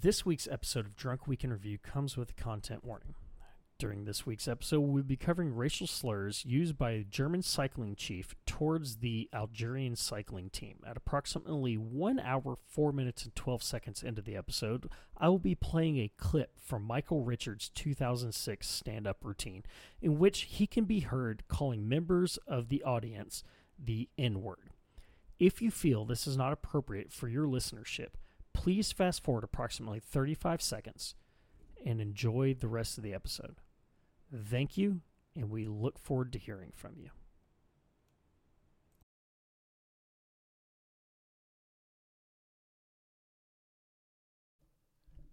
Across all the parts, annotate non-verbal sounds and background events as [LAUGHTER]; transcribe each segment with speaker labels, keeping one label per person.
Speaker 1: This week's episode of Drunk Week in Review comes with a content warning. During this week's episode, we'll be covering racial slurs used by a German cycling chief towards the Algerian cycling team. At approximately 1 hour, 4 minutes, and 12 seconds into the episode, I will be playing a clip from Michael Richards' 2006 stand up routine, in which he can be heard calling members of the audience the N word. If you feel this is not appropriate for your listenership, please fast forward approximately 35 seconds and enjoy the rest of the episode. Thank you, and we look forward to hearing from you.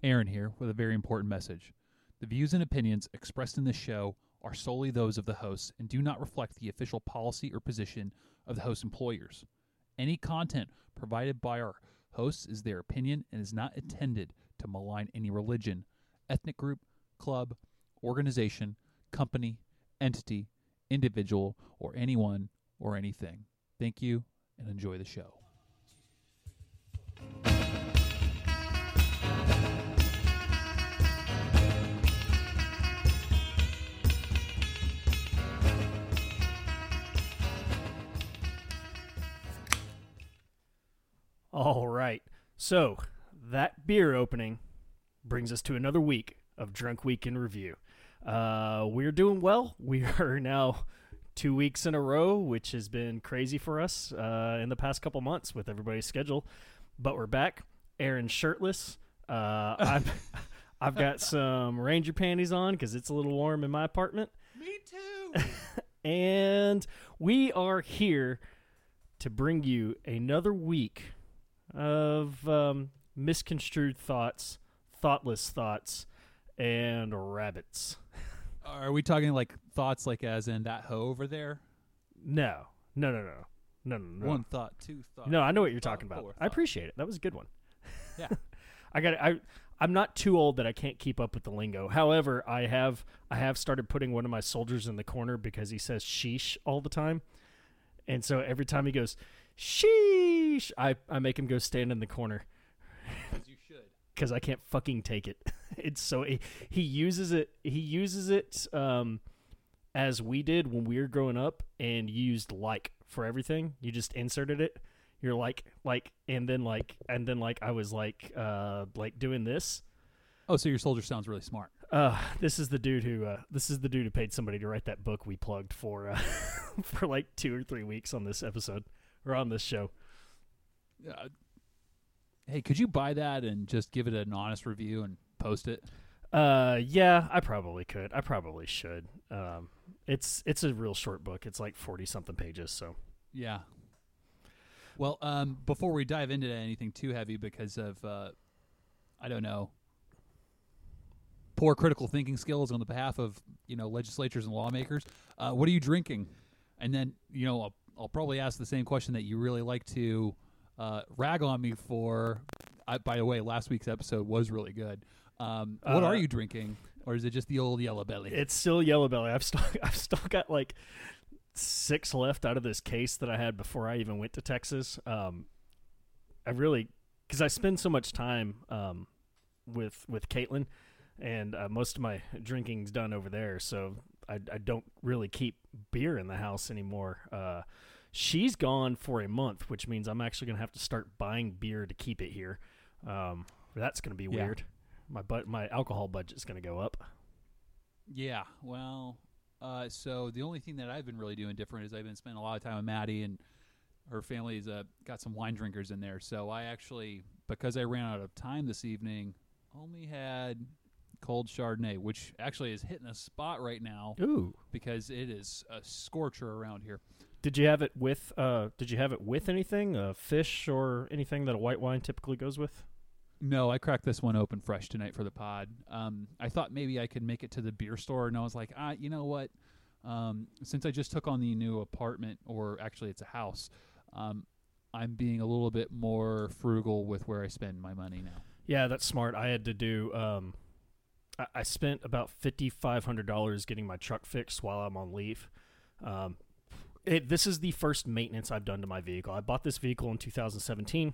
Speaker 2: Aaron here with a very important message. The views and opinions expressed in this show are solely those of the hosts and do not reflect the official policy or position of the host employers. Any content provided by our hosts is their opinion and is not intended to malign any religion, ethnic group, club, organization, company, entity, individual, or anyone or anything. Thank you and enjoy the show.
Speaker 1: All right. So, that beer opening brings us to another week of Drunk Week in Review. Uh, we're doing well. [LAUGHS] We are now two weeks in a row, which has been crazy for us uh, in the past couple months with everybody's schedule. But we're back. Aaron shirtless. Uh, [LAUGHS] I've, I've got some Ranger panties on because it's a little warm in my apartment.
Speaker 2: Me too. [LAUGHS]
Speaker 1: and we are here to bring you another week of um, misconstrued thoughts, thoughtless thoughts, and rabbits.
Speaker 2: Are we talking like thoughts like as in that hoe over there?
Speaker 1: No, no, no, no, no, no, no.
Speaker 2: One thought, two thoughts.
Speaker 1: No, I know what you're talking about. I appreciate it. That was a good one.
Speaker 2: Yeah. [LAUGHS]
Speaker 1: I got I I'm not too old that I can't keep up with the lingo. However, I have I have started putting one of my soldiers in the corner because he says sheesh all the time. And so every time he goes sheesh, I I make him go stand in the corner
Speaker 2: As you should. [LAUGHS]
Speaker 1: cuz I can't fucking take it. [LAUGHS] It's so he, he uses it he uses it um as we did when we were growing up and used like for everything. You just inserted it. You're like like and then like and then like I was like uh like doing this.
Speaker 2: Oh, so your soldier sounds really smart.
Speaker 1: Uh this is the dude who uh this is the dude who paid somebody to write that book we plugged for uh [LAUGHS] for like 2 or 3 weeks on this episode or on this show.
Speaker 2: Uh, hey, could you buy that and just give it an honest review and post it?
Speaker 1: Uh yeah, I probably could. I probably should. Um it's it's a real short book. It's like 40 something pages, so
Speaker 2: Yeah. Well, um, before we dive into anything too heavy, because of uh, I don't know, poor critical thinking skills on the behalf of you know legislatures and lawmakers, uh, what are you drinking? And then you know I'll, I'll probably ask the same question that you really like to uh, rag on me for. I, by the way, last week's episode was really good. Um, what
Speaker 1: Uh,
Speaker 2: are you drinking, or is it just the old yellow belly?
Speaker 1: It's still yellow belly. I've still [LAUGHS] I've still got like six left out of this case that I had before I even went to Texas. Um, I really because I spend so much time um, with with Caitlin, and uh, most of my drinking's done over there. So I, I don't really keep beer in the house anymore. Uh, she's gone for a month, which means I'm actually gonna have to start buying beer to keep it here. Um, that's gonna be
Speaker 2: Yeah.
Speaker 1: weird. My but my alcohol budget's gonna go up.
Speaker 2: Yeah, well, uh, so the only thing that I've been really doing different is I've been spending a lot of time with Maddie and her family's uh, got some wine drinkers in there. So I actually, because I ran out of time this evening, only had cold Chardonnay, which actually is hitting a spot right now
Speaker 1: Ooh.
Speaker 2: because it is a scorcher around here.
Speaker 1: Did you have it with? Uh, did you have it with anything? Uh, fish or anything that a white wine typically goes with?
Speaker 2: No, I cracked this one open fresh tonight for the pod. Um, I thought maybe I could make it to the beer store, and I was like, ah, you know what? Um, since I just took on the new apartment, or actually it's a house, um, I'm being a little bit more frugal with where I spend my money now.
Speaker 1: Yeah, that's smart. I had to do. Um, I, spent about fifty five hundred dollars getting my truck fixed while I'm on leave. Um, it, this is the first maintenance I've done to my vehicle. I bought this vehicle in 2017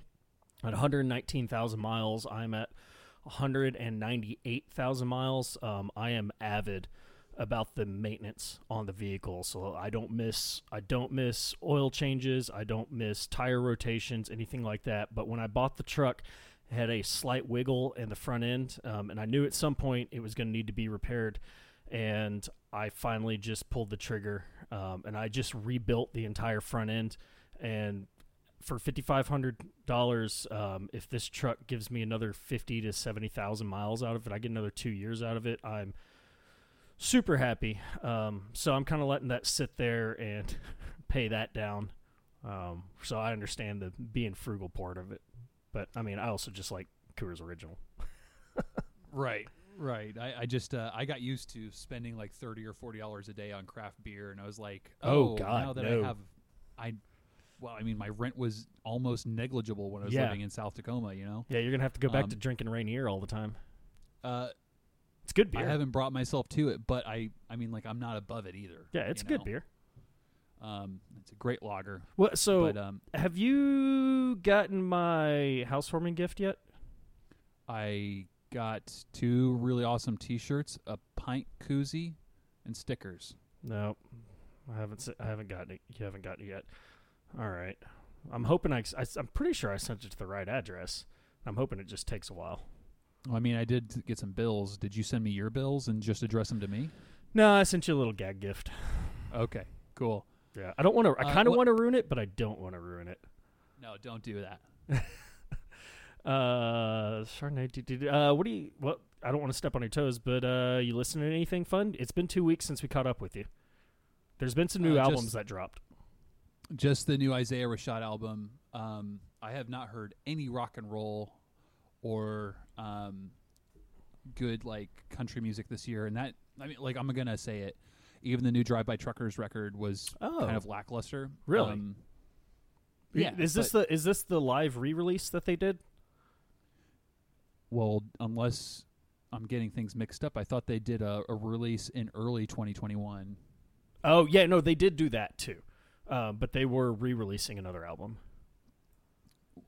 Speaker 1: at 119,000 miles. I'm at 198,000 miles. Um, I am avid about the maintenance on the vehicle, so I don't miss I don't miss oil changes, I don't miss tire rotations, anything like that. But when I bought the truck, had a slight wiggle in the front end, um, and I knew at some point it was going to need to be repaired. And I finally just pulled the trigger, um, and I just rebuilt the entire front end. And for fifty five hundred dollars, um, if this truck gives me another fifty to seventy thousand miles out of it, I get another two years out of it. I'm super happy. Um, so I'm kind of letting that sit there and [LAUGHS] pay that down. Um, so I understand the being frugal part of it, but I mean, I also just like Coors Original.
Speaker 2: right, right. I, I just uh, I got used to spending like thirty or forty dollars a day on craft beer, and I was like,
Speaker 1: Oh,
Speaker 2: oh,
Speaker 1: God,
Speaker 2: now that
Speaker 1: no.
Speaker 2: I have, I, well, I mean, my rent was almost negligible when I was
Speaker 1: Yeah.
Speaker 2: living in South Tacoma. You know,
Speaker 1: Yeah, you're gonna have to go back
Speaker 2: Um,
Speaker 1: to drinking Rainier all the time.
Speaker 2: uh,
Speaker 1: It's good beer.
Speaker 2: I haven't brought myself to it, but I, I mean, like I'm not above it either.
Speaker 1: yeah, it's good
Speaker 2: know?
Speaker 1: beer.
Speaker 2: Um, it's a great lager,
Speaker 1: What? So,
Speaker 2: but um,
Speaker 1: have you gotten my housewarming gift yet?
Speaker 2: I got two really awesome T-shirts, a pint koozie, and stickers.
Speaker 1: No, I haven't. I haven't gotten it. You haven't gotten it yet. All right. I'm hoping I, I. am pretty sure I sent it to the right address. I'm hoping it just takes a while.
Speaker 2: Well, I mean, I did get some bills. Did you send me your bills and just address them to me?
Speaker 1: No, I sent you a little gag gift.
Speaker 2: Okay, cool.
Speaker 1: Yeah, I don't want to. I
Speaker 2: Uh,
Speaker 1: kind of
Speaker 2: what-
Speaker 1: want to ruin it, but I don't want to ruin it.
Speaker 2: No, don't do that. [LAUGHS]
Speaker 1: Uh, Chardonnay. do- do- do- Uh, what do you? What? I don't want to step on your toes, but uh, you listening to anything fun? It's been two weeks since we caught up with you. There's been some new
Speaker 2: Uh, just-
Speaker 1: albums that dropped.
Speaker 2: Just the new Isaiah Rashad album. Um, I have not heard any rock and roll or um, good like country music this year, and that I mean, like I'm gonna say it. Even the new Drive By Truckers record was
Speaker 1: Oh.
Speaker 2: kind of lackluster.
Speaker 1: Really?
Speaker 2: Um, yeah.
Speaker 1: Is this the is this the live re-release that they did?
Speaker 2: well? Unless I'm getting things mixed up, I thought they did a, a release in early 2021.
Speaker 1: Oh yeah, no, they did do that too. Um, but they were re-releasing another album.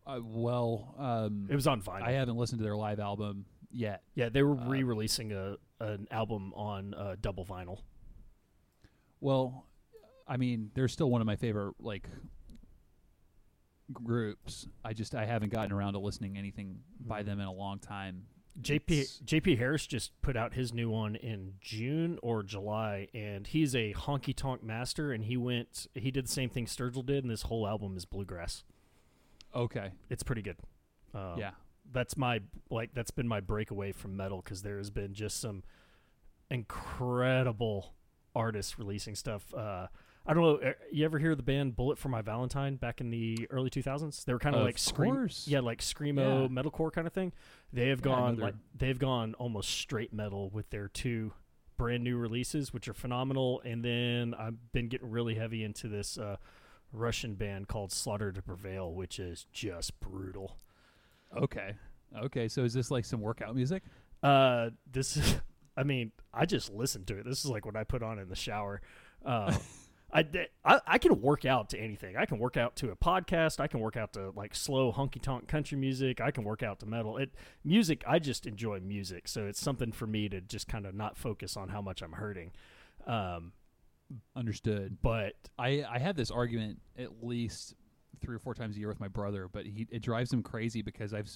Speaker 2: Uh, well, um,
Speaker 1: It was on vinyl.
Speaker 2: I haven't listened to their live album yet.
Speaker 1: yeah, they were
Speaker 2: uh,
Speaker 1: re-releasing a an album on uh, double vinyl.
Speaker 2: Well, I mean, they're still one of my favorite like groups. I just I haven't gotten around to listening anything by
Speaker 1: Mhm.
Speaker 2: them in a long time.
Speaker 1: JP
Speaker 2: It's-
Speaker 1: JP Harris just put out his new one in June or July, and he's a honky tonk master. And he went, he did the same thing Sturgill did, and this whole album is bluegrass.
Speaker 2: Okay.
Speaker 1: It's pretty good. Um,
Speaker 2: yeah.
Speaker 1: that's my like that's been my breakaway from metal because there has been just some incredible artists releasing stuff. Uh, I don't know. uh, You ever hear the band Bullet for My Valentine back in the early 2000s? They were kind of like scream, yeah, like screamo
Speaker 2: Yeah.
Speaker 1: metalcore kind of thing. They have
Speaker 2: Yeah,
Speaker 1: gone like they've gone almost straight metal with their two brand new releases, which are phenomenal. And then I've been getting really heavy into this uh, Russian band called Slaughter to Prevail, which is just brutal.
Speaker 2: Okay. Okay. So is this like some workout music?
Speaker 1: Uh, this is, [LAUGHS] I mean, I just listen to it. This is like what I put on in the shower. Uh, [LAUGHS] I, I, I can work out to anything. I can work out to a podcast. I can work out to like slow honky tonk country music. I can work out to metal. It music. I just enjoy music, so it's something for me to just kind of not focus on how much I'm hurting. Um,
Speaker 2: Understood.
Speaker 1: but
Speaker 2: I I have this argument at least three or four times a year with my brother, but he it drives him crazy because I've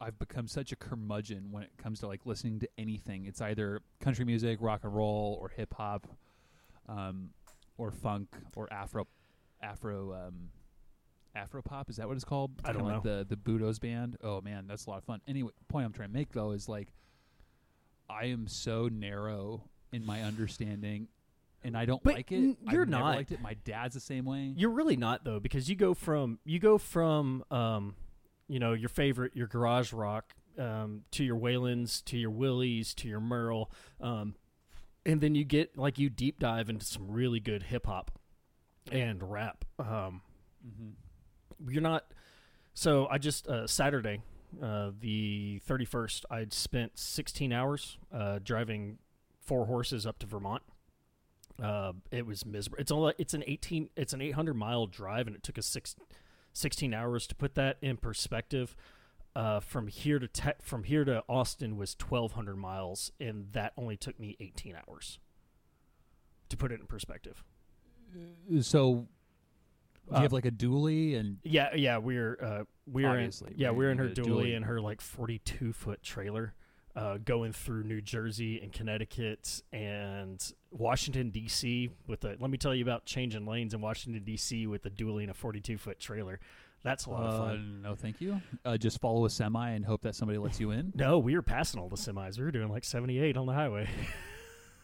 Speaker 2: I've become such a curmudgeon when it comes to like listening to anything. It's either country music, rock and roll, or hip hop, um, or funk, or Afro, Afro, um, Afro pop. Is that what it's called?
Speaker 1: I don't
Speaker 2: kinda like the the Budos band. Oh man, that's a lot of fun. Anyway, point I'm trying to make though is like, I am so narrow in my understanding. And I don't
Speaker 1: But
Speaker 2: like it.
Speaker 1: you're
Speaker 2: I've never
Speaker 1: not.
Speaker 2: liked it. My dad's the same way.
Speaker 1: You're really not though, because you go from you go from um, you know your favorite your garage rock um, to your Waylons to your Willies to your Merle, um, and then you get like you deep dive into some really good hip hop and rap. Um,
Speaker 2: mm-hmm.
Speaker 1: you're not. So I just uh, Saturday, uh, the thirty first, I'd spent sixteen hours uh, driving four horses up to Vermont. Uh, it was miserable. It's only it's an eighteen it's an eight hundred mile drive, and it took us six, 16 hours to put that in perspective. uh, from here to te- from here to Austin was 1,200 miles, and that only took me 18 hours. To put it in perspective.
Speaker 2: So, do you have like a dually and
Speaker 1: Yeah, yeah, we're uh, we're in,
Speaker 2: Obviously,
Speaker 1: yeah
Speaker 2: right,
Speaker 1: we're in her dually
Speaker 2: dually.
Speaker 1: in her like 42 foot trailer, uh, going through New Jersey and Connecticut and Washington D.C. with a. Let me tell you about changing lanes in Washington D.C. with the dually a 42 foot trailer. That's a lot of
Speaker 2: uh,
Speaker 1: fun.
Speaker 2: no, thank you. Uh, just follow a semi and hope that somebody lets you in. [LAUGHS]
Speaker 1: No, we were passing all the semis. We were doing like 78 on the highway.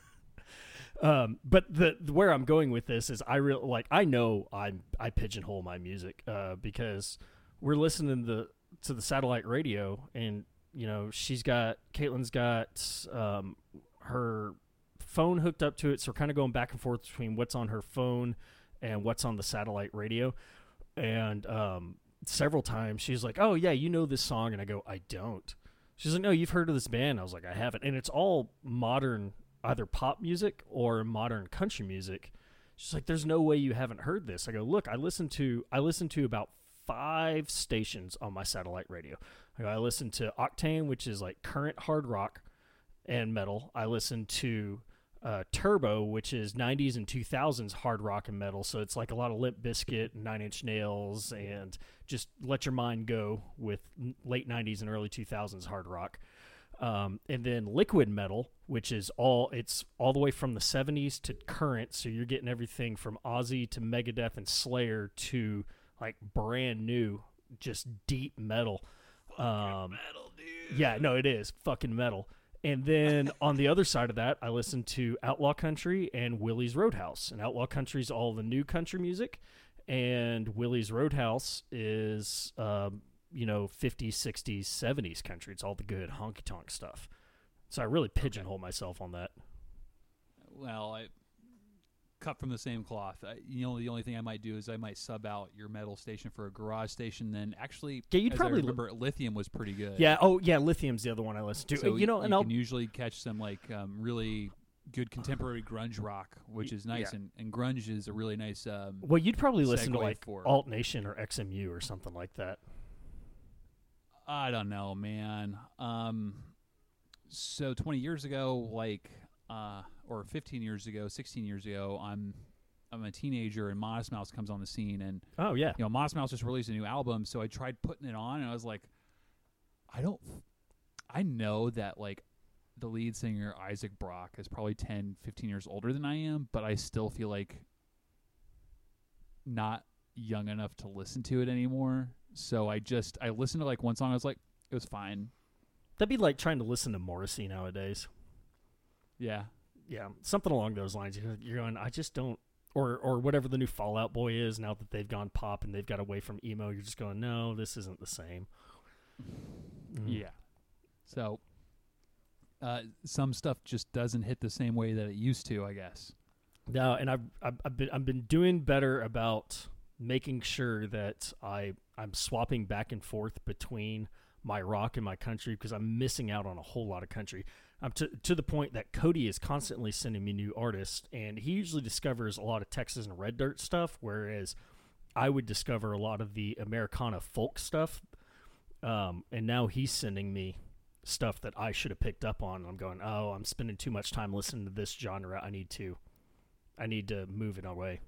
Speaker 1: [LAUGHS] um, but the where I'm going with this is I real like I know I'm I pigeonhole my music uh, because we're listening to the to the satellite radio and you know she's got Caitlin's got um, her phone hooked up to it, so we're kind of going back and forth between what's on her phone and what's on the satellite radio. And um, several times she's like, "Oh yeah, you know this song," and I go, "I don't." She's like, "No, you've heard of this band." I was like, "I haven't," and it's all modern, either pop music or modern country music. She's like, "There's no way you haven't heard this." I go, "Look, I listen to I listen to about five stations on my satellite radio. I, I listen to Octane, which is like current hard rock and metal. I listen to uh, Turbo, which is 90s and 2000s hard rock and metal. So it's like a lot of Limp Bizkit and Nine Inch Nails and just let your mind go with late 90s and early 2000s hard rock. Um, and then liquid metal, which is all it's all the way from the 70s to current. So you're getting everything from Ozzy to Megadeth and Slayer to like brand new, just deep metal. Um,
Speaker 2: Metal, dude.
Speaker 1: yeah, no, it is fucking metal. And then [LAUGHS] on the other side of that, I listen to Outlaw Country and Willie's Roadhouse. And Outlaw Country's all the new country music, and Willie's Roadhouse is, um, you know, 50s, 60s, 70s country. It's all the good honky tonk stuff. So I really pigeonhole myself on that.
Speaker 2: Well, I cut from the same cloth. I, you know, the only thing I might do is I might sub out your metal station for a garage station. Then actually,
Speaker 1: Yeah, you'd probably
Speaker 2: I
Speaker 1: li-
Speaker 2: remember Lithium was pretty good.
Speaker 1: Yeah. Oh, yeah. Lithium's the other one I listen to.
Speaker 2: So
Speaker 1: you know, and I'll
Speaker 2: can usually catch some like um, really good contemporary grunge rock, which is nice,
Speaker 1: yeah.
Speaker 2: and, and grunge is a really nice. Um,
Speaker 1: well, you'd probably listen to like
Speaker 2: for-
Speaker 1: Alt Nation or XMU or something like that.
Speaker 2: I don't know, man. Um, so 20 years ago, like, uh, or 15 years ago, 16 years ago, I'm I'm a teenager, and Modest Mouse comes on the scene, and
Speaker 1: Oh yeah.
Speaker 2: you know, Modest Mouse just released a new album, so I tried putting it on, and I was like, I don't, I know that like the lead singer Isaac Brock is probably 10, 15 years older than I am, but I still feel like not young enough to listen to it anymore. So I just I listened to like one song, I was like, it was fine.
Speaker 1: That'd be like trying to listen to Morrissey nowadays.
Speaker 2: Yeah,
Speaker 1: Yeah, something along those lines. You're- going, I just don't, or or whatever the new Fallout Boy is now that they've gone pop and they've got away from emo. You're just going, no, this isn't the same. Mm.
Speaker 2: yeah. So uh, some stuff just doesn't hit the same way that it used to, I guess.
Speaker 1: No, and I've, I've I've been I've been doing better about making sure that I I'm swapping back and forth between my rock and my country because I'm missing out on a whole lot of country. I'm to to the point that Cody is constantly sending me new artists, and he usually discovers a lot of Texas and Red Dirt stuff, whereas I would discover a lot of the Americana folk stuff. Um, and now he's sending me stuff that I should have picked up on. I'm going, oh, I'm spending too much time listening to this genre. I need to I need to move it away.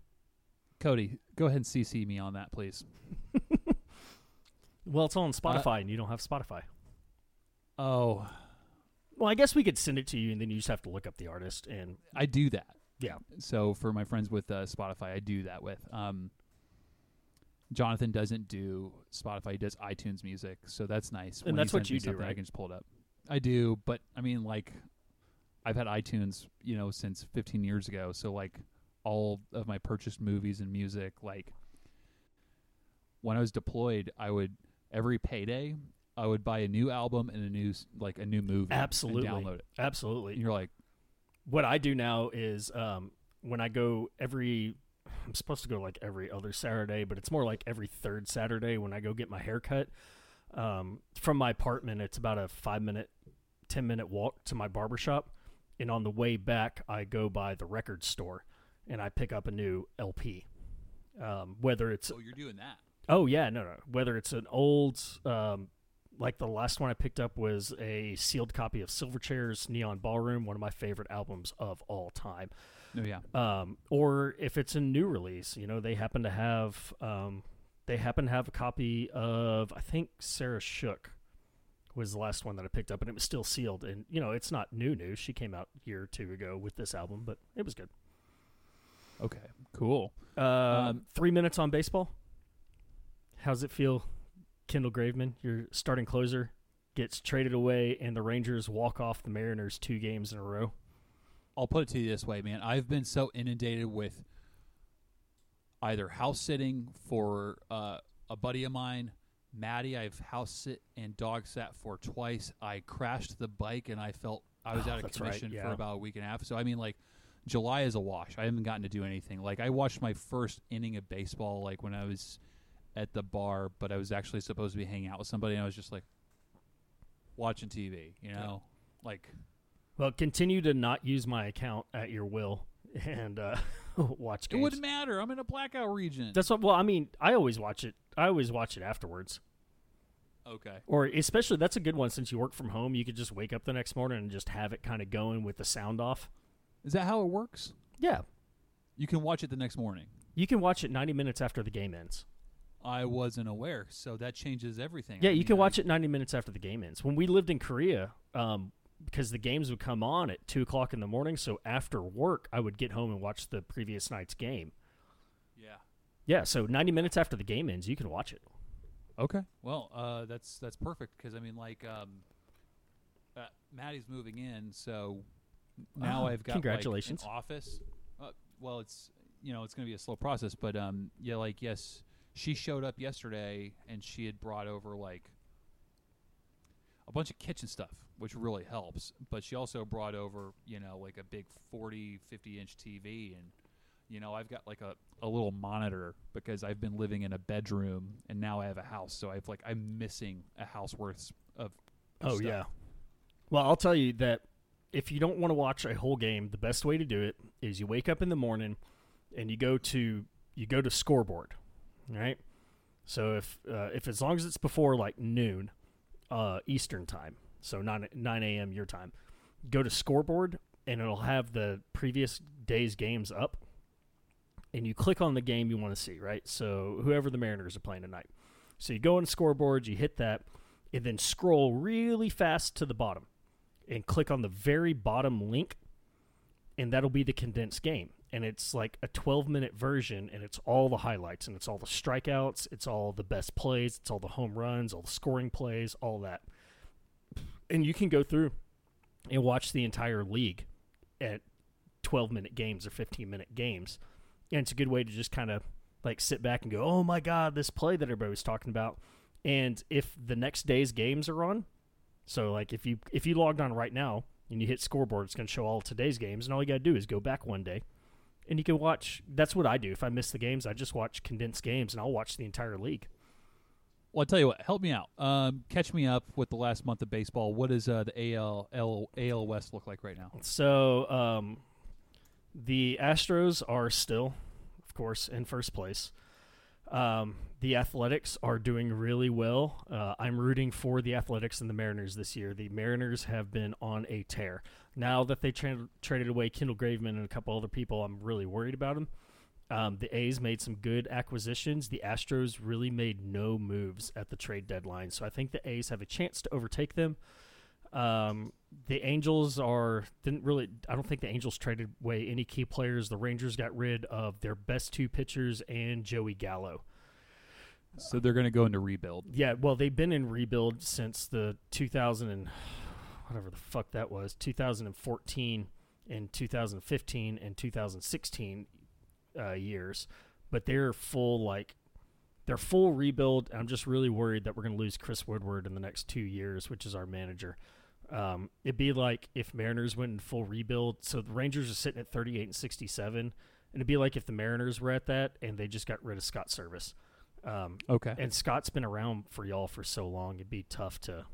Speaker 2: Cody, go ahead and CC me on that, please. [LAUGHS]
Speaker 1: Well, it's on Spotify, and you don't have Spotify.
Speaker 2: Oh,
Speaker 1: Well, I guess we could send it to you, and then you just have to look up the artist. And
Speaker 2: I do that.
Speaker 1: yeah,
Speaker 2: So for my friends with uh, Spotify, I do that with. Um, Jonathan doesn't do Spotify; he does iTunes Music, so that's nice.
Speaker 1: And
Speaker 2: When
Speaker 1: that's what you do,
Speaker 2: something, I can just pull it up. I do, but I mean, like, I've had iTunes, you know, since 15 years ago. So like, all of my purchased movies and music, like, when I was deployed, I would every payday, I would buy a new album and a new like a new movie, and
Speaker 1: absolutely,
Speaker 2: download it.
Speaker 1: absolutely.
Speaker 2: And you're like,
Speaker 1: what I do now is um, when I go every, I'm supposed to go like every other Saturday, but it's more like every third Saturday when I go get my hair cut. Um, from my apartment, it's about a five minute, 10 minute walk to my barber shop. And on the way back, I go by the record store and I pick up a new LP. Um, whether it's
Speaker 2: oh, you're doing that.
Speaker 1: Oh yeah, no, no. Whether it's an old um, like the last one I picked up was a sealed copy of Silverchair's Neon Ballroom, one of my favorite albums of all time.
Speaker 2: Oh yeah.
Speaker 1: Um, or if it's a new release, you know, they happen to have um, they happen to have a copy of I think Sarah Shook was the last one that I picked up, and it was still sealed. And you know, it's not new new. She came out a year or two ago with this album, but it was good.
Speaker 2: Okay. Cool.
Speaker 1: Uh,
Speaker 2: Um,
Speaker 1: three minutes on baseball. How's it feel, Kendall Graveman? Your starting closer gets traded away, and the Rangers walk off the Mariners two games in a row.
Speaker 2: I'll put it to you this way, man. I've been so inundated with either house sitting for uh, a buddy of mine, Maddie. I've house sit and dog sat for twice. I crashed the bike and I felt I was
Speaker 1: Oh,
Speaker 2: out of
Speaker 1: that's right,
Speaker 2: commission
Speaker 1: yeah.
Speaker 2: for about a week and a half. So I mean, like July is a wash. I haven't gotten to do anything. Like I watched my first inning of baseball, like when I was at the bar, but I was actually supposed to be hanging out with somebody, and I was just like watching TV. You know, like.
Speaker 1: Well, continue to not use my account at your will [LAUGHS] and uh, [LAUGHS] watch
Speaker 2: It wouldn't matter. I'm in a blackout region.
Speaker 1: That's what. Well, I mean, I always watch it. I always watch it afterwards,
Speaker 2: okay.
Speaker 1: or especially that's a good one since you work from home. You could just wake up the next morning and just have it kind of going with the sound off.
Speaker 2: Is that how it works?
Speaker 1: Yeah,
Speaker 2: You can watch it the next morning.
Speaker 1: you can watch it 90 minutes after the game ends.
Speaker 2: I wasn't aware, so that changes everything.
Speaker 1: Yeah, you can watch it 90 minutes after the game ends. When we lived in Korea, um, because the games would come on at two o'clock in the morning, so after work I would get home and watch the previous night's game.
Speaker 2: Yeah.
Speaker 1: Yeah, so 90 minutes after the game ends, you can watch it.
Speaker 2: Okay. Well, uh, that's that's perfect because I mean, like, um, uh, Maddie's moving in, so now
Speaker 1: Oh,
Speaker 2: I've got
Speaker 1: congratulations.
Speaker 2: Like, an office. Uh, well, it's you know it's going to be a slow process, but um, yeah, like yes, she showed up yesterday and she had brought over like a bunch of kitchen stuff, which really helps. But she also brought over, you know, like a big 40, 50 inch TV. And, you know, I've got like a, a little monitor because I've been living in a bedroom and now I have a house. So I've like, I'm missing a house worth of.
Speaker 1: Oh
Speaker 2: stuff.
Speaker 1: yeah. Well, I'll tell you that if you don't want to watch a whole game, the best way to do it is you wake up in the morning and you go to you go to scoreboard, right? So if uh, if as long as it's before like noon, uh, Eastern time, so nine nine a.m. your time, go to scoreboard and it'll have the previous day's games up, and you click on the game you want to see, right? So whoever the Mariners are playing tonight, so you go on scoreboard, you hit that, and then scroll really fast to the bottom and click on the very bottom link and that'll be the condensed game and it's like a 12 minute version and it's all the highlights and it's all the strikeouts it's all the best plays it's all the home runs all the scoring plays all that. And you can go through and watch the entire league at 12 minute games or 15 minute games and it's a good way to just kind of like sit back and go oh my god this play that everybody was talking about. And if the next day's games are on so like if you if you logged on right now and you hit scoreboard, it's going to show all today's games, and all you got to do is go back one day, and you can watch. That's what I do. If I miss the games, I just watch condensed games, and I'll watch the entire league.
Speaker 2: Well, I'll tell you what, help me out. Um, catch me up with the last month of baseball. What does uh, the AL, L, AL West look like right now?
Speaker 1: So um, the Astros are still, of course, in first place. Um, the Athletics are doing really well. Uh, I'm rooting for the Athletics and the Mariners this year. The Mariners have been on a tear. Now that they tra- traded away Kendall Graveman and a couple other people, I'm really worried about them. Um, the A's made some good acquisitions. The Astros really made no moves at the trade deadline, so I think the A's have a chance to overtake them. Um, the Angels are didn't really. I don't think the Angels traded away any key players. The Rangers got rid of their best two pitchers and Joey Gallo.
Speaker 2: So they're going to go into rebuild.
Speaker 1: Yeah, well, they've been in rebuild since the 2000 and whatever the fuck that was, 2014 and 2015 and 2016 uh, years, but they're full like they're full rebuild. I'm just really worried that we're going to lose Chris Woodward in the next two years, which is our manager. Um, it'd be like if Mariners went in full rebuild. So the Rangers are sitting at 38 and 67, and it'd be like if the Mariners were at that and they just got rid of Scott Servais. Um,
Speaker 2: Okay.
Speaker 1: and Scott's been around for y'all for so long, it'd be tough to.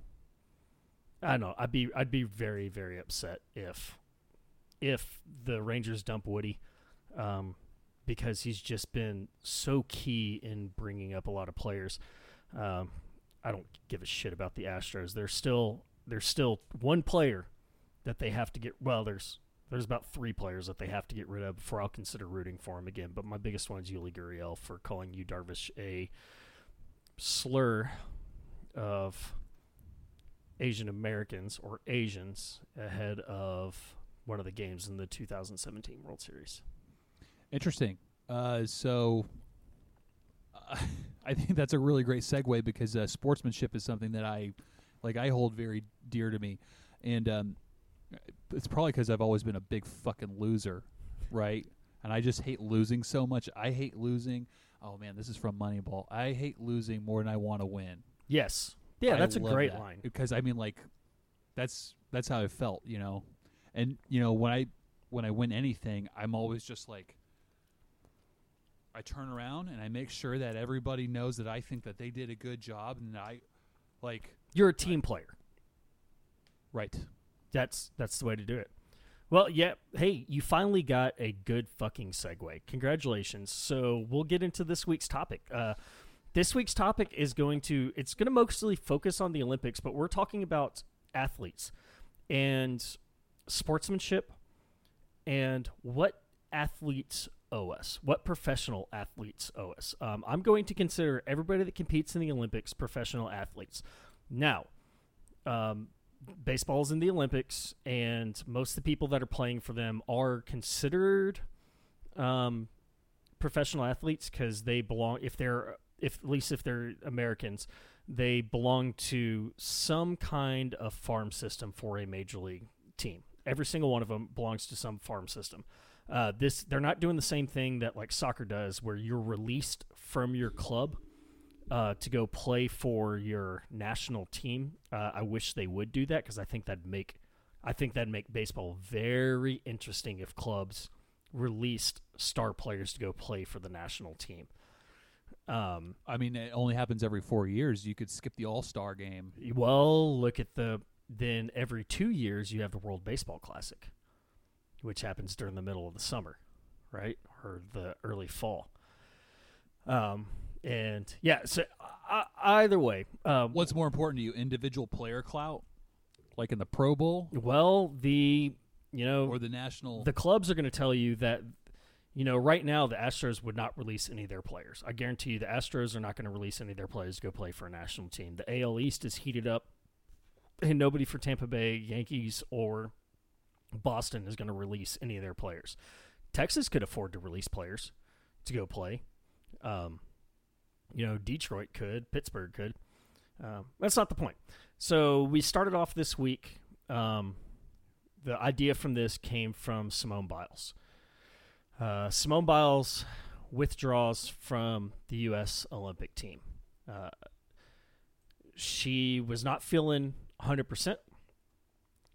Speaker 1: I don't know. I'd be I'd be very very upset if if the Rangers dump Woody, um, because he's just been so key in bringing up a lot of players. Um, I don't give a shit about the Astros. They're still there's still one player that they have to get. Well, there's there's about three players that they have to get rid of before I'll consider rooting for him again. But my biggest one is Yuli Gurriel for calling Yu Darvish a slur of Asian Americans or Asians ahead of one of the games in the 2017 World Series.
Speaker 2: Interesting. Uh, so uh, [LAUGHS] I think that's a really great segue because uh, sportsmanship is something that I like. I hold very dear to me, and um, it's probably because I've always been a big fucking loser, right? And I just hate losing so much. I hate losing. Oh man, this is from Moneyball. I hate losing more than I want to win.
Speaker 1: Yes. Yeah,
Speaker 2: I
Speaker 1: that's a great
Speaker 2: that.
Speaker 1: line.
Speaker 2: because I mean like that's that's how I felt, you know. And you know when I when I win anything, I'm always just like I turn around and I make sure that everybody knows that I think that they did a good job and I like
Speaker 1: You're a team player.
Speaker 2: right.
Speaker 1: That's that's the way to do it. Well, yeah. Hey, you finally got a good fucking segue. Congratulations. So we'll get into this week's topic. Uh, this week's topic is going to it's going to mostly focus on the Olympics, but we're talking about athletes and sportsmanship and what athletes owe us, what professional athletes owe us. Um, I'm going to consider everybody that competes in the Olympics professional athletes. Now, um, is in the Olympics, and most of the people that are playing for them are considered um, professional athletes because they belong. If they're, if at least if they're Americans, they belong to some kind of farm system for a major league team. Every single one of them belongs to some farm system. Uh, this they're not doing the same thing that like soccer does, where you're released from your club uh, to go play for your national team. Uh, I wish they would do that because I think that'd make I think that'd make baseball very interesting if clubs released star players to go play for the national team. Um,
Speaker 2: I mean it only happens every 4 years. You could skip the All-Star game.
Speaker 1: well, look at the then every two years you have the World Baseball Classic, which happens during the middle of the summer, right, or the early fall. Um, and yeah, so uh, either way, um,
Speaker 2: What's more important to you, individual player clout like in the Pro Bowl
Speaker 1: Well, the you know
Speaker 2: or the national
Speaker 1: the clubs are going to tell you that you know right now the Astros would not release any of their players. I guarantee you the Astros are not going to release any of their players to go play for a national team. The AL East is heated up, and nobody for Tampa Bay Yankees or Boston is going to release any of their players. Texas could afford to release players to go play. Um, you know, Detroit could, Pittsburgh could. Um, that's not the point. So we started off this week. Um, the idea from this came from Simone Biles. Uh, Simone Biles withdraws from the U.S. Olympic team. Uh, she was not feeling 100%.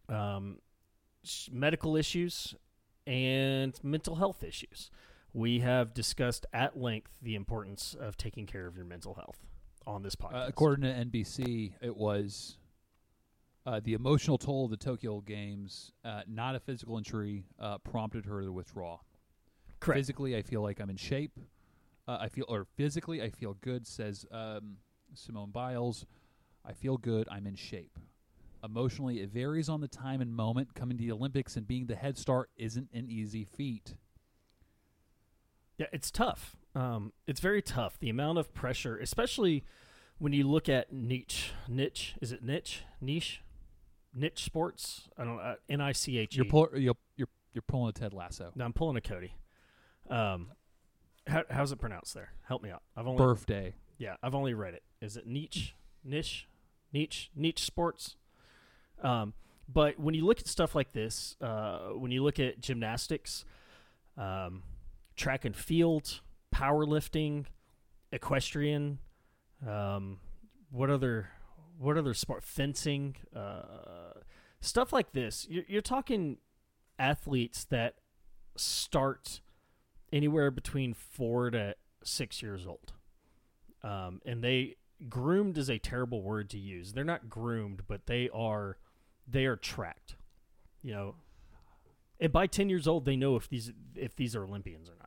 Speaker 1: Um, medical issues and mental health issues. We have discussed at length the importance of taking care of your mental health on this podcast.
Speaker 2: Uh, according to NBC, it was uh, the emotional toll of the Tokyo Games, uh, not a physical injury, uh, prompted her to withdraw.
Speaker 1: Correct.
Speaker 2: Physically, I feel like I'm in shape. Uh, I feel, or physically, I feel good. Says um, Simone Biles. I feel good. I'm in shape. Emotionally, it varies on the time and moment. Coming to the Olympics and being the head start isn't an easy feat.
Speaker 1: Yeah, it's tough. Um, it's very tough. The amount of pressure, especially when you look at niche, niche, is it niche, niche, niche sports? I don't know. N i c h e.
Speaker 2: You're pull, you're you're you're pulling a Ted Lasso.
Speaker 1: No, I'm pulling a Cody. Um, how, how's it pronounced there? Help me out. I've only
Speaker 2: Birthday.
Speaker 1: yeah, I've only read it. Is it niche, niche, niche, niche sports? Um, but when you look at stuff like this, uh, when you look at gymnastics, um, track and field, powerlifting, equestrian, um, what other what other sport? Fencing, uh, stuff like this. You're, you're talking athletes that start anywhere between four to six years old. Um, and they groomed is a terrible word to use. They're not groomed, but they are they are tracked. You know, and by ten years old, they know if these if these are Olympians or.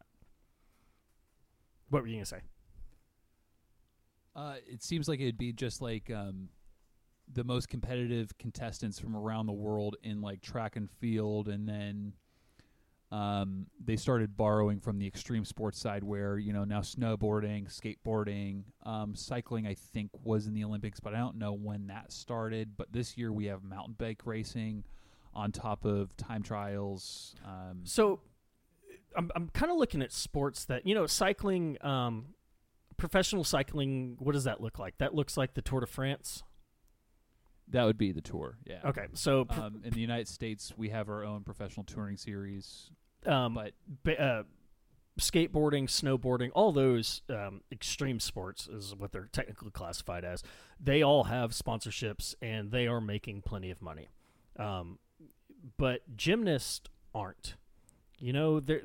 Speaker 1: What were you gonna say?
Speaker 2: Uh, it seems like it'd be just like um, the most competitive contestants from around the world in like track and field, and then um, they started borrowing from the extreme sports side, where you know now snowboarding, skateboarding, um, cycling. I think was in the Olympics, but I don't know when that started. But this year we have mountain bike racing on top of time trials. Um,
Speaker 1: So I'm I'm kind of looking at sports that you know cycling um professional cycling what does that look like? That looks like the Tour de France.
Speaker 2: that would be the tour. Yeah.
Speaker 1: Okay. So pr-
Speaker 2: Um, in the United States, we have our own professional touring series,
Speaker 1: um
Speaker 2: but
Speaker 1: ba- uh, skateboarding, snowboarding, all those um, extreme sports is what they're technically classified as. They all have sponsorships and they are making plenty of money. Um, but gymnasts aren't. You know, they're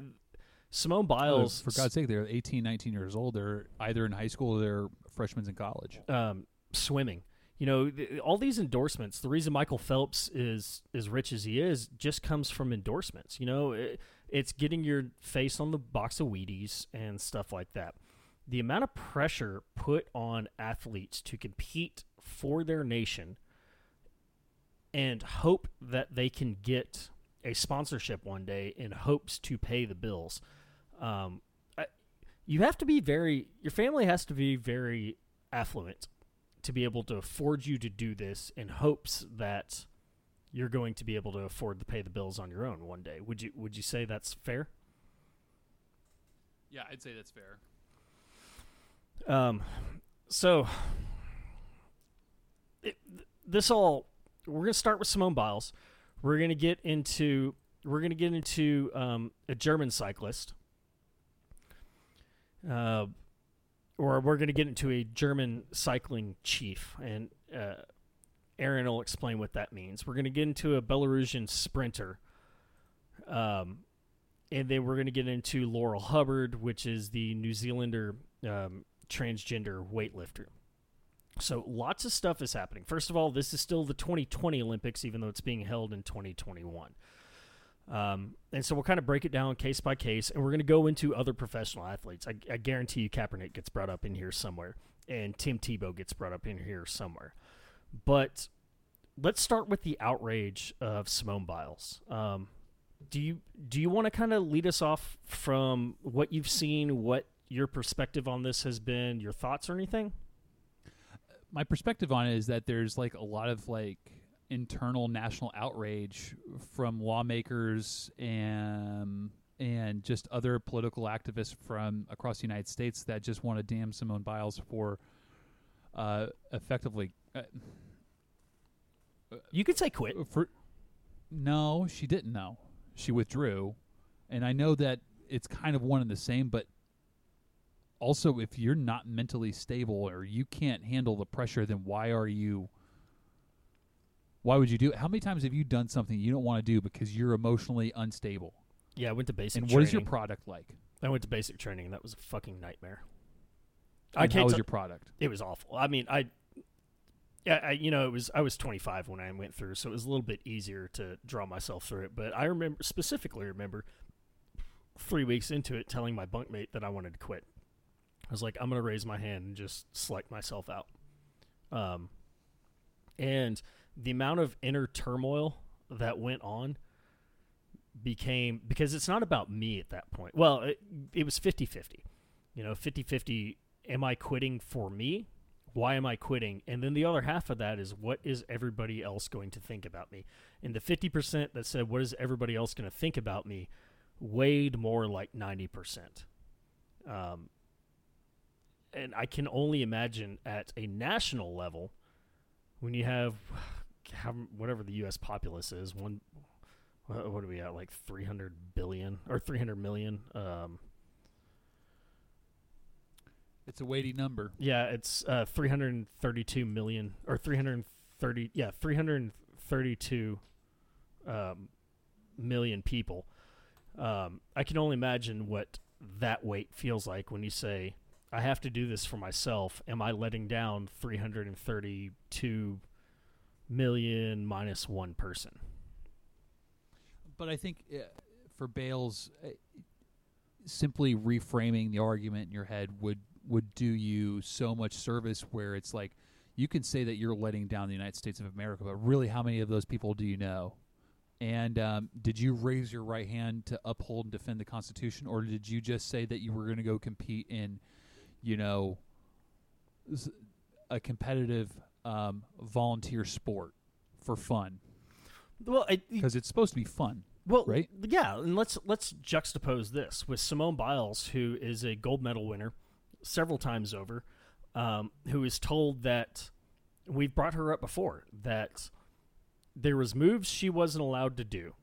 Speaker 1: Simone
Speaker 2: Oh,
Speaker 1: Biles.
Speaker 2: for God's sake, they're 18, 19 years old. They're either in high school or they're freshmen in college.
Speaker 1: um, swimming. You know, th- all these endorsements. The reason Michael Phelps is as rich as he is just comes from endorsements. You know, it, it's getting your face on the box of Wheaties and stuff like that. The amount of pressure put on athletes to compete for their nation and hope that they can get a sponsorship one day in hopes to pay the bills. Um, I, you have to be very, your family has to be very affluent to be able to afford you to do this in hopes that you're going to be able to afford to pay the bills on your own one day. Would you would you say that's fair?
Speaker 2: Yeah, I'd say that's fair.
Speaker 1: Um, so it, this all we're gonna start with Simone Biles. We're gonna get into we're gonna get into um, a German cyclist, uh, or we're gonna get into a German cycling chief, and uh, Aaron will explain what that means. We're gonna get into a Belarusian sprinter. Um, and then we're to get into Laurel Hubbard, which is the New Zealander um, transgender weightlifter. So lots of stuff is happening. First of all, this is still the 2020 Olympics, even though it's being held in 2021. Um, and so we'll kind of break it down case by case, and we're going to go into other professional athletes. I, I guarantee you Kaepernick gets brought up in here somewhere, and Tim Tebow gets brought up in here somewhere. But let's start with the outrage of Simone Biles. Um, do you do you want to kind of lead us off from what you've seen, what your perspective on this has been, your thoughts or anything?
Speaker 2: My perspective on it is that there's like a lot of like internal national outrage from lawmakers and and just other political activists from across the United States that just want to damn Simone Biles for uh, effectively uh,
Speaker 1: You could say quit.
Speaker 2: for no, she didn't know. She withdrew, and I know that it's kind of one and the same. But also, if you're not mentally stable or you can't handle the pressure, then why are you? Why would you do it? How many times have you done something you don't want to do because you're emotionally unstable?
Speaker 1: Yeah, I went to basic.
Speaker 2: and
Speaker 1: training.
Speaker 2: what is your product like?
Speaker 1: I went to basic training, and that was a fucking nightmare.
Speaker 2: And
Speaker 1: I can't.
Speaker 2: was
Speaker 1: tell-
Speaker 2: your product?
Speaker 1: it was awful. I mean, I, yeah, I, you know, it was I was 25 when I went through, so it was a little bit easier to draw myself through it. But I remember specifically remember three weeks into it, telling my bunkmate that I wanted to quit. I was like, I'm gonna raise my hand and just select myself out. Um, and the amount of inner turmoil that went on became because it's not about me at that point. Well, it, it was 50-50. You know, 50-50 am I quitting for me? Why am I quitting? And then the other half of that is what is everybody else going to think about me? And the 50% that said what is everybody else going to think about me weighed more like 90%. Um, and I can only imagine at a national level when you have how, whatever the U.S. populace is, one, what are we at, like 300 billion or 300 million? Um,
Speaker 2: It's a weighty number.
Speaker 1: Yeah, it's uh, 332 million or 330. Yeah, 332 um, million people. Um, I can only imagine what that weight feels like when you say, "I have to do this for myself." Am I letting down 332 million minus one person?
Speaker 2: But I think uh, for Biles, uh, simply reframing the argument in your head would would do you so much service where it's like you can say that you're letting down the United States of America, but really, how many of those people do you know? And um, did you raise your right hand to uphold and defend the Constitution, or did you just say that you were going to go compete in, you know, a competitive um, volunteer sport for fun?
Speaker 1: Well,
Speaker 2: Because it's supposed to be fun.
Speaker 1: Well,
Speaker 2: right?
Speaker 1: Yeah, and let's let's juxtapose this with Simone Biles, who is a gold medal winner several times over, um, who is told that we've brought her up before that there was moves she wasn't allowed to do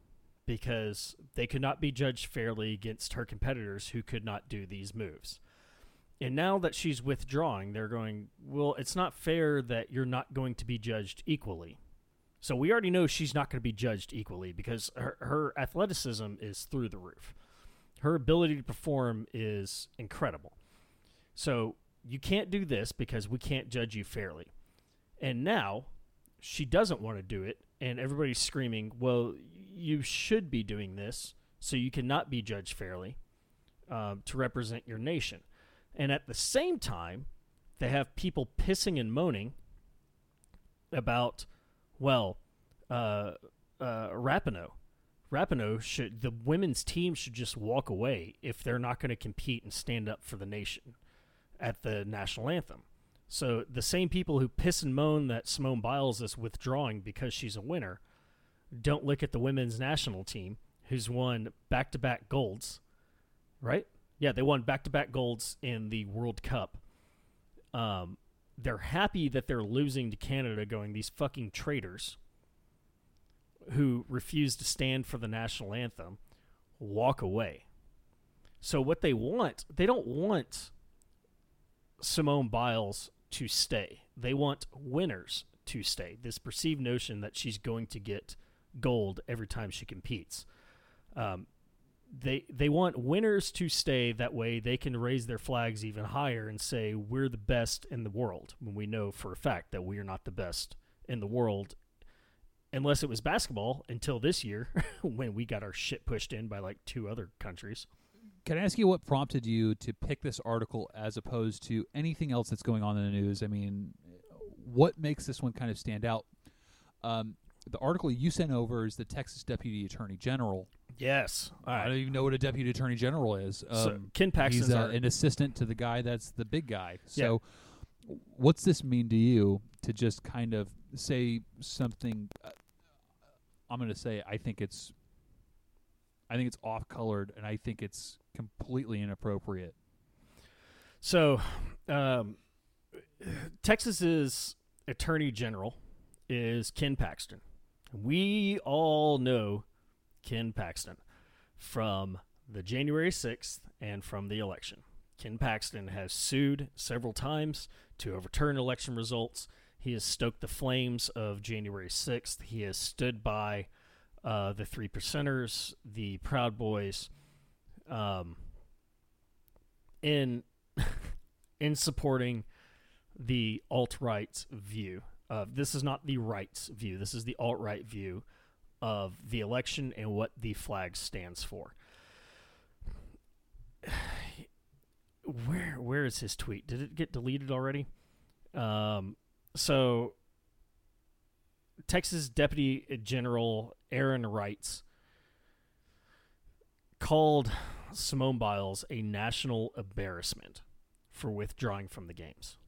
Speaker 1: because they could not be judged fairly against her competitors who could not do these moves. And now that she's withdrawing, they're going, well, it's not fair that you're not going to be judged equally. So we already know she's not going to be judged equally because her, her athleticism is through the roof. Her ability to perform is incredible. So you can't do this because we can't judge you fairly. And now she doesn't want to do it, and everybody's screaming, well, you should be doing this so you cannot be judged fairly um, to represent your nation. And at the same time, they have people pissing and moaning about well, uh, uh, Rapinoe. Rapinoe should the women's team should just walk away if they're not going to compete and stand up for the nation at the national anthem. So the same people who piss and moan that Simone Biles is withdrawing because she's a winner don't look at the women's national team who's won back-to-back golds, right? Yeah, they won back-to-back golds in the World Cup. Um, they're happy that they're losing to Canada, going these fucking traitors who refuse to stand for the national anthem walk away. So what they want, they don't want Simone Biles to stay. They want winners to stay. This perceived notion that she's going to get gold every time she competes. Um, they they want winners to stay that way they can raise their flags even higher and say we're the best in the world when we know for a fact that we are not the best in the world unless it was basketball until this year [LAUGHS] when we got our shit pushed in by like two other countries
Speaker 2: Can I ask you what prompted you to pick this article as opposed to anything else that's going on in the news? I mean, what makes this one kind of stand out? Um, the article you sent over is the Texas Deputy Attorney General.
Speaker 1: Yes all
Speaker 2: I don't even know what a Deputy Attorney General is. Um,
Speaker 1: so ken paxton's
Speaker 2: he's uh,
Speaker 1: our-
Speaker 2: an assistant to the guy that's the big guy. So, what's this mean to you to just kind of say something? Uh, I'm going to say I think it's, I think it's off colored, and I think it's completely inappropriate.
Speaker 1: So, um, Texas's Attorney General is Ken Paxton. We all know Ken Paxton from the January 6th and from the election. Ken Paxton has sued several times to overturn election results. He has stoked the flames of January 6th. He has stood by uh, the Three Percenters, the Proud Boys, um, in [LAUGHS] in supporting the alt right view. Uh, this is not the right's view. This is the alt right view of the election and what the flag stands for. [SIGHS] Where where is his tweet? Did it get deleted already? Um, so Texas Deputy General Aaron Reitz called Simone Biles a national embarrassment for withdrawing from the games.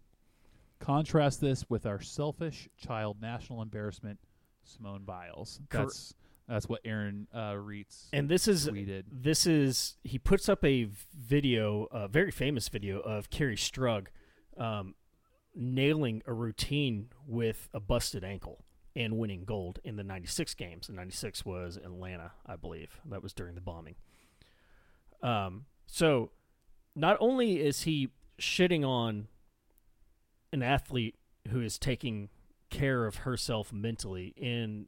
Speaker 2: Contrast this with our selfish child national embarrassment, Simone Biles. That's that's what Aaron uh, Reitz
Speaker 1: And this is
Speaker 2: tweeted.
Speaker 1: this is he puts up a video, a very famous video of Kerri Strug um, nailing a routine with a busted ankle and winning gold in the 96 games. And 96 was Atlanta, I believe. That was during the bombing. Um, so not only is he shitting on an athlete who is taking care of herself mentally in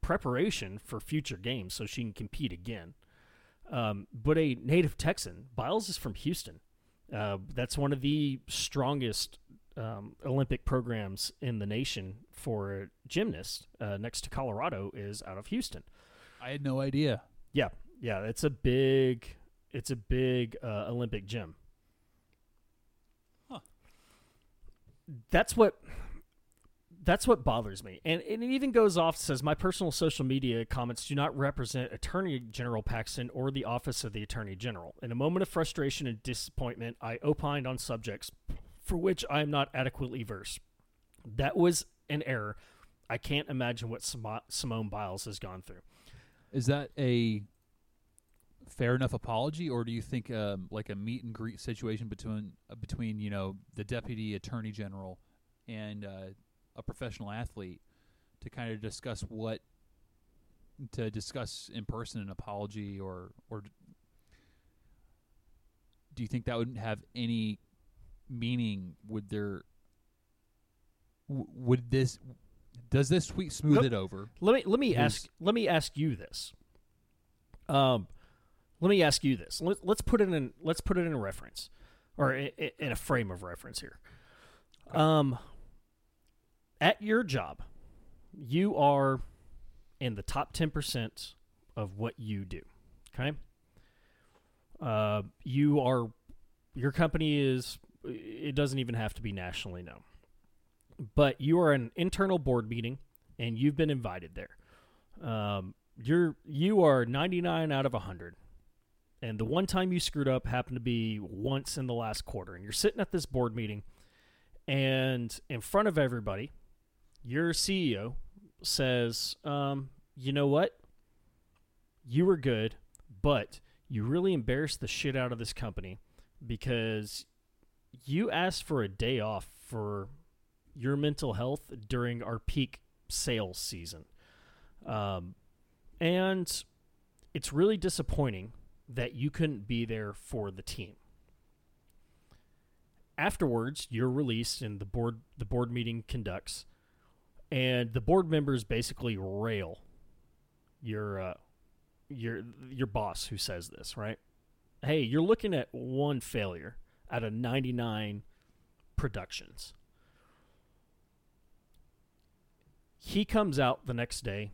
Speaker 1: preparation for future games so she can compete again. Um, but a native Texan, Biles is from Houston. Uh, that's one of the strongest um, Olympic programs in the nation for a gymnast. Uh, next to Colorado is out of Houston.
Speaker 2: I had no idea.
Speaker 1: Yeah, yeah, it's a big, it's a big uh, Olympic gym. Huh. that's what that's what bothers me. And, and it even goes off says my personal social media comments do not represent Attorney General Paxton or the office of the Attorney General. In a moment of frustration and disappointment, I opined on subjects for which I am not adequately versed. That was an error. I can't imagine what Simone Biles has gone through.
Speaker 2: Is that a fair enough apology, or do you think um, like a meet and greet situation between uh, between you know the deputy attorney general and uh, a professional athlete to kind of discuss what to discuss in person an apology or or do you think that would have any meaning? Would there would this does this tweet smooth nope. it over?
Speaker 1: let me let me ask let me ask you this. Um let me ask you this. Let, us put it in let's put it in a reference or in, in a frame of reference here. Um at your job, you are in the top 10% of what you do. Okay? Uh, you are, your company is, it doesn't even have to be nationally known. But you are an internal board meeting and you've been invited there. Um, you're, you are 99 out of 100. And the one time you screwed up happened to be once in the last quarter. And you're sitting at this board meeting and in front of everybody, your CEO says, um, you know what? You were good, but you really embarrassed the shit out of this company because you asked for a day off for your mental health during our peak sales season. Um, and it's really disappointing that you couldn't be there for the team. Afterwards, you're released and the board the board meeting conducts and the board members basically rail your uh, your your boss who says this, right? Hey, you're looking at one failure out of 99 productions. He comes out the next day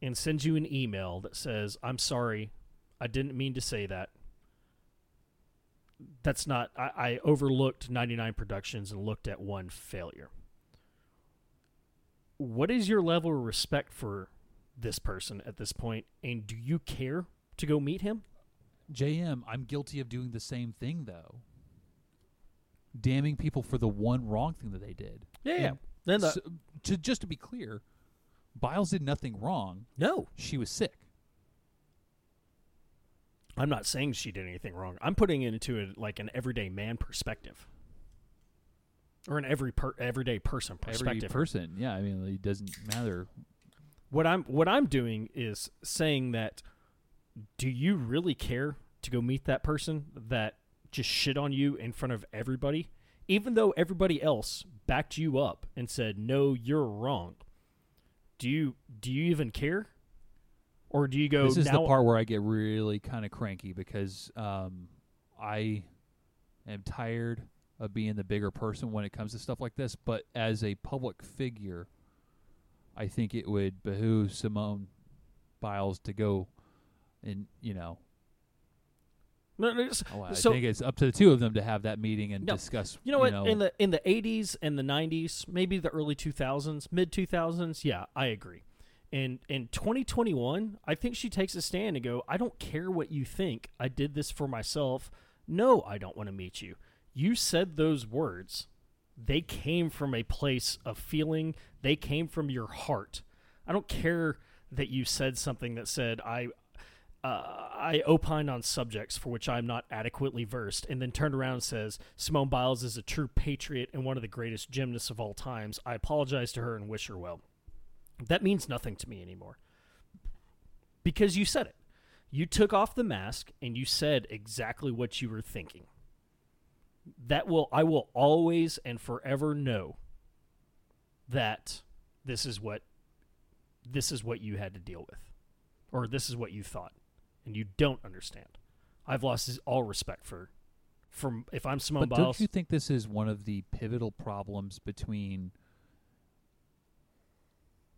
Speaker 1: and sends you an email that says, "I'm sorry, I didn't mean to say that. That's not. I, I overlooked 99 productions and looked at one failure." What is your level of respect for this person at this point, and do you care to go meet him?
Speaker 2: JM, I'm guilty of doing the same thing though. Damning people for the one wrong thing that they did.
Speaker 1: Yeah, yeah. Then
Speaker 2: the, so, to just to be clear, Biles did nothing wrong.
Speaker 1: No,
Speaker 2: she was sick.
Speaker 1: I'm not saying she did anything wrong. I'm putting it into a, like an everyday man perspective or an every per, everyday person perspective.
Speaker 2: Every person, yeah. I mean, it doesn't matter.
Speaker 1: What I'm what I'm doing is saying that. Do you really care to go meet that person that just shit on you in front of everybody, even though everybody else backed you up and said no, you're wrong? Do you do you even care? Or do you go?
Speaker 2: This is the part where I get really kind of cranky because um, I am tired of being the bigger person when it comes to stuff like this. But as a public figure, I think it would behoove Simone Biles to go and you know.
Speaker 1: No, no,
Speaker 2: oh, I so, think it's up to the two of them to have that meeting and
Speaker 1: no,
Speaker 2: discuss.
Speaker 1: You know what? know, in the in the eighties and the nineties, maybe the early two thousands, mid two thousands, yeah, I agree. And in 2021, I think she takes a stand and go, I don't care what you think. I did this for myself. No, I don't want to meet you you said those words. They came from a place of feeling, they came from your heart. I don't care that you said something that said, I. Uh, I opine on subjects for which I'm not adequately versed, and then turned around and says, Simone Biles is a true patriot and one of the greatest gymnasts of all times. I apologize to her and wish her well. That means nothing to me anymore. Because you said it. You took off the mask and you said exactly what you were thinking that will I will always and forever know that this is what this is what you had to deal with or this is what you thought and you don't understand. I've lost all respect for from if I'm Simone
Speaker 2: but
Speaker 1: Biles.
Speaker 2: Don't you think this is one of the pivotal problems between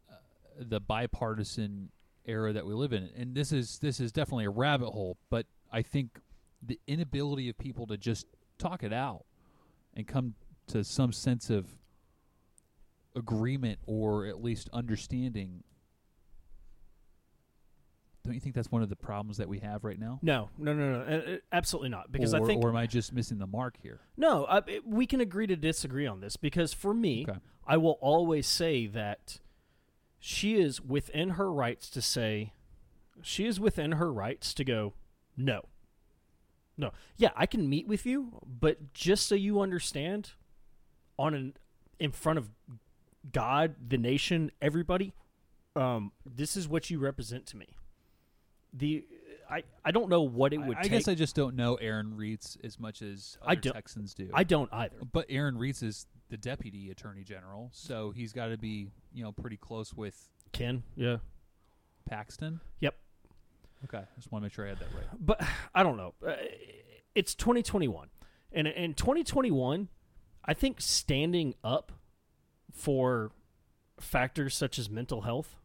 Speaker 2: uh, the bipartisan era that we live in? And this is this is definitely a rabbit hole, but I think the inability of people to just talk it out and come to some sense of agreement or at least understanding. Don't you think that's one of the problems that we have right now?
Speaker 1: No, no, no, no, uh, uh, absolutely not. Because
Speaker 2: or,
Speaker 1: I think
Speaker 2: or am I just missing the mark here?
Speaker 1: no, I, it- we can agree to disagree on this. Because for me,
Speaker 2: Okay.
Speaker 1: I will always say that she is within her rights to say, she is within her rights to go, no, no, yeah, I can meet with you, but just so you understand, on an in front of God, the nation, everybody, um, this is what you represent to me. The I, I don't know what it would
Speaker 2: I, I guess I just don't know Aaron Reitz as much as
Speaker 1: I don't-
Speaker 2: Texans do.
Speaker 1: I don't either.
Speaker 2: but Aaron Reitz is the deputy attorney general, so he's got to be you know pretty close with
Speaker 1: Ken, yeah.
Speaker 2: Paxton.
Speaker 1: Yep.
Speaker 2: Okay, just want to make sure I had that right.
Speaker 1: but [SIGHS] I don't know. Uh, It's 2021, and in 2021, I think standing up for factors such as mental health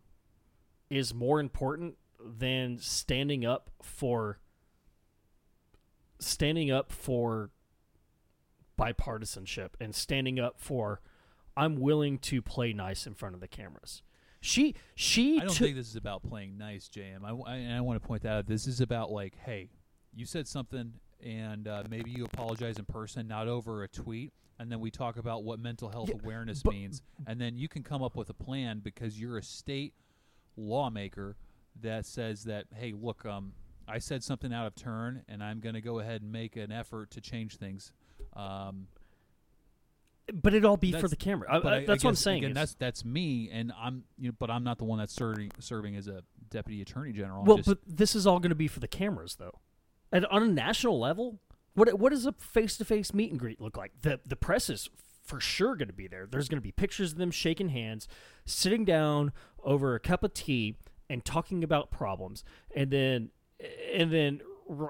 Speaker 1: is more important than standing up for standing up for bipartisanship and standing up for I'm willing to play nice in front of the cameras. She she
Speaker 2: I don't
Speaker 1: took
Speaker 2: think this is about playing nice, JM. I, I, and I want to point that out. This is about like, hey, you said something, and uh, maybe you apologize in person, not over a tweet, and then we talk about what mental health
Speaker 1: Yeah,
Speaker 2: awareness
Speaker 1: but-
Speaker 2: means, and then you can come up with a plan because you're a state lawmaker that says that, hey, look, um, I said something out of turn, and I'm going to go ahead and make an effort to change things. Um,
Speaker 1: but it all be for the camera. I- I-
Speaker 2: I- I
Speaker 1: that's what I'm saying.
Speaker 2: Again,
Speaker 1: is-
Speaker 2: that's that's me, and I'm you know, but I'm not the one that's serving serving as a deputy attorney general. I'm
Speaker 1: well,
Speaker 2: just-
Speaker 1: but this is all going to be for the cameras, though. And on a national level, what what does a face to face meet and greet look like? The the press is for sure going to be there. There's going to be pictures of them shaking hands, sitting down over a cup of tea, and talking about problems, and then and then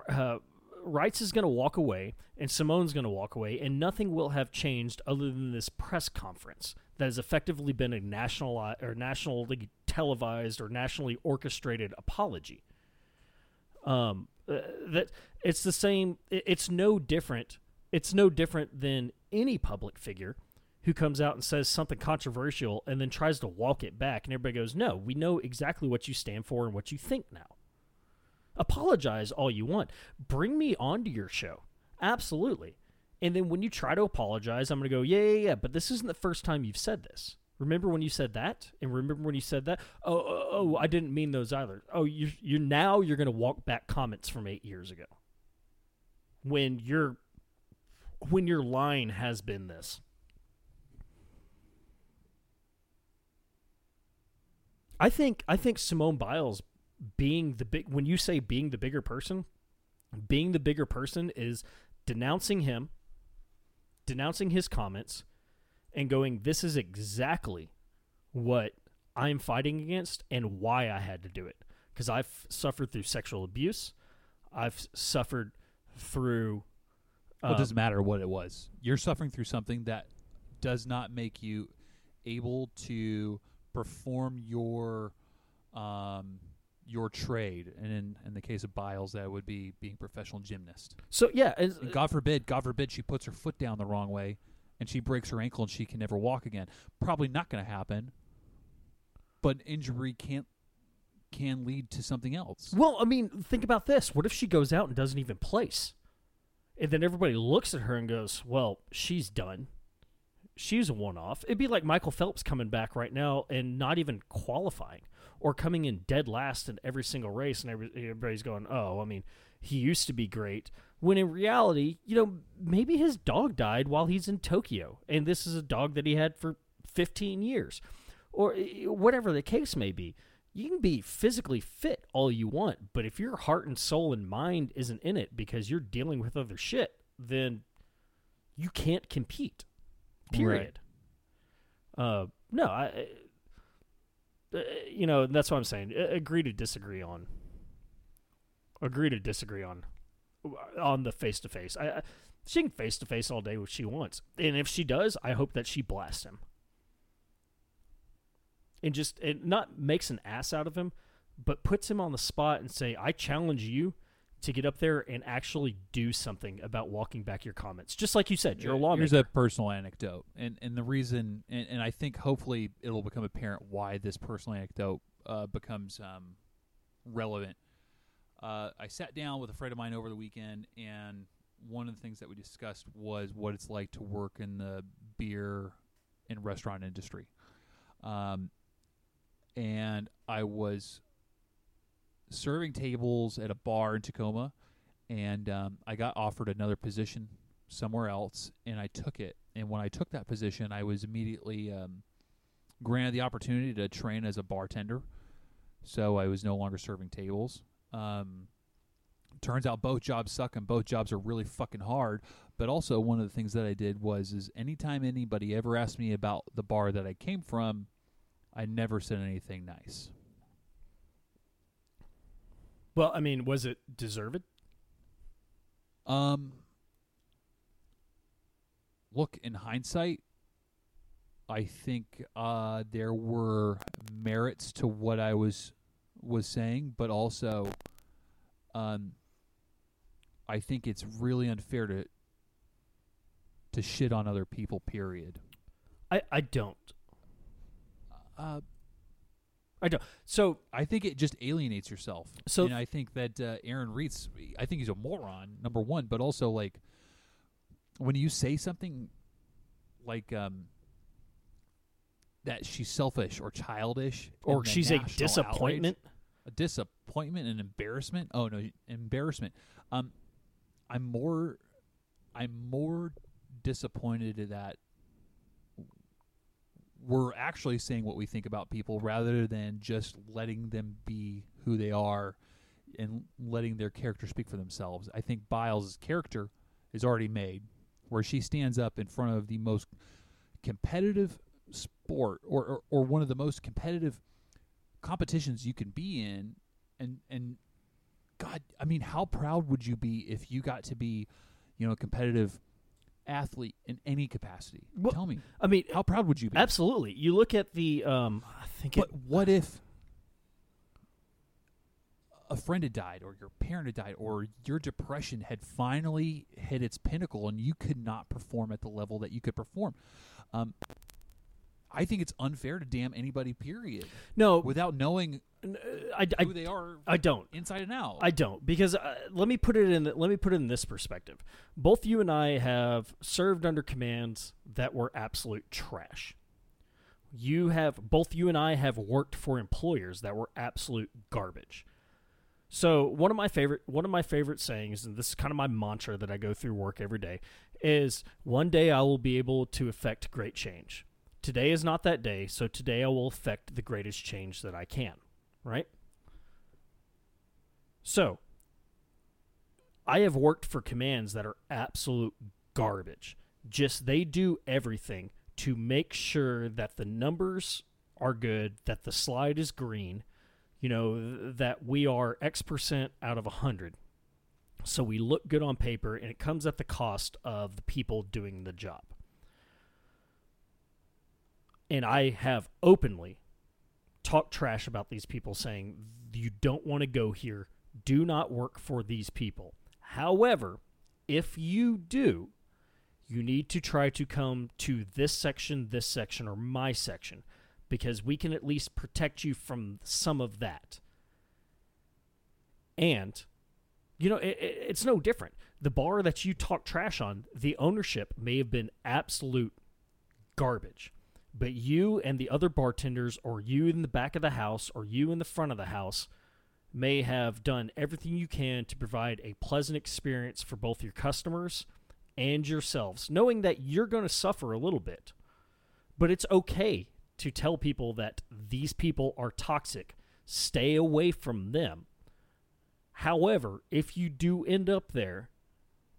Speaker 1: uh, Reitz is going to walk away, and Simone's going to walk away, and nothing will have changed other than this press conference that has effectively been a national or nationally televised or nationally orchestrated apology. Um, uh, that it's the same. It's no different. It's no different than any public figure who comes out and says something controversial and then tries to walk it back, and everybody goes, "No, we know exactly what you stand for and what you think now." Apologize all you want. Bring me onto your show, absolutely. And then when you try to apologize, I'm going to go, "Yeah, yeah, yeah." But this isn't the first time you've said this. Remember when you said that? And remember when you said that? Oh, oh, oh I didn't mean those either. Oh, you you now you're going to walk back comments from 8 years ago. When your when your line has been this. I think I think Simone Biles being the big when you say being the bigger person, being the bigger person is denouncing him, denouncing his comments, and going, This is exactly what I'm fighting against and why I had to do it. Because I've suffered through sexual abuse. I've suffered through.
Speaker 2: Well, it
Speaker 1: um,
Speaker 2: doesn't matter what it was. You're suffering through something that does not make you able to perform your um, your trade. And in, in the case of Biles, that would be being a professional gymnast.
Speaker 1: so yeah, and-
Speaker 2: And God forbid, God forbid, she puts her foot down the wrong way and she breaks her ankle and she can never walk again. Probably not going to happen. But injury can't can lead to something else.
Speaker 1: Well, I mean, think about this. What if she goes out and doesn't even place? And then everybody looks at her and goes, well, she's done. She's a one off. It'd be like Michael Phelps coming back right now and not even qualifying or coming in dead last in every single race. And everybody's going, oh, I mean, he used to be great. When in reality, you know, maybe his dog died while he's in Tokyo. And this is a dog that he had for 15 years or eh, whatever the case may be you can be physically fit all you want, but if your heart and soul and mind isn't in it because you're dealing with other shit, then you can't compete. Period. Uh, no, I, uh, you know, that's what I'm saying. Agree to disagree on. Agree to disagree on, on the face to face. I, she can face to face all day what she wants, and if she does, I hope that she blasts him and just it not makes an ass out of him, but puts him on the spot and say, "I challenge you to get up there and actually do something about walking back your comments. Just like you said, you're a lawmaker.
Speaker 2: Here's a personal anecdote, and and the reason, and, and I think hopefully it'll become apparent why this personal anecdote uh, becomes um, relevant. Uh, I sat down with a friend of mine over the weekend, and one of the things that we discussed was what it's like to work in the beer and restaurant industry. Um, and I was serving tables at a bar in Tacoma, and um, I got offered another position somewhere else, and I took it. And when I took that position, I was immediately um, granted the opportunity to train as a bartender. So I was no longer serving tables. Um, turns out both jobs suck, and both jobs are really fucking hard. But also, one of the things that I did was is anytime anybody ever asked me about the bar that I came from, I never said anything nice.
Speaker 1: Well, I mean, was it deserved?
Speaker 2: Um, look, in hindsight, I think uh, there were merits to what I was was saying, but also, um, I think it's really unfair to to shit on other people. Period.
Speaker 1: I, I don't.
Speaker 2: Uh,
Speaker 1: So
Speaker 2: I think it just alienates yourself.
Speaker 1: So-
Speaker 2: and I think that uh, Aaron Reitz, I think he's a moron, number one, but also like when you say something like um, that she's selfish or childish,
Speaker 1: or she's a disappointment.
Speaker 2: outrage- a disappointment, and embarrassment. Oh no, embarrassment. Um, I'm more, I'm more disappointed at that we're actually saying what we think about people rather than just letting them be who they are and letting their character speak for themselves. I think Biles' character is already made where she stands up in front of the most competitive sport or, or, or one of the most competitive competitions you can be in and and god i mean how proud would you be if you got to be you know a competitive athlete in any capacity
Speaker 1: Well,
Speaker 2: tell me
Speaker 1: I mean,
Speaker 2: how proud would you be
Speaker 1: absolutely. You look at the. Um, I think. It,
Speaker 2: what if a friend had died, or your parent had died, or your depression had finally hit its pinnacle, and you could not perform at the level that you could perform? Um, I think it's unfair to damn anybody. Period.
Speaker 1: no,
Speaker 2: Without knowing
Speaker 1: I, I,
Speaker 2: who they are
Speaker 1: I don't.
Speaker 2: inside and out.
Speaker 1: I don't because uh, let me put it in let me put it in this perspective. Both you and I have served under commands that were absolute trash. You have both you and I have worked for employers that were absolute garbage. So one of my favorite one of my favorite sayings, and this is kind of my mantra that I go through work every day, is one day I will be able to effect great change. Today is not that day, so today I will effect the greatest change that I can. Right? So, I have worked for commands that are absolute garbage. Just they do everything to make sure that the numbers are good, that the slide is green, you know, th- that we are X percent out of a 100. So we look good on paper, and it comes at the cost of the people doing the job. And I have openly talked trash about these people saying, you don't want to go here, do not work for these people. However, if you do, you need to try to come to this section, this section, or my section, because we can at least protect you from some of that. And, you know, it, it- it's no different. The bar that you talk trash on, the ownership may have been absolute garbage. But you and the other bartenders, or you in the back of the house, or you in the front of the house, may have done everything you can to provide a pleasant experience for both your customers and yourselves, knowing that you're going to suffer a little bit. But it's okay to tell people that these people are toxic. Stay away from them. However, if you do end up there,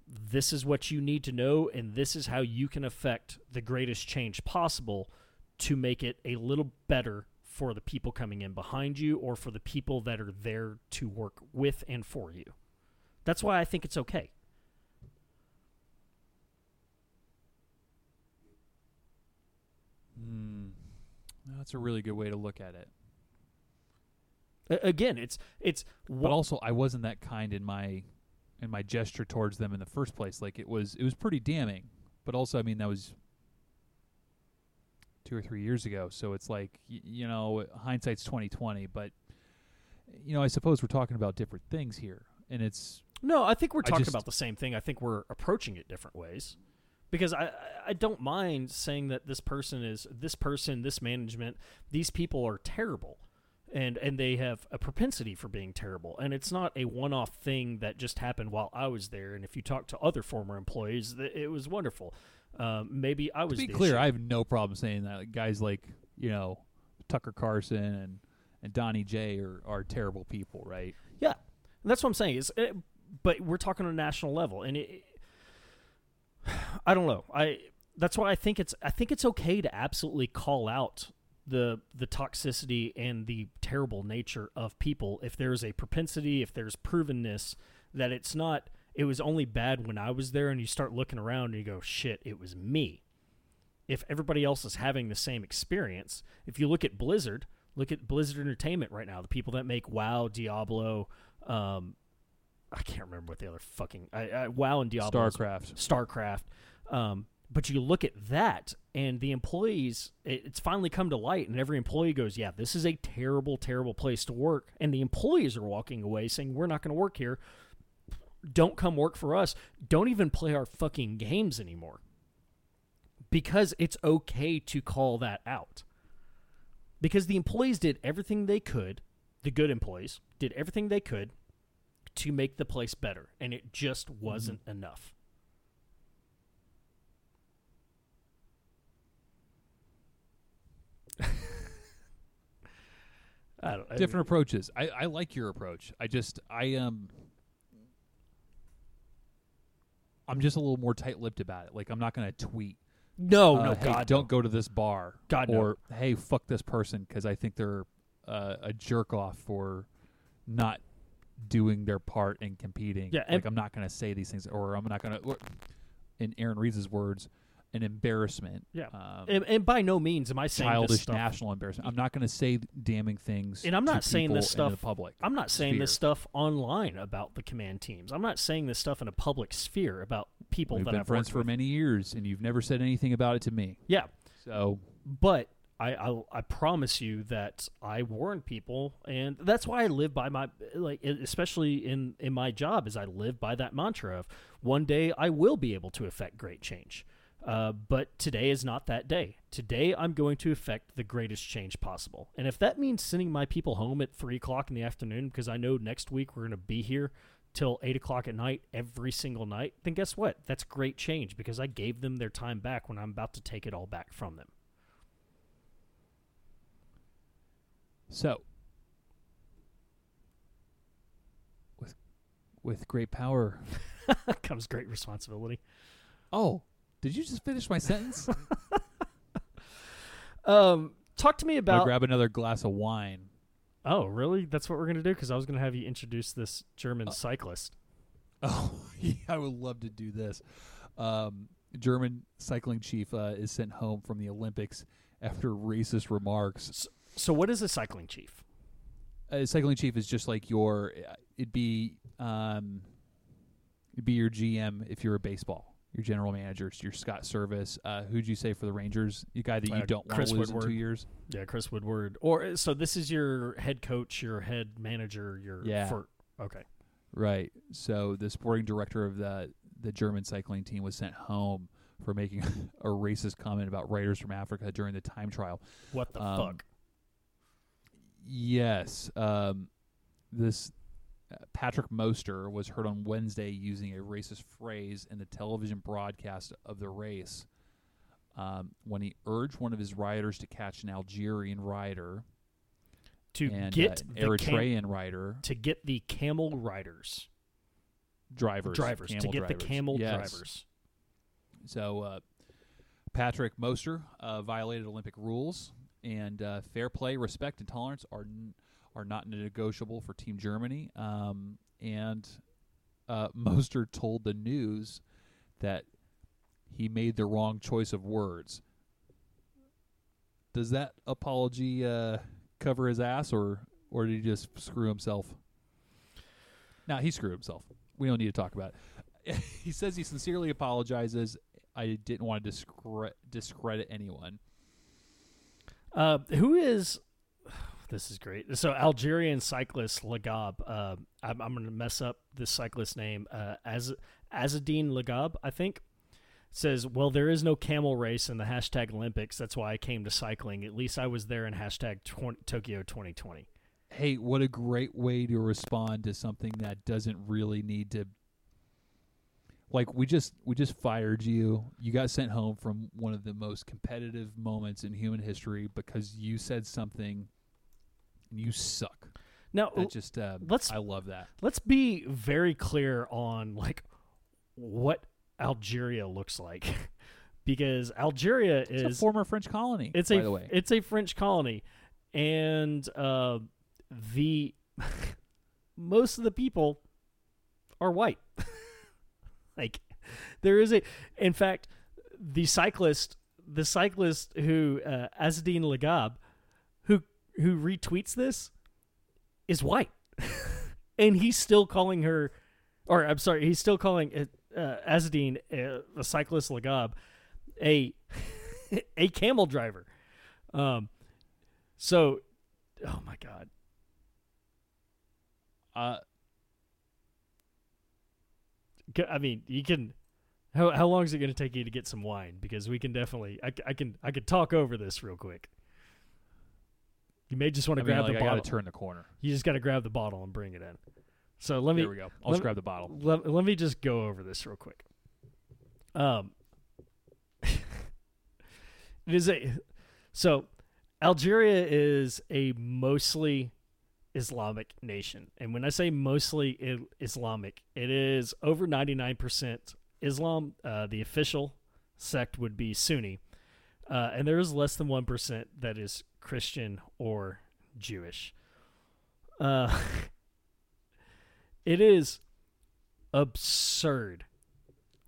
Speaker 1: this is what you need to know, and this is how you can affect the greatest change possible to make it a little better for the people coming in behind you or for the people that are there to work with and for you. That's why I think it's okay.
Speaker 2: Hmm. That's a really good way to look at it.
Speaker 1: A- again, it's it's
Speaker 2: but also I wasn't that kind in my in my gesture towards them in the first place. Like it was it was pretty damning. But also, I mean, that was two or three years ago. So it's like y- you know, hindsight's twenty twenty. But you know, I suppose we're talking about different things here, and it's
Speaker 1: No, I think we're
Speaker 2: I
Speaker 1: talking
Speaker 2: just-
Speaker 1: about the same thing. I think we're approaching it different ways. Because I, I- I don't mind saying that this person is this person, this management, these people are terrible. And and they have a propensity for being terrible. And it's not a one off thing that just happened while I was there. And if you talk to other former employees, it was wonderful. Um, maybe I
Speaker 2: to
Speaker 1: was
Speaker 2: be clear.
Speaker 1: issue.
Speaker 2: I have no problem saying that like, guys like you know Tucker Carlson and and Donnie J are are terrible people, right?
Speaker 1: Yeah, and that's what I'm saying. Is uh, but we're talking on a national level, and it, I don't know. I that's why I think it's I think it's okay to absolutely call out the the toxicity and the terrible nature of people if there's a propensity, if there's provenness that it's not. It was only bad when I was there, and you start looking around and you go, "Shit, it was me." If everybody else is having the same experience, if you look at Blizzard, look at Blizzard Entertainment right now, the people that make WoW, Diablo, um, I can't remember what the other fucking I, I, WoW and Diablo,
Speaker 2: Starcraft.
Speaker 1: StarCraft. Um, but you look at that, and the employees, it, it's finally come to light, and every employee goes, "Yeah, this is a terrible, terrible place to work." And the employees are walking away saying, "We're not going to work here. Don't come work for us. Don't even play our fucking games anymore." Because it's okay to call that out. Because the employees did everything they could, the good employees did everything they could to make the place better, and it just wasn't enough. [LAUGHS] I don't. I
Speaker 2: different approaches. I, I like your approach. I just I um I'm just a little more tight-lipped about it. Like I'm not going to tweet.
Speaker 1: No,
Speaker 2: uh,
Speaker 1: no,
Speaker 2: hey,
Speaker 1: God,
Speaker 2: don't
Speaker 1: no.
Speaker 2: go to this bar.
Speaker 1: God, no.
Speaker 2: or hey, fuck this person because I think they're uh, a jerk off for not doing their part in competing.
Speaker 1: Yeah,
Speaker 2: like I'm not going to say these things, or I'm not going to. In Aaron Reeves' words, an embarrassment.
Speaker 1: Yeah.
Speaker 2: Um,
Speaker 1: And, and by no means am I saying this
Speaker 2: childish national embarrassment. I'm not going to say damning things.
Speaker 1: And I'm not saying this
Speaker 2: in
Speaker 1: stuff-
Speaker 2: the public.
Speaker 1: I'm not saying this stuff online about the command teams. I'm not saying this stuff in a public sphere about people
Speaker 2: We've
Speaker 1: that
Speaker 2: been
Speaker 1: I've
Speaker 2: friends for
Speaker 1: with.
Speaker 2: many years, and you've never said anything about it to me.
Speaker 1: Yeah,
Speaker 2: So
Speaker 1: but I, I I promise you that I warn people, and that's why I live by my like, especially in in my job, is I live by that mantra of one day I will be able to affect great change. Uh, but today is not that day. Today I'm going to effect the greatest change possible, and if that means sending my people home at three o'clock in the afternoon because I know next week we're going to be here till eight o'clock at night every single night, then guess what? That's great change because I gave them their time back when I'm about to take it all back from them.
Speaker 2: So, with with great power. [LAUGHS]
Speaker 1: comes great responsibility.
Speaker 2: Oh, did you just finish my sentence? [LAUGHS]
Speaker 1: Um, talk to me
Speaker 2: I'll
Speaker 1: about.
Speaker 2: grab another glass of wine.
Speaker 1: oh, really? That's what we're gonna do? Because I was gonna have you introduce this German
Speaker 2: Uh,
Speaker 1: cyclist. [LAUGHS]
Speaker 2: Oh, yeah, I would love to do this. Um, German cycling chief uh, is sent home from the Olympics after racist remarks.
Speaker 1: So, what is a cycling chief?
Speaker 2: A cycling chief is just like your. It'd be um, it'd be your GM if you're a baseball. Your general manager, your Scott Servais. Uh, who'd you say for the Rangers? The guy that you
Speaker 1: Uh,
Speaker 2: don't want to lose in
Speaker 1: Woodward.
Speaker 2: two years.
Speaker 1: Yeah, Chris Woodward. Or so this is your head coach, your head manager, your
Speaker 2: Yeah.
Speaker 1: For, okay.
Speaker 2: Right. So the sporting director of the the German cycling team was sent home for making [LAUGHS] a racist comment about riders from Africa during the time trial.
Speaker 1: What the
Speaker 2: Um,
Speaker 1: fuck?
Speaker 2: Yes. Um, this uh, Patrick Moster was heard on Wednesday using a racist phrase in the television broadcast of the race um, when he urged one of his riders to catch an Algerian rider
Speaker 1: To
Speaker 2: and
Speaker 1: get
Speaker 2: uh, an
Speaker 1: the cam-
Speaker 2: Eritrean rider
Speaker 1: to get the camel riders,
Speaker 2: drivers.
Speaker 1: drivers, to get the camel
Speaker 2: Yes.
Speaker 1: drivers.
Speaker 2: So uh, Patrick Moster uh, violated Olympic rules, and uh, fair play, respect, and tolerance are n- are not negotiable for Team Germany. Um, and uh, [LAUGHS] Moster told the news that he made the wrong choice of words. Does that apology uh, cover his ass, or or did he just screw himself? Now he screwed himself. We don't need to talk about it. [LAUGHS] he says he sincerely apologizes. I didn't want to discre- discredit anyone.
Speaker 1: Uh, who is? This is great. So Algerian cyclist Lagab. Uh, I'm, I'm going to mess up this cyclist name. Uh, Az Azzedine Lagab, I think, says, "Well, there is no camel race in the hashtag Olympics. That's why I came to cycling. At least I was there in hashtag 20, Tokyo 2020."
Speaker 2: Hey, what a great way to respond to something that doesn't really need to like we just we just fired you. You got sent home from one of the most competitive moments in human history because you said something you suck.
Speaker 1: Now,
Speaker 2: That just uh,
Speaker 1: let's-
Speaker 2: I love that.
Speaker 1: let's be very clear on like what Algeria looks like, [LAUGHS] because Algeria
Speaker 2: It's
Speaker 1: is
Speaker 2: a former French colony.
Speaker 1: it's
Speaker 2: by
Speaker 1: a
Speaker 2: the way.
Speaker 1: it's a French colony, and uh, the [LAUGHS] most of the people are white. [LAUGHS] like there is a, in fact, the cyclist, the cyclist who uh, Azzedine Lagab, who retweets this, is white, [LAUGHS] and he's still calling her, or I'm sorry, he's still calling it, uh, Azzedine, uh, the cyclist Lagab, a [LAUGHS] a camel driver. Um, so, oh my god,
Speaker 2: uh,
Speaker 1: I mean, you can. How how long is it going to take you to get some wine? Because we can definitely, I, I can I could talk over this real quick. You may just want
Speaker 2: I
Speaker 1: to
Speaker 2: mean,
Speaker 1: grab
Speaker 2: like,
Speaker 1: the
Speaker 2: I
Speaker 1: bottle.
Speaker 2: turn the corner.
Speaker 1: you just got to grab the bottle and bring it in. So let me
Speaker 2: There we go. I'll
Speaker 1: let
Speaker 2: just grab the bottle.
Speaker 1: let, let me just go over this real quick. Um, [LAUGHS] it is a so Algeria is a mostly Islamic nation, and when I say mostly Islamic, it is over ninety nine percent Islam. Uh, the official sect would be Sunni, uh, and there is less than one percent that is Christian or Jewish. Uh, [LAUGHS] it is absurd.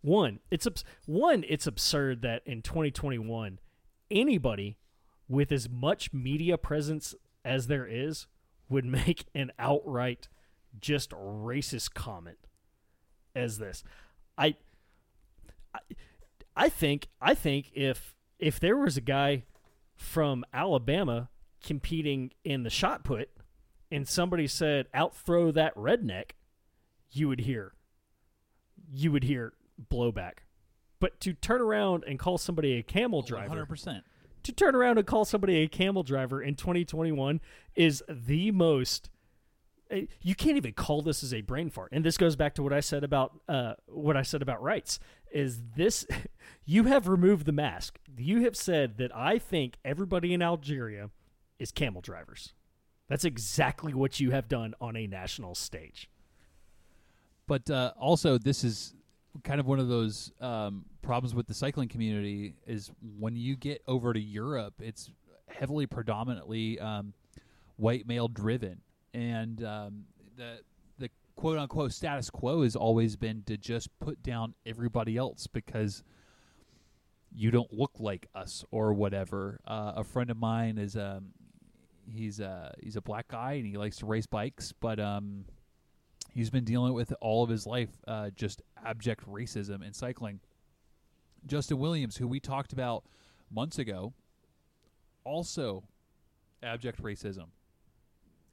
Speaker 1: One, it's abs- one, it's absurd that in 2021 anybody with as much media presence as there is would [LAUGHS] make an outright just racist comment as this. I I, I think I think if if there was a guy from Alabama competing in the shot put and somebody said out throw that redneck you would hear you would hear blowback. But to turn around and call somebody a camel driver
Speaker 2: 100%.
Speaker 1: to turn around and call somebody a camel driver in 2021 is the most eh, you can't even call this as a brain fart. And this goes back to what i said about uh, what i said about Reitz is this [LAUGHS] you have removed the mask. You have said that i think everybody in algeria is camel drivers. That's exactly what you have done on a national stage.
Speaker 2: But uh, also, this is kind of one of those um, problems with the cycling community is when you get over to Europe, it's heavily predominantly um, white male driven, and um, the quote unquote status quo has always been to just put down everybody else because you don't look like us or whatever. Uh, a friend of mine is um, he's a he's a black guy and he likes to race bikes, but um, he's been dealing with all of his life uh, just abject racism in cycling. Justin Williams, who we talked about months ago, also abject racism.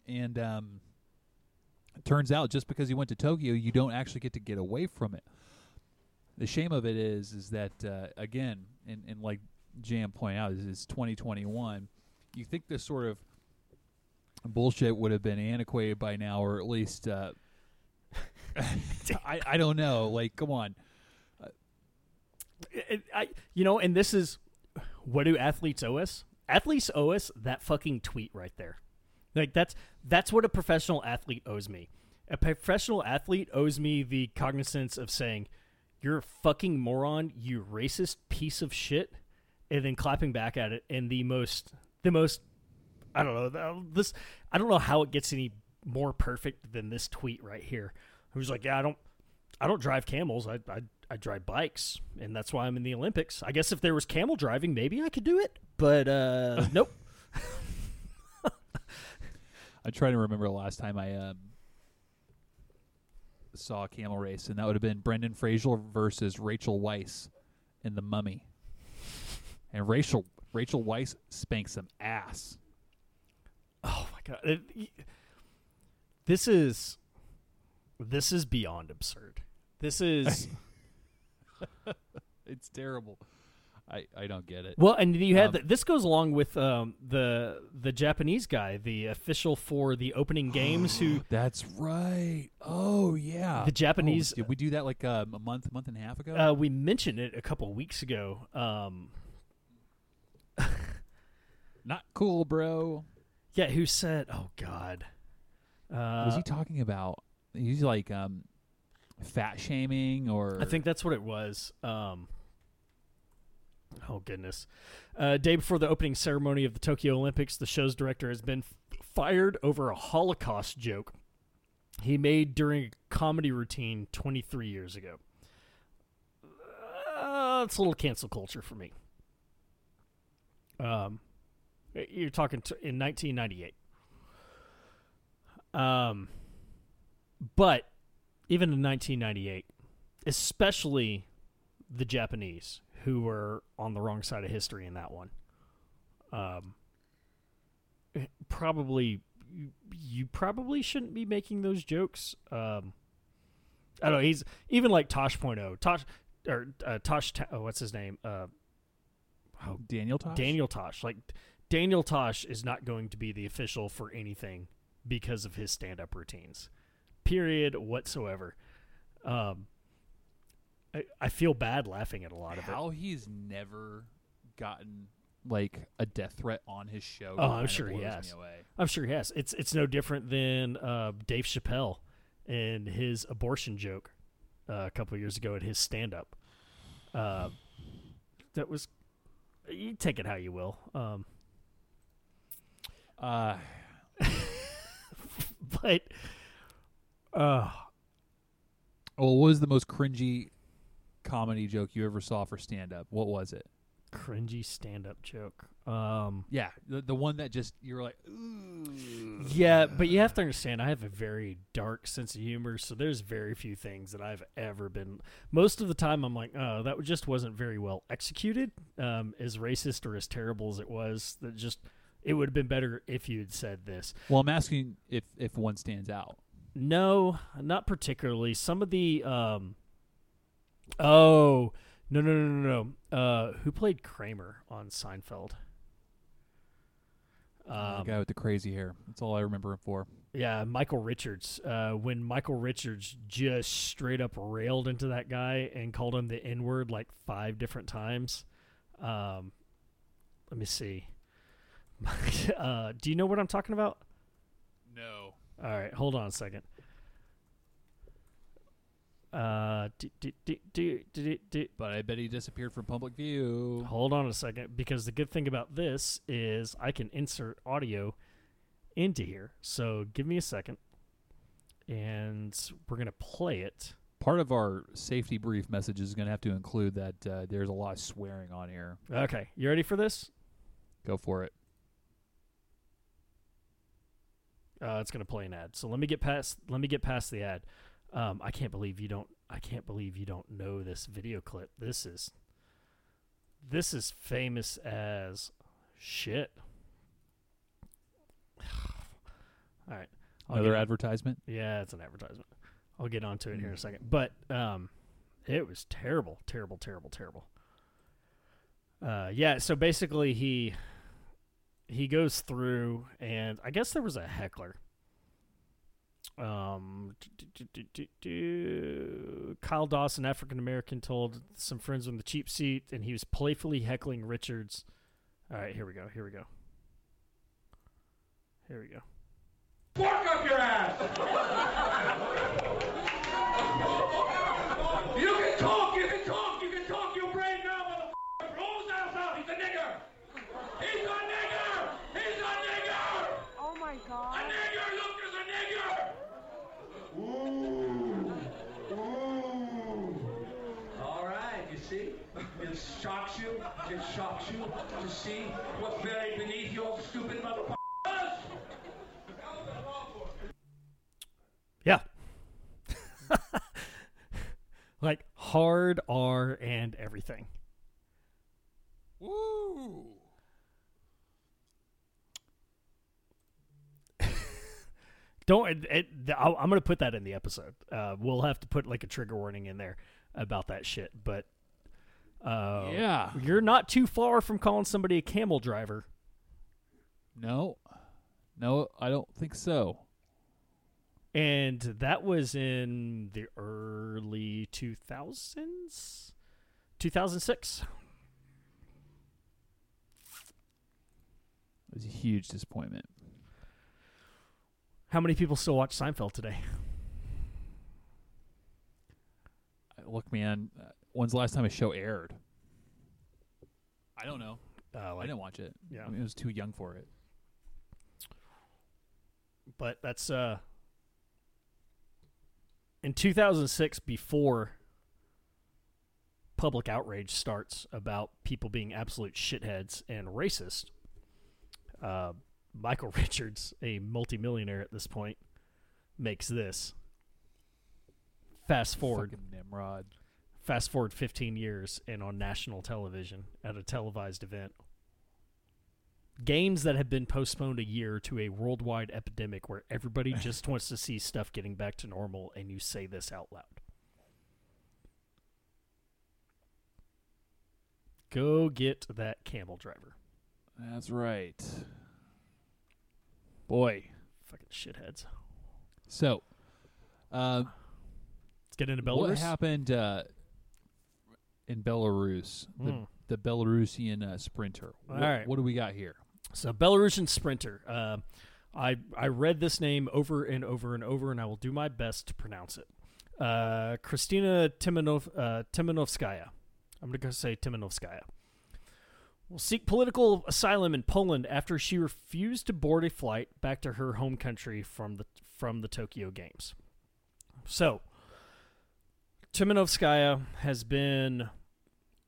Speaker 2: And um, it turns out just because you went to Tokyo, you don't actually get to get away from it. The shame of it is, is that uh, again, and, and like Jam pointed out, is 2021. You think this sort of bullshit would have been antiquated by now, or at least uh, [LAUGHS] I I don't know. Like, come on.
Speaker 1: It- I, you know, and this is what do athletes owe us? Athletes owe us that fucking tweet right there. Like that's that's what a professional athlete owes me. A professional athlete owes me the cognizance of saying, "You're a fucking moron, you racist piece of shit," and then clapping back at it in the most the most I don't know this I don't know how it gets any more perfect than this tweet right here. Who's like, "Yeah, I don't I don't drive camels. I, I I drive bikes, and that's why I'm in the Olympics. I guess if there was camel driving, maybe I could do it, but uh, [LAUGHS] nope.
Speaker 2: I'm trying to remember the last time I um saw a camel race, and that would have been Brendan Fraser versus Rachel Weisz in The Mummy. And Rachel Rachel Weisz spanked some ass.
Speaker 1: Oh my god. It- this is this is beyond absurd. This is [LAUGHS]
Speaker 2: It's terrible. I I don't get it.
Speaker 1: well, and you had
Speaker 2: Um,
Speaker 1: the, this goes along with um, the the Japanese guy, the official for the opening games, who [GASPS]
Speaker 2: That's right. Oh yeah.
Speaker 1: The Japanese-
Speaker 2: Oh, did we do that like um, a month, month and a half ago?
Speaker 1: uh, we mentioned it a couple weeks ago. Um, [LAUGHS]
Speaker 2: Not cool, bro.
Speaker 1: yeah, who said, "Oh God." Uh,
Speaker 2: was he talking about? He's like um, fat shaming, or
Speaker 1: I think that's what it was. Um, oh goodness! Uh, day before the opening ceremony of the Tokyo Olympics, the show's director has been f- fired over a Holocaust joke he made during a comedy routine 23 years ago. Uh, it's a little cancel culture for me. Um, you're talking t- in 1998. Um, but even in 1998, especially the Japanese who were on the wrong side of history in that one. Um, probably you, you probably shouldn't be making those jokes. Um, I don't know. He's even like Tosh.0, Tosh or uh, Tosh. Oh, what's his name? Uh, oh,
Speaker 2: Daniel Tosh.
Speaker 1: Daniel Tosh. Like Daniel Tosh is not going to be the official for anything because of his stand-up routines. Period whatsoever. Um, I, I feel bad laughing at a lot of it.
Speaker 2: How he's never gotten like a death threat on his show.
Speaker 1: Oh, I'm sure he has. I'm sure he has. It's it's no different than uh, Dave Chappelle and his abortion joke uh, a couple years ago at his stand-up. Uh, that was you take it how you will. Um,
Speaker 2: Uh, [LAUGHS]
Speaker 1: but uh,
Speaker 2: well, what was the most cringy comedy joke you ever saw for stand up? What was it?
Speaker 1: cringy stand-up joke. Um,
Speaker 2: Yeah, the the one that just you're like, Ooh.
Speaker 1: Yeah, but you have to understand, I have a very dark sense of humor, so there's very few things that I've ever been. Most of the time, I'm like, oh, that just wasn't very well executed. Um, as racist or as terrible as it was, that just it would have been better if you had said this.
Speaker 2: Well, I'm asking if if one stands out.
Speaker 1: No, not particularly. Some of the, um, oh no no no no no. Uh, who played Kramer on Seinfeld?
Speaker 2: the
Speaker 1: Um,
Speaker 2: guy with the crazy hair. That's all I remember him for.
Speaker 1: Yeah, Michael Richards. Uh, when Michael Richards just straight up railed into that guy and called him the N word like five different times. Um, let me see. [LAUGHS] uh, do you know what I'm talking about?
Speaker 2: No.
Speaker 1: All right, hold on a second. Uh, do, do, do,
Speaker 2: But I bet he disappeared from public view.
Speaker 1: Hold on a second, because the good thing about this is I can insert audio into here. So give me a second, and we're gonna play it.
Speaker 2: Part of our safety brief message is going to have to include that uh, there's a lot of swearing on here.
Speaker 1: Okay, you ready for this?
Speaker 2: Go for it.
Speaker 1: Uh, it's gonna play an ad. So let me get past. Let me get past the ad. Um, I can't believe you don't. I can't believe you don't know this video clip. This is. This is famous as shit. [SIGHS] All right. I'll
Speaker 2: Another advertisement.
Speaker 1: Yeah, it's an advertisement. I'll get onto it here in a second. But um, it was terrible, terrible, terrible, terrible. Uh, yeah. So basically, he he goes through, and I guess there was a heckler. Um, do, do, do, do, do. Kyle Dawson, African American, told some friends on the cheap seat, and he was playfully heckling Richards. All right, here we go. Here we go. Here we go.
Speaker 3: Fork up your ass! [LAUGHS] you can talk, you can talk, just shocks you, just shocks you to see what's buried beneath your stupid motherfuckers. Yeah. [LAUGHS]
Speaker 1: like hard R and everything.
Speaker 2: Woo. [LAUGHS]
Speaker 1: Don't. It, it, I'm going to put that in the episode. Uh, we'll have to put like a trigger warning in there about that shit. But uh,
Speaker 2: Yeah.
Speaker 1: you're not too far from calling somebody a camel driver.
Speaker 2: No, no, I don't think so.
Speaker 1: And that was in the early 2000s? 2006.
Speaker 2: It was a huge disappointment.
Speaker 1: How many people still watch Seinfeld today?
Speaker 2: Uh, Look, man, uh, when's the last time a show aired? I don't know.
Speaker 1: Uh,
Speaker 2: I didn't watch it.
Speaker 1: yeah.
Speaker 2: I mean, I was too young for it.
Speaker 1: but that's uh in 2006 before public outrage starts about people being absolute shitheads and racist uh, michael [LAUGHS] richards a multimillionaire at this point makes this fast forward
Speaker 2: Fucking Nimrod.
Speaker 1: Fast forward 15 years and on national television at a televised event. Games that have been postponed a year to a worldwide epidemic where everybody [LAUGHS] just wants to see stuff getting back to normal and you say this out loud. Go get that camel driver.
Speaker 2: That's right. Boy.
Speaker 1: fucking shitheads.
Speaker 2: So, uh,
Speaker 1: let's get into
Speaker 2: what
Speaker 1: belarus.
Speaker 2: happened uh, in Belarus? The,
Speaker 1: Mm.
Speaker 2: the Belarusian uh, sprinter.
Speaker 1: All
Speaker 2: what,
Speaker 1: right.
Speaker 2: what do we got here?
Speaker 1: So Belarusian sprinter. Uh, I I read this name over and over and over, and I will do my best to pronounce it. Uh, Kristina Timonov, uh, Timonovskaya. I'm going to say Timonovskaya. Will seek political asylum in Poland after she refused to board a flight back to her home country from the from the Tokyo Games. So, Timonovskaya has been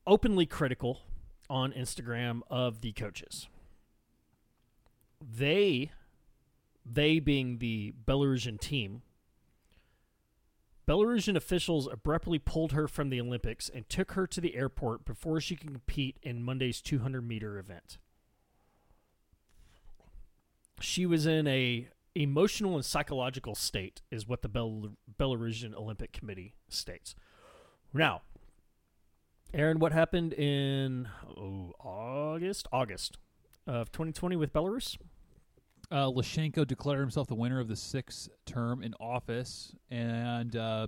Speaker 1: openly critical on Instagram of the coaches they they being the Belarusian team Belarusian officials abruptly pulled her from the Olympics and took her to the airport before she could compete in Monday's 200 meter event. She was in a emotional and psychological state, is what the Bel- Belarusian Olympic Committee states. Now, Aaron, what happened in oh, August? August of 2020 with Belarus?
Speaker 2: Uh, Lashenko declared himself the winner of the sixth term in office and uh,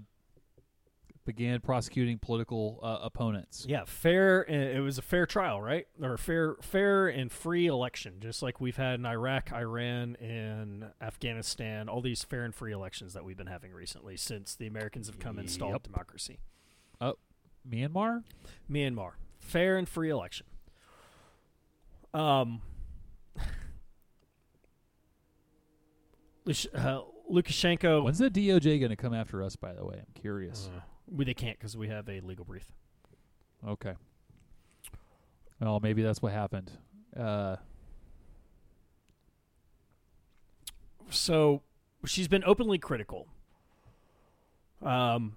Speaker 2: began prosecuting political uh, opponents.
Speaker 1: Yeah, fair. uh, It was a fair trial, right? Or fair, fair and free election, just like we've had in Iraq, Iran, and Afghanistan. All these fair and free elections that we've been having recently since the Americans have come and installed
Speaker 2: Yep.
Speaker 1: democracy.
Speaker 2: Myanmar?
Speaker 1: Myanmar, fair and free election. Um, [LAUGHS] uh, Lukashenko.
Speaker 2: When's the DOJ going to come after us, by the way? I'm curious.
Speaker 1: Uh, we, they can't because we have a legal brief.
Speaker 2: Okay. Well, maybe that's what happened. Uh,
Speaker 1: so she's been openly critical. Um,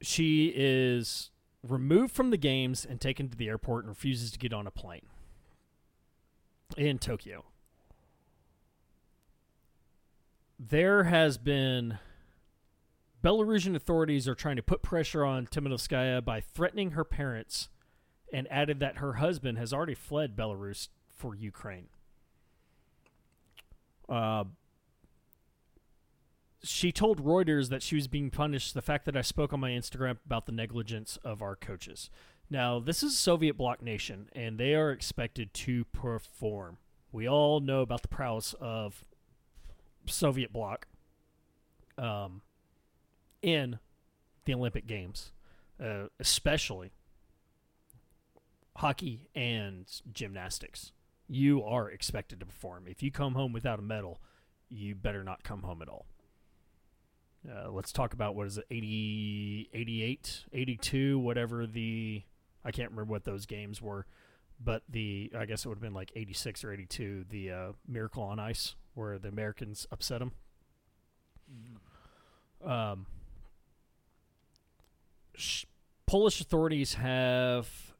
Speaker 1: she is removed from the games and taken to the airport and refuses to get on a plane in Tokyo. There has been Belarusian authorities are trying to put pressure on Timonovskaya by threatening her parents and added that her husband has already fled Belarus for Ukraine. Uh, she told Reuters that she was being punished the fact that I spoke on my Instagram about the negligence of our coaches. Now, this is a Soviet bloc nation, and they are expected to perform. We all know about the prowess of Soviet bloc um, in the Olympic Games, uh, especially hockey and gymnastics. You are expected to perform. If you come home without a medal, you better not come home at all. Uh, let's talk about what is it 80 88 82 whatever the i can't remember what those games were but the i guess it would have been like 86 or 82 the uh, miracle on ice where the americans upset them um sh- Polish authorities have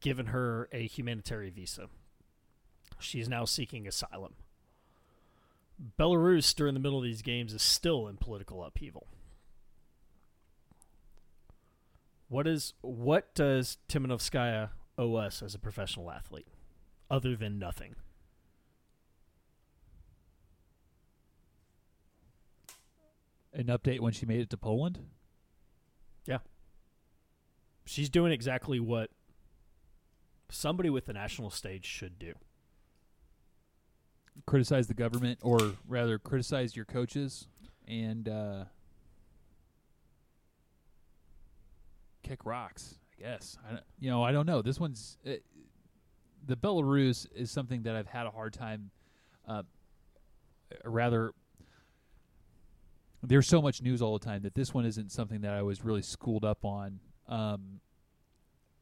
Speaker 1: given her a humanitarian visa. She is now seeking asylum. Belarus, during the middle of these games, is still in political upheaval. What is what does Timonovskaya owe us as a professional athlete, other than nothing?
Speaker 2: An update when she made it to Poland.
Speaker 1: She's doing exactly what somebody with the national stage should do.
Speaker 2: Criticize the government, or rather, criticize your coaches, and uh, kick rocks. I guess. I, you know, I don't know. This one's uh, the Belarus is something that I've had a hard time. Uh, rather, there's so much news all the time that this one isn't something that I was really schooled up on. Um,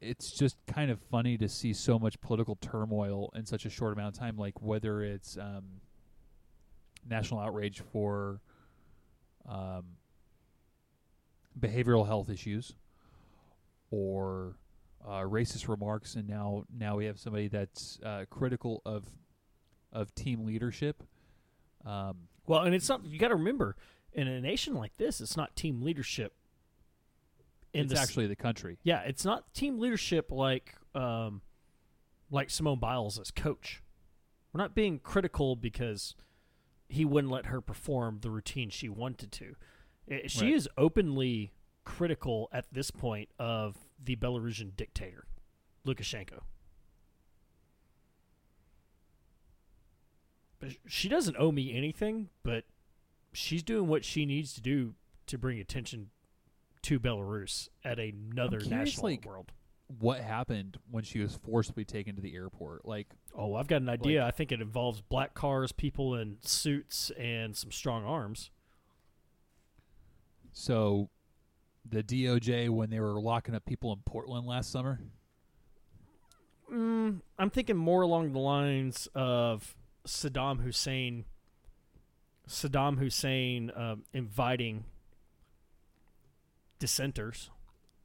Speaker 2: it's just kind of funny to see so much political turmoil in such a short amount of time. Like whether it's um, national outrage for um, behavioral health issues or uh, racist remarks, and now now we have somebody that's uh, critical of of team leadership. Um,
Speaker 1: Well, and it's not. You got to remember, in a nation like this, it's not team leadership. In
Speaker 2: it's
Speaker 1: the
Speaker 2: actually the country.
Speaker 1: yeah, it's not team leadership like um, like Simone Biles as coach. We're not being critical because he wouldn't let her perform the routine she wanted to. I- She
Speaker 2: Right.
Speaker 1: is openly critical at this point of the Belarusian dictator, Lukashenko. But she doesn't owe me anything, but she's doing what she needs to do to bring attention to Belarus at another
Speaker 2: curious,
Speaker 1: national
Speaker 2: like,
Speaker 1: world.
Speaker 2: What happened when she was forcibly taken to the airport? Like,
Speaker 1: Oh, I've got an idea. I think it involves black cars, people in suits, and some strong arms.
Speaker 2: so the DOJ when they were locking up people in Portland last summer.
Speaker 1: Mm, I'm thinking more along the lines of Saddam Hussein. Saddam Hussein um, inviting dissenters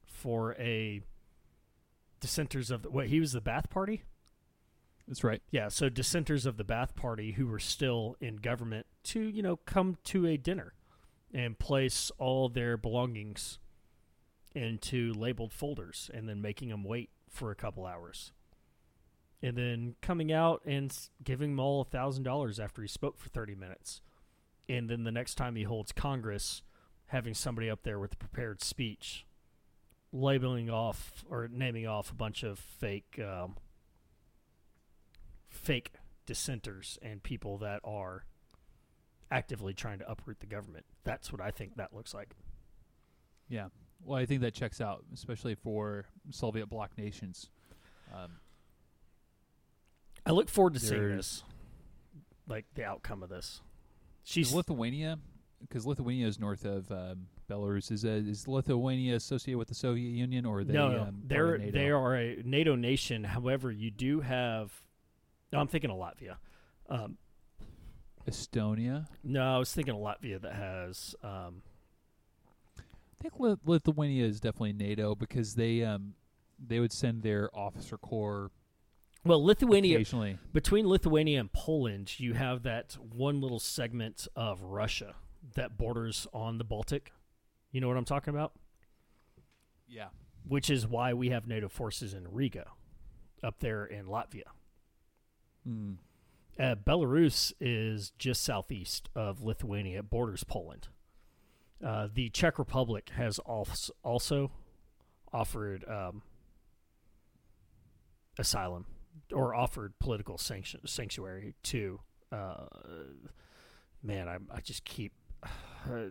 Speaker 1: for a dissenters of the what he was the Ba'ath Party.
Speaker 2: That's right.
Speaker 1: Yeah, so dissenters of the Ba'ath Party who were still in government to, you know, come to a dinner and place all their belongings into labeled folders and then making them wait for a couple hours. And then coming out and giving them all a $1,000 after he spoke for 30 minutes. And then the next time he holds Congress, having somebody up there with a prepared speech, labeling off or naming off a bunch of fake um, fake dissenters and people that are actively trying to uproot the government. That's what I think that looks like.
Speaker 2: Yeah. Well, I think that checks out, especially for Soviet bloc nations. Um,
Speaker 1: I look forward to seeing this, like the outcome of this. She's
Speaker 2: Lithuania, because Lithuania is north of um, Belarus. Is uh, is Lithuania associated with the Soviet Union, or they?
Speaker 1: no, no,
Speaker 2: um,
Speaker 1: they're
Speaker 2: NATO?
Speaker 1: they are a NATO nation. However, you do have. No, I'm thinking of Latvia. Um,
Speaker 2: Estonia.
Speaker 1: no, I was thinking of Latvia that has. Um,
Speaker 2: I think Li- Lithuania is definitely NATO because they um they would send their officer corps
Speaker 1: well, Lithuania between Lithuania and Poland, you have that one little segment of Russia that borders on the Baltic. You know what I'm talking about?
Speaker 2: Yeah.
Speaker 1: Which is why we have NATO forces in Riga, up there in Latvia.
Speaker 2: Mm.
Speaker 1: Uh, Belarus is just southeast of Lithuania, it borders Poland. Uh, the Czech Republic has also offered um, asylum or offered political sanction- sanctuary to. Uh, man, I, I just keep. [SIGHS] Uh,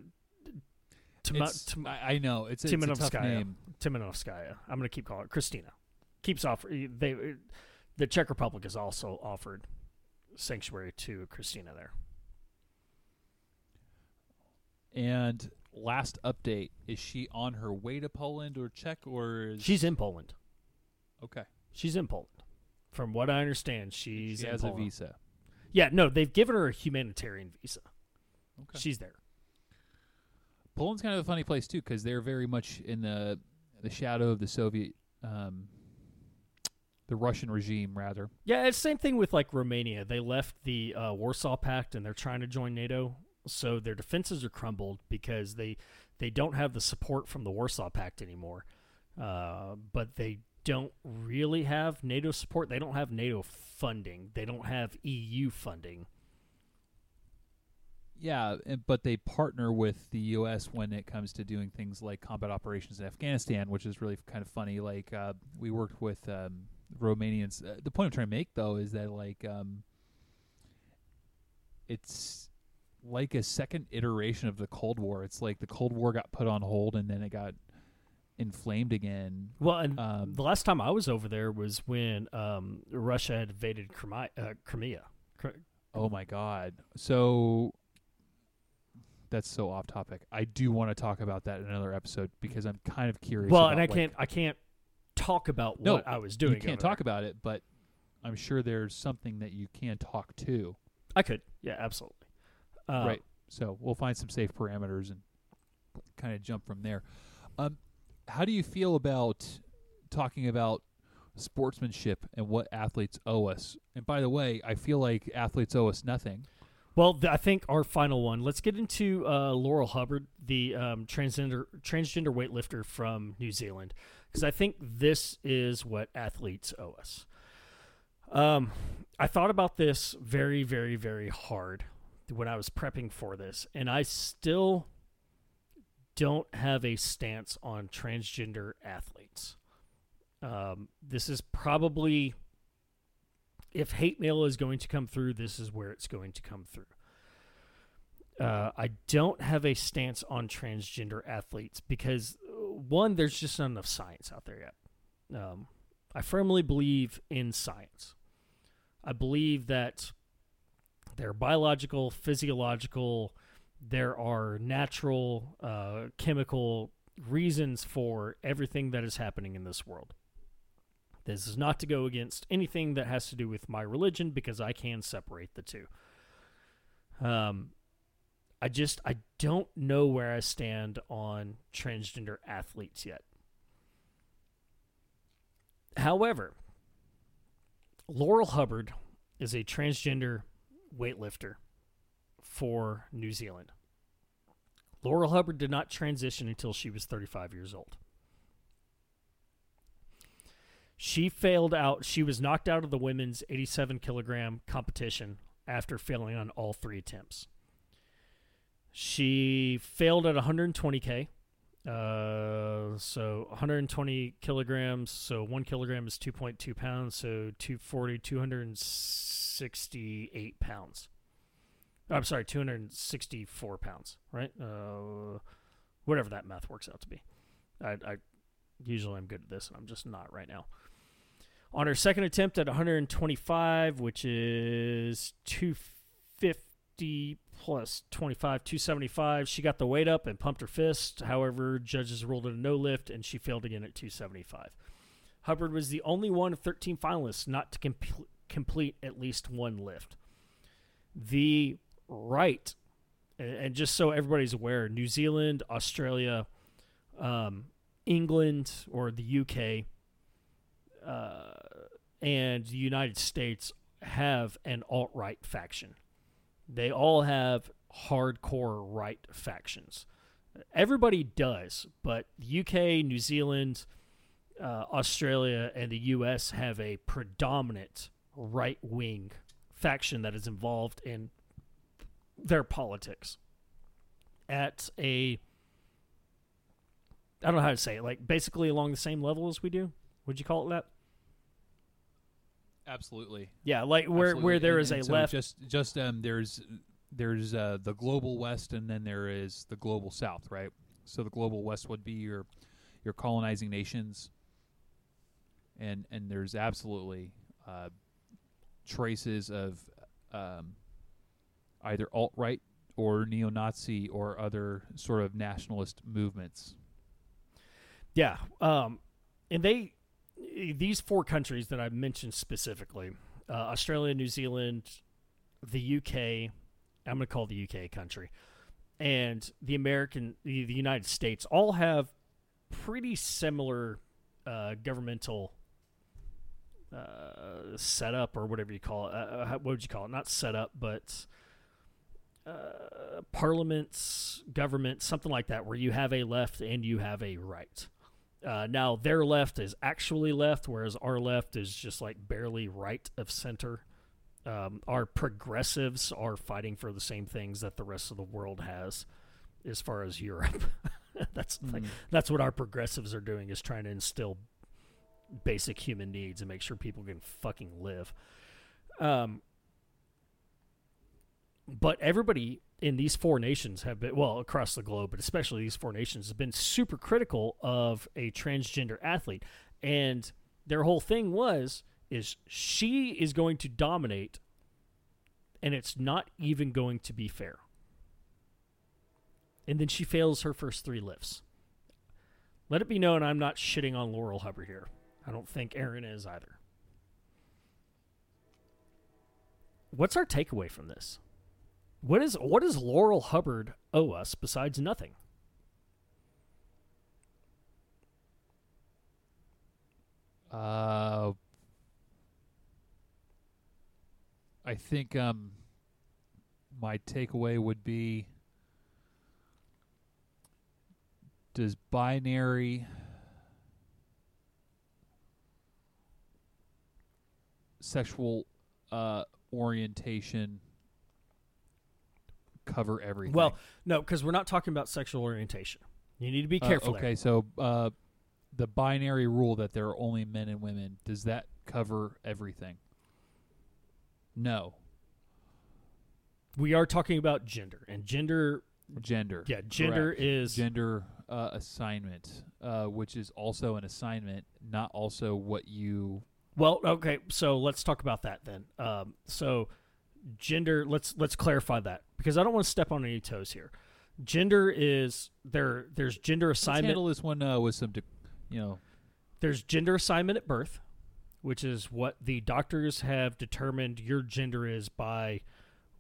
Speaker 1: Tim-
Speaker 2: I, know it's, it's
Speaker 1: Timonovskaya.
Speaker 2: name.
Speaker 1: Timonovskaya. I'm going to keep calling it Christina. Keeps offer they the Czech Republic has also offered sanctuary to Christina there.
Speaker 2: And last update: is she on her way to Poland or Czech or is
Speaker 1: She's in Poland.
Speaker 2: okay?
Speaker 1: She's in Poland. From what I understand, she's
Speaker 2: she has a visa.
Speaker 1: Yeah, no, they've given her a humanitarian visa.
Speaker 2: Okay.
Speaker 1: She's there.
Speaker 2: Poland's kind of a funny place too because they're very much in the the shadow of the Soviet, um, the Russian regime, rather.
Speaker 1: Yeah, it's same thing with like Romania. They left the uh, Warsaw Pact and they're trying to join NATO, so their defenses are crumbled because they they don't have the support from the Warsaw Pact anymore. Uh, but they don't really have NATO support. They don't have NATO funding. They don't have EU funding.
Speaker 2: Yeah, but they partner with the U.S. when it comes to doing things like combat operations in Afghanistan, which is really kind of funny. Like uh, we worked with um, Romanians. Uh, the point I'm trying to make, though, is that like um, it's like a second iteration of the Cold War. It's like the Cold War got put on hold and then it got inflamed again.
Speaker 1: Well, and
Speaker 2: Um,
Speaker 1: the last time I was over there was when um, Russia had invaded Crimea. Uh, Crimea. Cri-
Speaker 2: Oh my god. So that's so off topic. I do want to talk about that in another episode because I'm kind of curious.
Speaker 1: Well, and I
Speaker 2: like-
Speaker 1: can't I can't talk about
Speaker 2: No,
Speaker 1: what I was doing.
Speaker 2: You can't talk
Speaker 1: there.
Speaker 2: about it, but I'm sure there's something that you can talk to.
Speaker 1: I could. Yeah, absolutely. Um,
Speaker 2: right. So we'll find some safe parameters and kind of jump from there. Um, how do you feel about talking about sportsmanship and what athletes owe us? And by the way, I feel like athletes owe us nothing.
Speaker 1: Well, th- I think our final one. Let's get into uh, Laurel Hubbard, the um, transgender transgender weightlifter from New Zealand, because I think this is what athletes owe us. Um, I thought about this very, very, very hard when I was prepping for this, and I still don't have a stance on transgender athletes. Um, this is probably if hate mail is going to come through, this is where it's going to come through. Uh, I don't have a stance on transgender athletes because, uh, one, there's just not enough science out there yet. Um, I firmly believe in science. I believe that there are biological, physiological, there are natural, uh, chemical reasons for everything that is happening in this world. This is not to go against anything that has to do with my religion because I can separate the two. Um, I just I don't know where I stand on transgender athletes yet. However, Laurel Hubbard is a transgender weightlifter for New Zealand. Laurel Hubbard did not transition until she was 35 years old. She failed out. She was knocked out of the women's 87 kilogram competition after failing on all three attempts. She failed at 120k. Uh, so 120 kilograms. So one kilogram is 2.2 pounds. So 240, 268 pounds. I'm sorry, 264 pounds. Right? Uh, whatever that math works out to be. I, I usually I'm good at this, and I'm just not right now. On her second attempt at 125, which is 250 plus 25, 275, she got the weight up and pumped her fist. However, judges ruled it a no lift, and she failed again at 275. Hubbard was the only one of 13 finalists not to com- complete at least one lift. The right, and, and just so everybody's aware, New Zealand, Australia, um, England, or the UK, uh, and the United States have an alt right faction. They all have hardcore right factions. Everybody does, but the UK, New Zealand, uh, Australia, and the US have a predominant right wing faction that is involved in their politics at a I don't know how to say it, like basically along the same level as we do. Would you call it that?
Speaker 2: Absolutely.
Speaker 1: Yeah, like where
Speaker 2: Absolutely.
Speaker 1: where there
Speaker 2: And-
Speaker 1: is
Speaker 2: and
Speaker 1: a
Speaker 2: so
Speaker 1: left.
Speaker 2: Just just um, there's there's uh, the global west, and then there is the global south, right? So the global west would be your your colonizing nations, and and there's absolutely uh, traces of um, either alt right or neo Nazi or other sort of nationalist movements.
Speaker 1: Yeah, um, and they these four countries that I mentioned specifically: uh, Australia, New Zealand, the UK. I'm going to call the UK a country, and the American, the, the United States, all have pretty similar uh, governmental uh, setup or whatever you call it. Uh, uh, what would you call it? Not setup, but uh, parliaments, government, something like that, where you have a left and you have a right. Uh, now their left is actually left, whereas our left is just like barely right of center. Um, our progressives are fighting for the same things that the rest of the world has, as far as Europe. [LAUGHS] that's like, that's what our progressives are doing is trying to instill basic human needs and make sure people can fucking live. Um, but everybody in these four nations have been well across the globe, but especially these four nations have been super critical of a transgender athlete, and their whole thing was is she is going to dominate, and it's not even going to be fair. And then she fails her first three lifts. Let it be known I'm not shitting on Laurel Hubbard here. I don't think Aaron is either. What's our takeaway from this? What is what does Laurel Hubbard owe us besides nothing?
Speaker 2: Uh, I think um, my takeaway would be: Does binary sexual uh, orientation cover everything?
Speaker 1: Well, no, because we're not talking about sexual orientation. You need to be
Speaker 2: Uh,
Speaker 1: careful. there.
Speaker 2: okay, so uh, the binary rule that there are only men and women does that cover everything? No,
Speaker 1: We are talking about gender, and gender,
Speaker 2: gender.
Speaker 1: yeah, gender
Speaker 2: Correct.
Speaker 1: is
Speaker 2: gender uh, assignment, uh, which is also an assignment, not also what you.
Speaker 1: Well, okay, so let's talk about that then. Um, so gender, let's let's clarify that because I don't want to step on any toes here. Gender is there. There's gender
Speaker 2: Let's
Speaker 1: assignment.
Speaker 2: handle this one uh, with some, de- you know,
Speaker 1: There's gender assignment at birth, which is what the doctors have determined your gender is by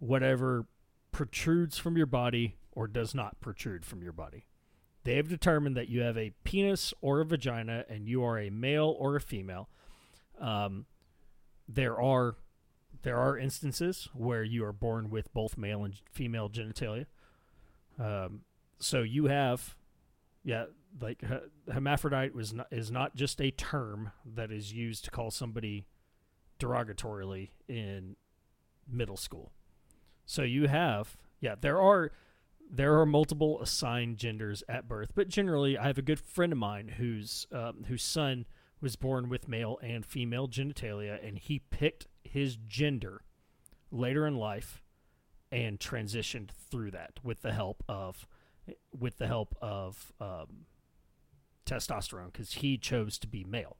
Speaker 1: whatever protrudes from your body or does not protrude from your body. They have determined that you have a penis or a vagina and you are a male or a female. Um, there are there are instances where you are born with both male and female genitalia. Um, so you have, yeah, like he- hermaphrodite was not, is not just a term that is used to call somebody derogatorily in middle school. So you have, yeah, there are there are multiple assigned genders at birth, but generally, I have a good friend of mine whose um, whose son was born with male and female genitalia, and he picked his gender later in life and transitioned through that with the help of with the help of um, testosterone because he chose to be male.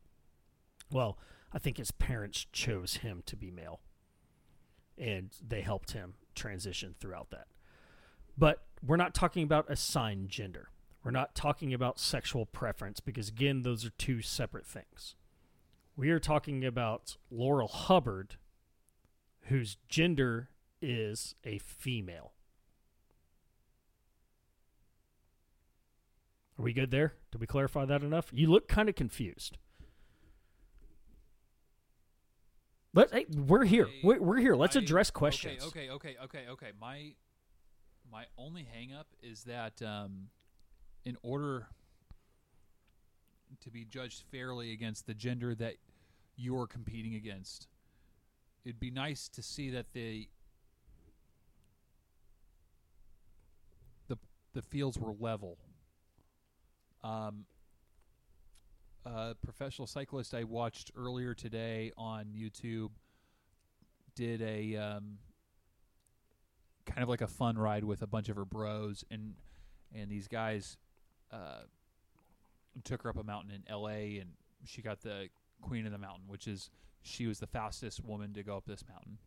Speaker 1: Well, I think his parents chose him to be male, and they helped him transition throughout that. But we're not talking about assigned gender. We're not talking about sexual preference because, again, those are two separate things. We are talking about Laurel Hubbard, whose gender is a female. Are we good there? Did we clarify that enough? You look kind of confused. Let hey, we're here. We're, we're here. Let's
Speaker 2: I-
Speaker 1: address questions.
Speaker 2: Okay, okay, okay, okay, okay. My my only hang up is that um, in order to be judged fairly against the gender that you're competing against, it'd be nice to see that the the the fields were level. Um, a professional cyclist I watched earlier today on YouTube did a um, kind of like a fun ride with a bunch of her bros, and and these guys uh, took her up a mountain in L.A. and she got the queen of the mountain, which is she was the fastest woman to go up this mountain.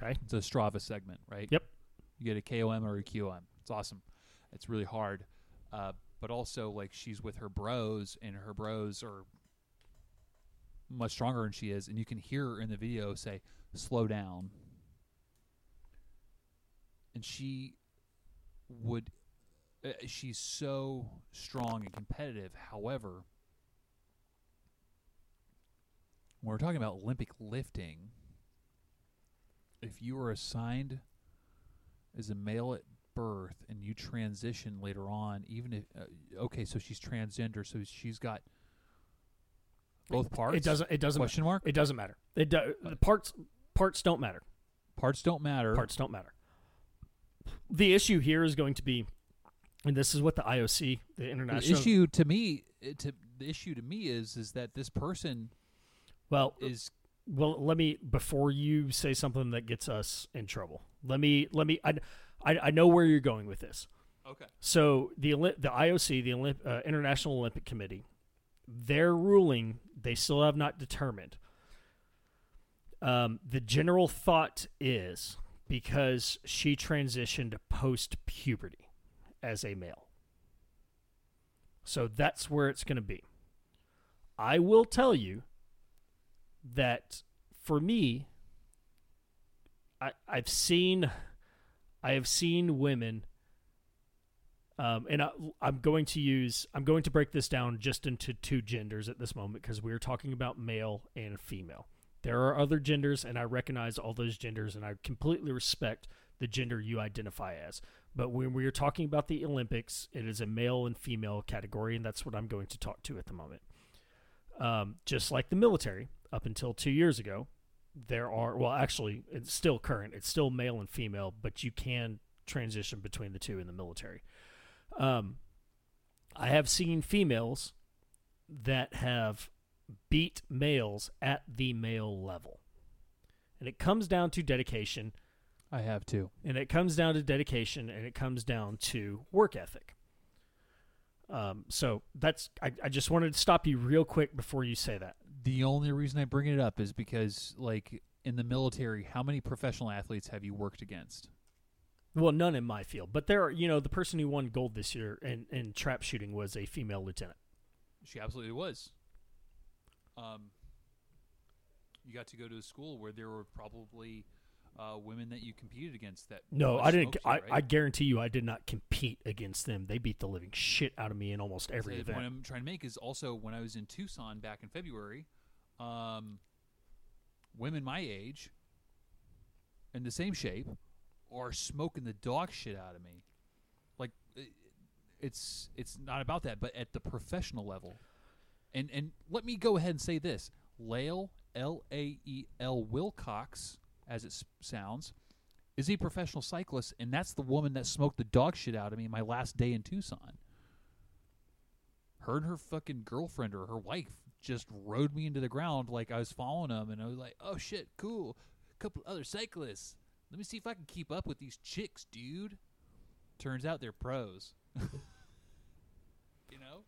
Speaker 1: Okay.
Speaker 2: It's a Strava segment, right?
Speaker 1: Yep.
Speaker 2: You get a KOM or a QM. It's awesome. It's really hard. Uh, but also, like, she's with her bros, and her bros are much stronger than she is. And you can hear her in the video say, slow down. And she would uh, she's so strong and competitive. However, when we're talking about Olympic lifting, if you are assigned as a male at birth and you transition later on, even if uh, okay, so she's transgender, so she's got both parts.
Speaker 1: It doesn't. It doesn't.
Speaker 2: question mark.
Speaker 1: It doesn't matter. It do, the parts parts don't matter.
Speaker 2: Parts don't matter.
Speaker 1: Parts don't matter. The issue here is going to be, and this is what the IOC, the
Speaker 2: The
Speaker 1: international
Speaker 2: issue to me, to the issue to me is is that this person
Speaker 1: Well,
Speaker 2: is
Speaker 1: well, let me before you say something that gets us in trouble. Let me let me. I, I, I know where you're going with this.
Speaker 2: okay.
Speaker 1: So the the IOC, the Olymp- uh, International Olympic Committee, their ruling they still have not determined. Um, the general thought is because she transitioned post puberty as a male. So that's where it's going to be. I will tell you that for me, I, I've seen, I have seen women um, and I, I'm going to use I'm going to break this down just into two genders at this moment because we're talking about male and female. There are other genders, and I recognize all those genders, and I completely respect the gender you identify as. But when we are talking about the Olympics, it is a male and female category, and that's what I'm going to talk to at the moment. Um, just like the military, up until two years ago, there are well, actually, it's still current. It's still male and female, but you can transition between the two in the military. Um, I have seen females that have beat males at the male level. And it comes down to dedication,
Speaker 2: I have too.
Speaker 1: and it comes down to dedication, and it comes down to work ethic. Um, so that's I, I just wanted to stop you real quick before you say that.
Speaker 2: The only reason I bring it up is because, like, in the military, how many professional athletes have you worked against?
Speaker 1: Well, none in my field, but there are you know the person who won gold this year in, in trap shooting was a female lieutenant.
Speaker 2: She absolutely was. Um, you got to go to a school where there were probably uh, women that you competed against. That
Speaker 1: No, I didn't. I,
Speaker 2: you,
Speaker 1: I guarantee you, I did not compete against them. They beat the living shit out of me in almost every
Speaker 2: So
Speaker 1: event.
Speaker 2: What I'm trying to make is also when I was in Tucson back in February, um, women my age, in the same shape, are smoking the dog shit out of me. Like, it's it's not about that, but at the professional level. And and let me go ahead and say this: Lael L A E L Wilcox, as it s- sounds, is a professional cyclist, and that's the woman that smoked the dog shit out of me my last day in Tucson her and her fucking girlfriend or her wife just rode me into the ground like I was following them, and I was like, "Oh shit, cool, A couple other cyclists. Let me see if I can keep up with these chicks, dude." Turns out they're pros. [LAUGHS] you know.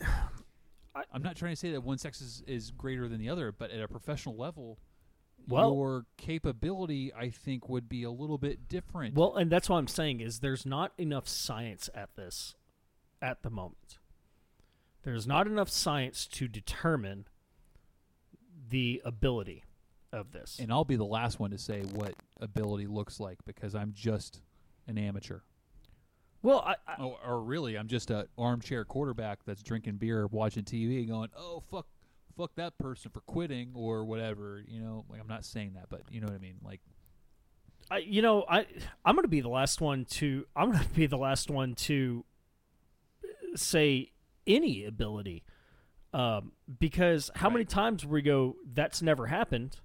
Speaker 2: [SIGHS]
Speaker 1: I-
Speaker 2: I'm not trying to say that one sex is, is greater than the other, but at a professional level,
Speaker 1: Well-
Speaker 2: your capability, I think, would be a little bit different.
Speaker 1: Well, and that's what I'm saying is there's not enough science at this at the moment. There's not enough science to determine the ability of this.
Speaker 2: and I'll be the last one to say what ability looks like because I'm just an amateur.
Speaker 1: well, I, I,
Speaker 2: Oh, or really, I'm just a armchair quarterback that's drinking beer, watching TV, going, "Oh fuck, fuck that person for quitting or whatever." You know, like I'm not saying that, but you know what I mean. Like,
Speaker 1: I you know I I'm gonna be the last one to I'm gonna be the last one to say any ability, um, because how many times we go that's never happened,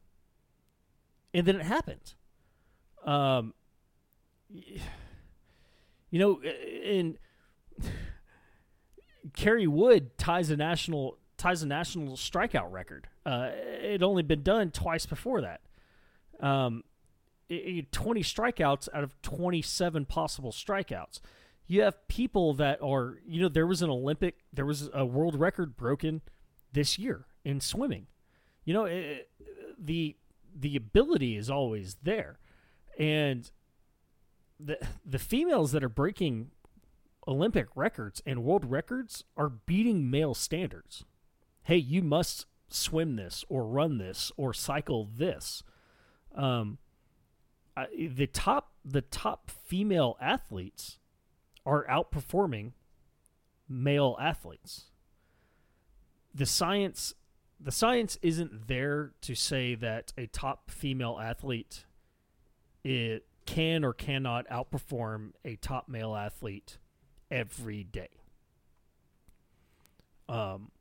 Speaker 1: and then it happened. Um, you know, in [SIGHS] Kerry Wood ties a national ties a national strikeout record. Uh, it only been done twice before that. Um, i- i- 20 strikeouts out of 27 possible strikeouts. You have people that are, you know, there was an Olympic, there was a world record broken this year in swimming. You know, it, the the ability is always there, and the the females that are breaking Olympic records and world records are beating male standards. Hey, you must swim this or run this or cycle this. Um, I, the top the top female athletes are outperforming male athletes. The science the science isn't there to say that a top female athlete it can or cannot outperform a top male athlete every day. Um,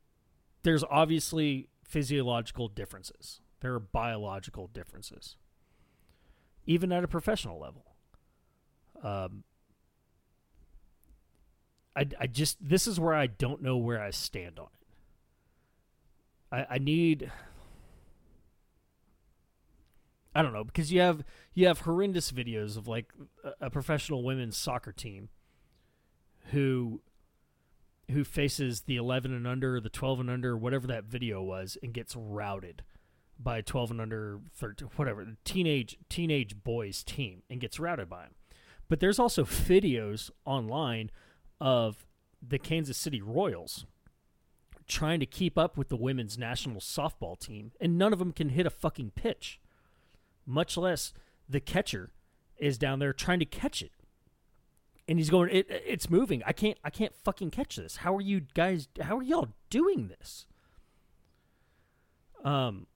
Speaker 1: there's obviously physiological differences. There are biological differences, even at a professional level. Um, I, I just this is where I don't know where I stand on it. I, I need I don't know because you have you have horrendous videos of like a, a professional women's soccer team who who faces the 11 and under, the 12 and under, whatever that video was, and gets routed by 12 and under, 13, whatever, teenage teenage boys team, and gets routed by them. But there's also videos online of the Kansas City Royals trying to keep up with the women's national softball team, and none of them can hit a fucking pitch, much less the catcher is down there trying to catch it. And he's going, it, it's moving. I can't, I can't fucking catch this. How are you guys? How are y'all doing this? Um,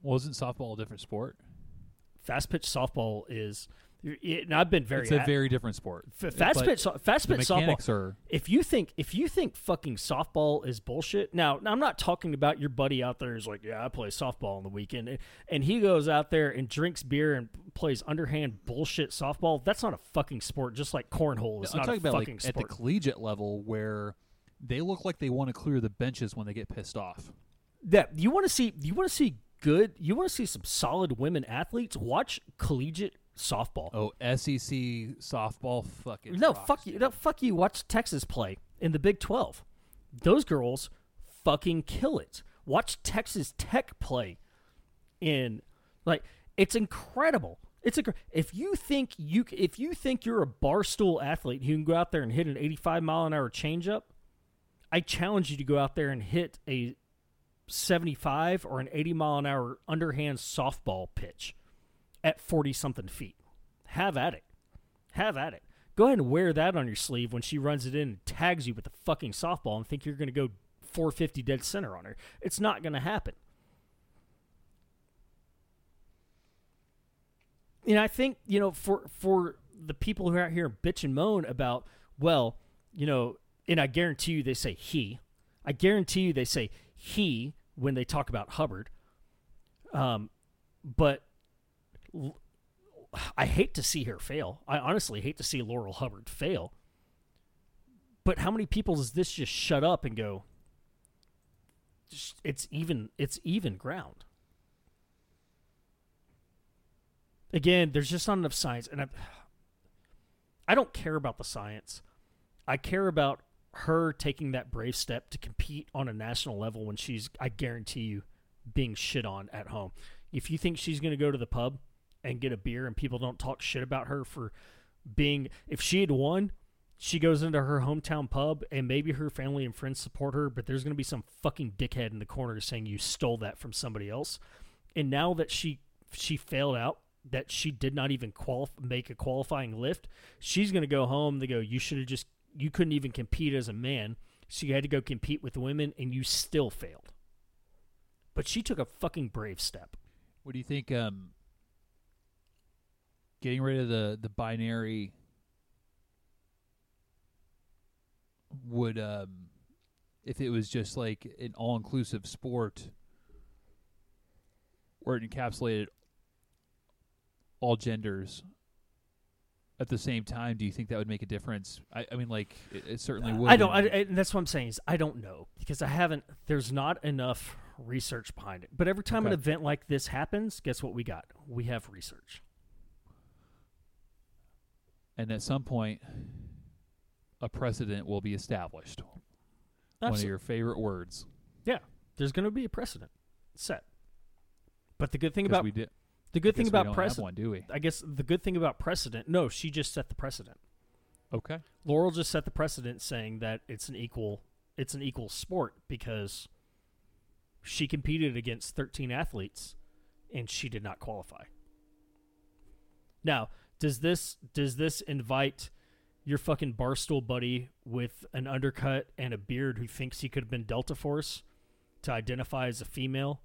Speaker 2: Wasn't softball a different sport?
Speaker 1: fast pitch softball is, and I've been very,
Speaker 2: it's a
Speaker 1: a-
Speaker 2: very different sport.
Speaker 1: f- fast pitch, so- softball.
Speaker 2: are
Speaker 1: if you think if you think fucking softball is bullshit now, i'm not talking about your buddy out there who's like yeah i play softball on the weekend and, he goes out there and drinks beer and plays underhand bullshit softball that's not a fucking sport just like cornhole is
Speaker 2: I'm
Speaker 1: not
Speaker 2: talking
Speaker 1: a
Speaker 2: about like
Speaker 1: fucking
Speaker 2: at the collegiate level where they look like they want to clear the benches when they get pissed off.
Speaker 1: that you want to see you want to see good you want to see some solid women athletes watch collegiate softball
Speaker 2: Oh, SEC softball, fucking
Speaker 1: No,
Speaker 2: rocks,
Speaker 1: fuck you. No, fuck you. Watch Texas play in the Big 12. Those girls fucking kill it. Watch Texas Tech play in like it's incredible. It's a if you think you if you think you're a barstool athlete who can go out there and hit an 85 mile an hour changeup, I challenge you to go out there and hit a 75 or an 80 mile an hour underhand softball pitch at 40 something feet. Have at it. Have at it. Go ahead and wear that on your sleeve when she runs it in and tags you with the fucking softball and think you're going to go 450 dead center on her. It's not going to happen. And I think, you know, for for the people who are out here bitch and moan about, well, you know, and I guarantee you they say he. I guarantee you they say he when they talk about Hubbard. Um, but I hate to see her fail. I honestly hate to see Laurel Hubbard fail. But how many people does this just shut up and go? "Just- It's even. It's even ground. Again, there's just not enough science, and I, I don't care about the science. I care about her taking that brave step to compete on a national level when she's, I guarantee you, being shit on at home. If you think she's going to go to the pub and get a beer and people don't talk shit about her for being, if she had won, she goes into her hometown pub and maybe her family and friends support her, but there's going to be some fucking dickhead in the corner saying you stole that from somebody else. And now that she she failed out, that she did not even qualif- make a qualifying lift, she's going to go home. They go, you should have just you couldn't even compete as a man, so you had to go compete with women, and you still failed. But she took a fucking brave step.
Speaker 2: What do you think? Um, getting rid of the the binary would, um, if it was just like an all inclusive sport, where it encapsulated all genders at the same time, do you think that would make a difference? I, I mean, like it, it certainly would.
Speaker 1: I don't. I, I, and that's what I'm saying is I don't know because I haven't. There's not enough research behind it. But every time an event like this happens, guess what we got? We have research.
Speaker 2: And at some point, a precedent will be established. One of your favorite words.
Speaker 1: yeah, there's going to be a precedent set. But the good thing about
Speaker 2: we did.
Speaker 1: the good thing about precedent,
Speaker 2: do we?
Speaker 1: I guess the good thing about precedent. No, she just set the precedent.
Speaker 2: Okay.
Speaker 1: Laurel just set the precedent saying that it's an equal it's an equal sport because she competed against 13 athletes and she did not qualify. Now, does this does this invite your fucking barstool buddy with an undercut and a beard who thinks he could have been Delta Force to identify as a female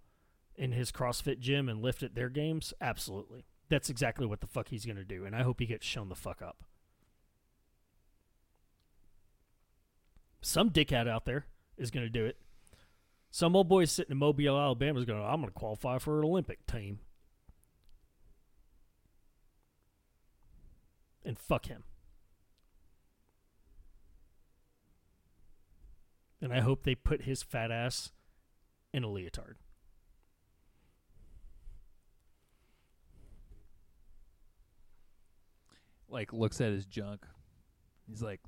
Speaker 1: in his CrossFit gym and lift at their games? Absolutely. That's exactly what the fuck he's going to do, and I hope he gets shown the fuck up. Some dickhead out there is going to do it. Some old boy sitting in Mobile, Alabama is going, I'm going to qualify for an Olympic team. And fuck him. And I hope they put his fat ass in a leotard.
Speaker 2: Like looks at his junk. He's like,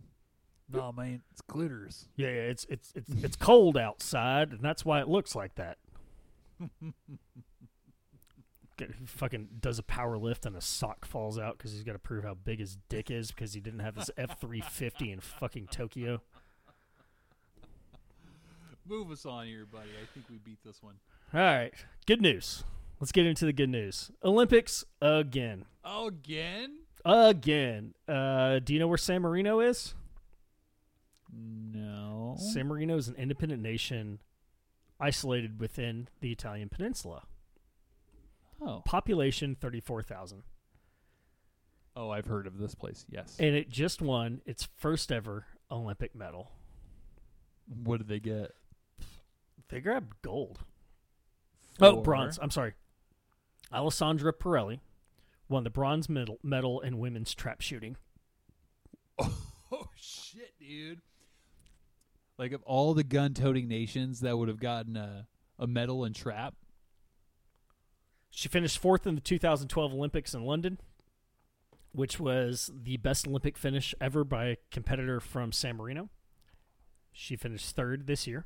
Speaker 2: "Nah, man, it's glitters."
Speaker 1: Yeah, yeah, it's it's it's it's cold outside, and that's why it looks like that. [LAUGHS] Fucking does a power lift and a sock falls out because he's got to prove how big his dick is because he didn't have his F three fifty in fucking Tokyo.
Speaker 2: Move us on here, buddy. I think we beat this one.
Speaker 1: All right, good news. Let's get into the good news. Olympics again,
Speaker 2: again?
Speaker 1: again. Uh, do you know where San Marino is?
Speaker 2: No.
Speaker 1: San Marino is an independent nation isolated within the Italian peninsula.
Speaker 2: Oh.
Speaker 1: Population 34,000.
Speaker 2: Oh, I've heard of this place. Yes.
Speaker 1: And it just won its first ever Olympic medal.
Speaker 2: what did they get?
Speaker 1: They grabbed gold. Oh, bronze. I'm sorry. Alessandra Perilli won the bronze medal, medal in women's trap shooting. [LAUGHS]
Speaker 2: Oh shit, dude! Like of all the gun-toting nations that would have gotten a a medal in trap,
Speaker 1: She finished fourth in the 2012 Olympics in London, which was the best Olympic finish ever by a competitor from San Marino. She finished third this year,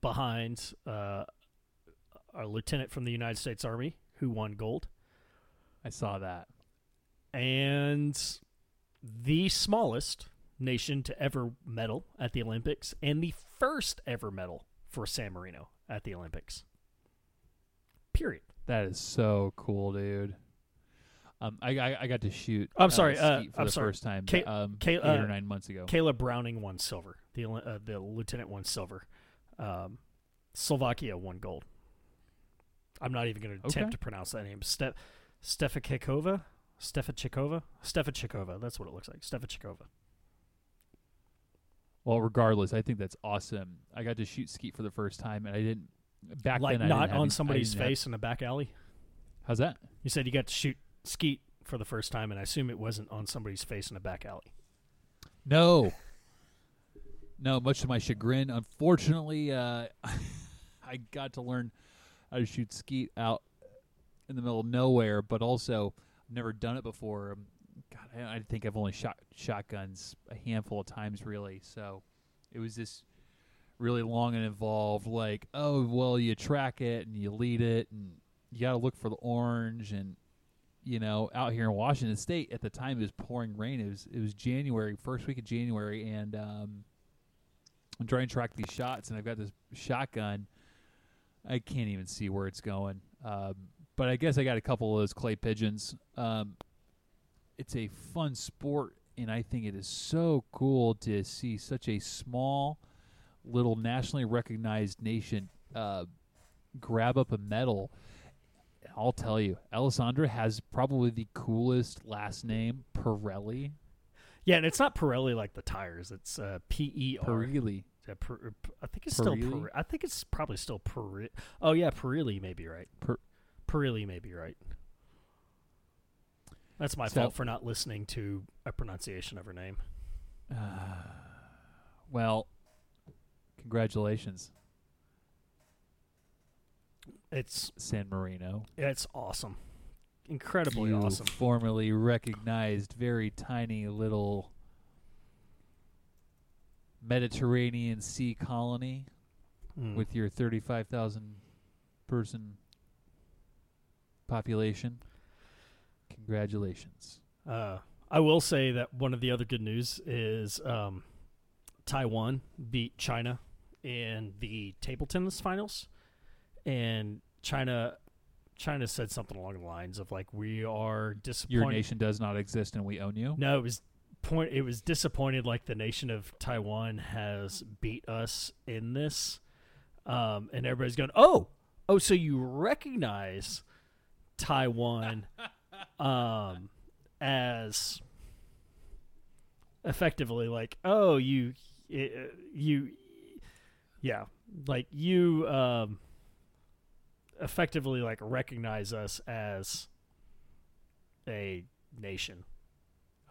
Speaker 1: behind uh, a lieutenant from the United States Army who won gold,
Speaker 2: I saw that.
Speaker 1: and the smallest nation to ever medal at the Olympics, and the first ever medal for San Marino at the Olympics. Period.
Speaker 2: That is so cool, dude. Um, I I, I got to shoot.
Speaker 1: I'm sorry, uh,
Speaker 2: for
Speaker 1: I'm
Speaker 2: the
Speaker 1: sorry.
Speaker 2: first time.
Speaker 1: Ka-
Speaker 2: um,
Speaker 1: Ka-
Speaker 2: eight
Speaker 1: uh,
Speaker 2: or nine months ago.
Speaker 1: Kayle Browning won silver. The uh, the lieutenant won silver. Um, Slovakia won gold. I'm not even going to attempt
Speaker 2: Okay.
Speaker 1: to pronounce that name. Ste- Stefachikova? Stefachikova? Stefachikova. That's what it looks like. Stefachikova.
Speaker 2: well, regardless, I think that's awesome. I got to shoot skeet for the first time, and I didn't. Back
Speaker 1: like
Speaker 2: then,
Speaker 1: not on
Speaker 2: any-
Speaker 1: somebody's
Speaker 2: didn't have-
Speaker 1: face in a back alley.
Speaker 2: How's that?
Speaker 1: You said you got to shoot skeet for the first time, and I assume it wasn't on somebody's face in a back alley.
Speaker 2: No. [LAUGHS] No, much to my chagrin. Unfortunately, uh, [LAUGHS] I got to learn how to shoot skeet out in the middle of nowhere, but also never done it before. Um, God, I, I think I've only shot shotguns a handful of times, really. So it was this really long and involved, like, oh, well, you track it and you lead it, and you got to look for the orange and you know, out here in Washington State at the time it was pouring rain. It was it was January, first week of January, and um, I'm trying to track these shots, and I've got this shotgun. I can't even see where it's going, um, but I guess I got a couple of those clay pigeons. Um, it's a fun sport, and I think it is so cool to see such a small, little nationally recognized nation uh, grab up a medal. I'll tell you, Alessandra has probably the coolest last name, Perilli.
Speaker 1: Yeah, and it's not Pirelli like the tires. It's uh, P E R.
Speaker 2: Perilli.
Speaker 1: Yeah, per, p- I think it's still.
Speaker 2: Pirelli?
Speaker 1: Per, I think it's probably still Pirelli. Oh yeah, Pirelli may be right.
Speaker 2: Per-
Speaker 1: Pirelli may be right. That's my
Speaker 2: So-
Speaker 1: fault for not listening to a pronunciation of her name. [SIGHS]
Speaker 2: Well, congratulations,
Speaker 1: It's
Speaker 2: San Marino.
Speaker 1: it's awesome, incredibly
Speaker 2: you
Speaker 1: awesome.
Speaker 2: formerly recognized very tiny little Mediterranean Sea colony
Speaker 1: Mm.
Speaker 2: with your 35,000 person population. Congratulations.
Speaker 1: Uh, I will say that one of the other good news is um, Taiwan beat China in the table tennis finals, and China China said something along the lines of like we are disappointed.
Speaker 2: Your nation does not exist and we own you.
Speaker 1: No, it was point. It was disappointed like the nation of Taiwan has beat us in this, um, and everybody's going, "Oh, oh, so you recognize Taiwan [LAUGHS] um, as effectively like, oh, you, uh, you, yeah, like you." Um, effectively like recognize us as a nation.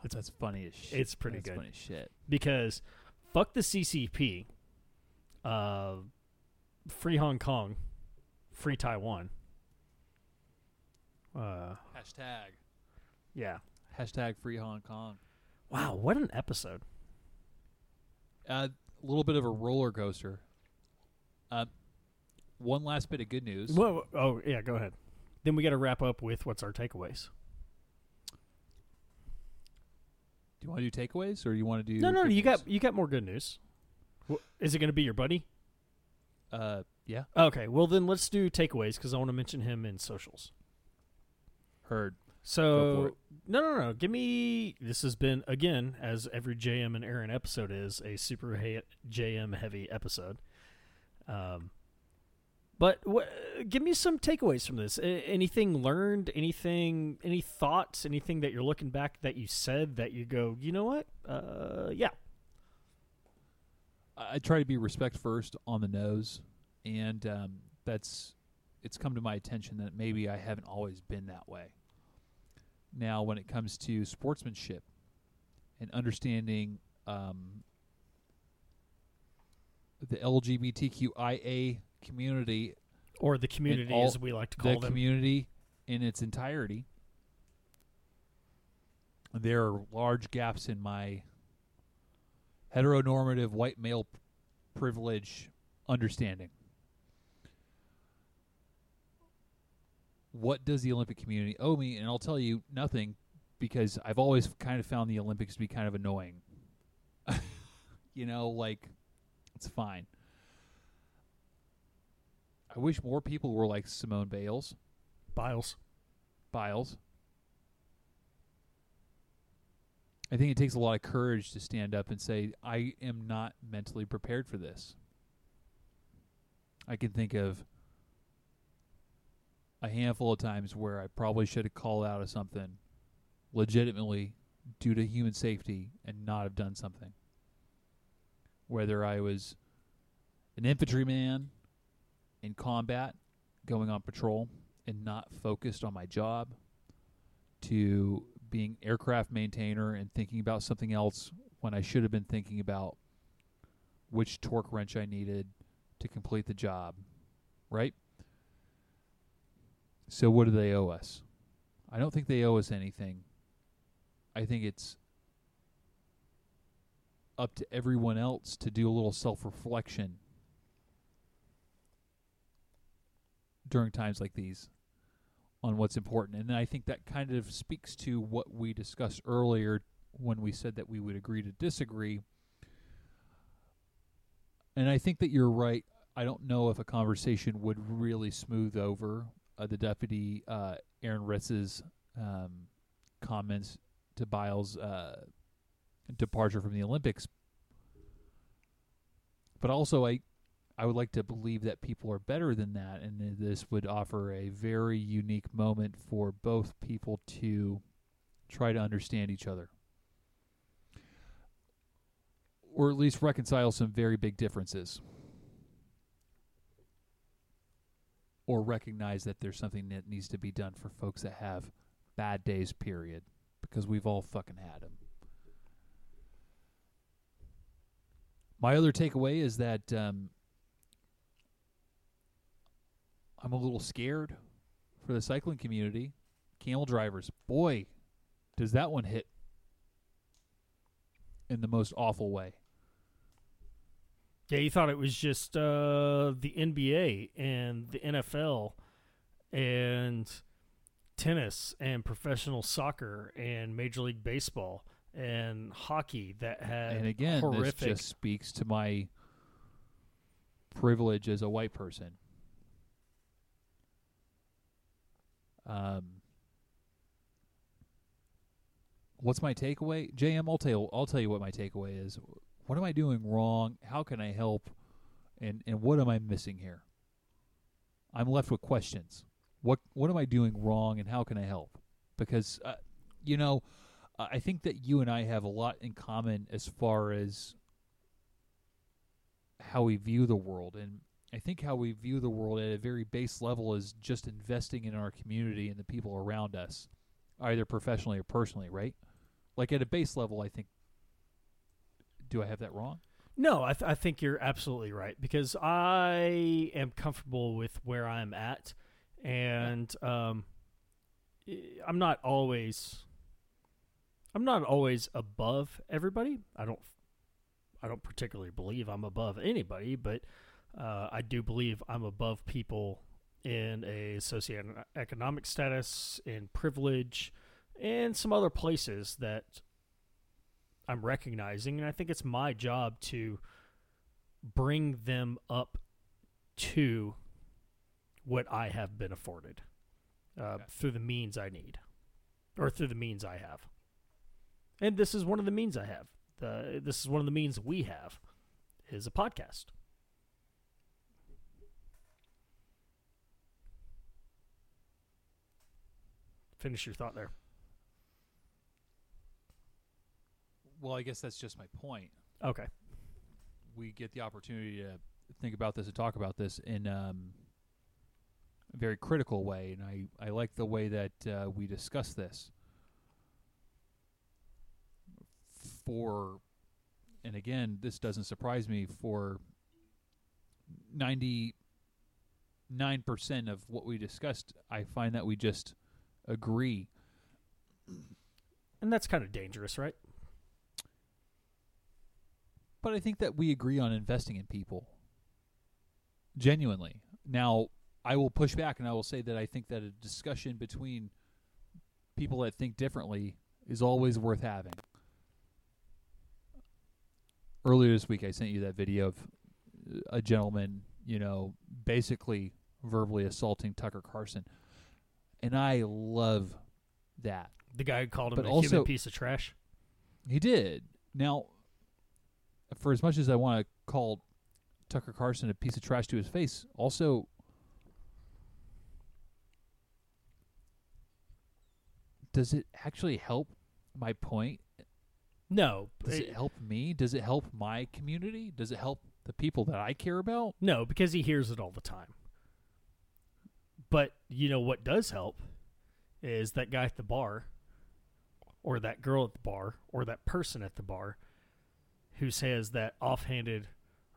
Speaker 2: That's, that's funny as shit.
Speaker 1: It's pretty
Speaker 2: That's
Speaker 1: good.
Speaker 2: funny as shit.
Speaker 1: because fuck the CCP, uh, free Hong Kong, free Taiwan. Uh,
Speaker 2: Hashtag.
Speaker 1: yeah.
Speaker 2: Hashtag free Hong Kong.
Speaker 1: Wow, what an episode!
Speaker 2: Uh, a little bit of a roller coaster. Uh, one last bit of good news.
Speaker 1: Whoa, oh yeah, go ahead. Then we got to wrap up with what's our takeaways.
Speaker 2: Do you want to do takeaways or you want to do?
Speaker 1: No, no, you
Speaker 2: news?
Speaker 1: got you got more good news. Wh- Is it going to be your buddy?
Speaker 2: Uh, yeah,
Speaker 1: Okay, well then let's do takeaways because I want to mention him in socials.
Speaker 2: heard.
Speaker 1: So no, no, no. Give me. This has been again, as every JM and Aaron episode is, a super JM heavy episode. Um, but wh- give me some takeaways from this. A- anything learned? Anything? Any thoughts? Anything that you're looking back that you said that you go, you know what? Uh, yeah.
Speaker 2: I, try to be respect first on the nose, and um, that's it's come to my attention that maybe I haven't always been that way. Now, when it comes to sportsmanship and understanding um, the LGBTQIA community,
Speaker 1: Or the community,
Speaker 2: all-
Speaker 1: as we like to
Speaker 2: the
Speaker 1: call them.
Speaker 2: The community in its entirety, there are large gaps in my heteronormative white male privilege understanding. What does the Olympic community owe me? And I'll tell you nothing because I've always kind of found the Olympics to be kind of annoying. [LAUGHS] you know, like it's fine. I wish more people were like Simone Bales,
Speaker 1: Biles.
Speaker 2: Biles. I think it takes a lot of courage to stand up and say, I am not mentally prepared for this. I can think of a handful of times where I probably should have called out of something legitimately due to human safety and not have done something. Whether I was an infantryman in combat going on patrol and not focused on my job to being aircraft maintainer and thinking about something else when I should have been thinking about which torque wrench I needed to complete the job, right? So what do they owe us? I don't think they owe us anything. I think it's up to everyone else to do a little self-reflection during times like these on what's important. And I think that kind of speaks to what we discussed earlier when we said that we would agree to disagree. And I think that you're right. I don't know if a conversation would really smooth over uh, the deputy uh, Aaron Reitz's um, comments to Biles' uh, departure from the Olympics. But also, I I would like to believe that people are better than that, and this would offer a very unique moment for both people to try to understand each other, or at least reconcile some very big differences, or recognize that there's something that needs to be done for folks that have bad days. Period, because we've all fucking had them. My other takeaway is that. Um, I'm a little scared for the cycling community. Camel drivers, boy, does that one hit in the most awful way.
Speaker 1: Yeah, you thought it was just uh, the NBA and the NFL and tennis and professional soccer and Major League Baseball and hockey that had
Speaker 2: and again,
Speaker 1: horrific.
Speaker 2: this just speaks to my privilege as a white person. Um, what's my takeaway? JM, I'll tell you, I'll tell you what my takeaway is. What am I doing wrong? How can I help? And and what am I missing here? I'm left with questions. What what am I doing wrong, and how can I help? Because uh, you know, I think that you and I have a lot in common as far as how we view the world, and I think how we view the world at a very base level is just investing in our community and the people around us, either professionally or personally, right? Like at a base level, I think. Do I have that wrong?
Speaker 1: No, I, th- I think you're absolutely right because I am comfortable with where I'm at, and um, I'm not always. I'm not always above everybody. I don't. I don't particularly believe I'm above anybody, but uh, I do believe I'm above people in a socioeconomic status, in privilege, and some other places that I'm recognizing, and I think it's my job to bring them up to what I have been afforded uh,
Speaker 2: Okay.
Speaker 1: through the means I need, or through the means I have. And this is one of the means I have. The, this is one of the means we have, is a podcast. Finish your thought there.
Speaker 2: Well, I guess that's just my point.
Speaker 1: Okay.
Speaker 2: we get the opportunity to think about this and talk about this in um, a very critical way, and I, I like the way that uh, we discuss this. For, and again, this doesn't surprise me. For ninety nine percent of what we discussed, I find that we just agree.
Speaker 1: And that's kind of dangerous, right?
Speaker 2: But I think that we agree on investing in people. Genuinely. Now, I will push back and I will say that I think that a discussion between people that think differently is always worth having. Earlier this week, I sent you that video of uh, a gentleman, you know, basically verbally assaulting Tucker Carlson. And I love that.
Speaker 1: The guy who called him
Speaker 2: But
Speaker 1: a
Speaker 2: also-
Speaker 1: human piece of trash.
Speaker 2: He did. Now, for as much as I want to call Tucker Carlson a piece of trash to his face, also does it actually help my point?
Speaker 1: No,
Speaker 2: Does
Speaker 1: it-
Speaker 2: it help me? Does it help my community? Does it help the people that I care about?
Speaker 1: no, because he hears it all the time. But you know what does help is that guy at the bar, or that girl at the bar, or that person at the bar, who says that offhanded,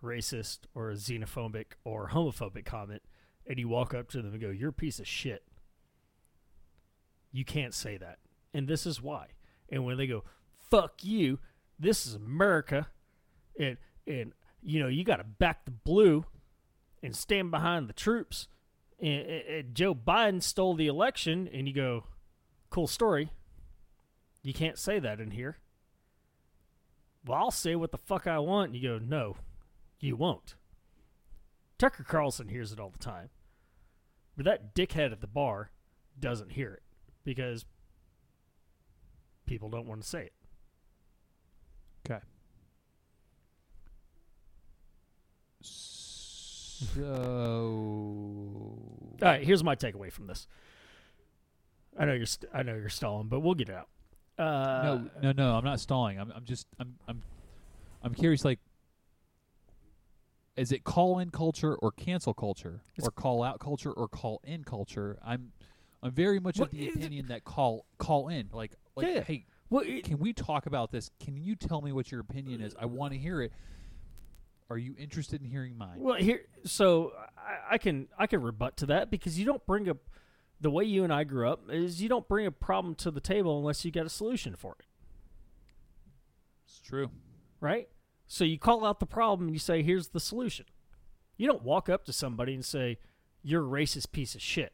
Speaker 1: racist, or xenophobic or homophobic comment, and you walk up to them and go, "You're a piece of shit." You can't say that, and this is why. And when they go, "Fuck you," this is America, and and you know you got to back the blue and stand behind the troops. And, and- Joe Biden stole the election, and you go, "Cool story." You can't say that in here. Well, I'll say what the fuck I want. And you go, "No, you won't." Tucker Carlson hears it all the time, but that dickhead at the bar doesn't hear it because people don't want to say it.
Speaker 2: Okay. So
Speaker 1: All right, here's my takeaway from this. I know you're st- I know you're stalling, but we'll get it out. Uh,
Speaker 2: no, no, no. I'm not stalling. I'm, I'm just, I'm, I'm, I'm curious. Like, is it call in culture or cancel culture, or call out culture or call in culture? I'm, I'm very much
Speaker 1: Well,
Speaker 2: of the
Speaker 1: is it-
Speaker 2: opinion that call, call in. Like, like,
Speaker 1: Yeah.
Speaker 2: hey,
Speaker 1: Well, it- eh,
Speaker 2: can we talk about this? Can you tell me what your opinion is? I want to hear it. Are you interested in hearing mine?
Speaker 1: Well, here, so I, I can I can rebut to that because you don't bring up the way you and I grew up is you don't bring a problem to the table unless you got a solution for it,
Speaker 2: It's true.
Speaker 1: right? So you call out the problem and you say, "Here's the solution." You don't walk up to somebody and say, "You're a racist piece of shit."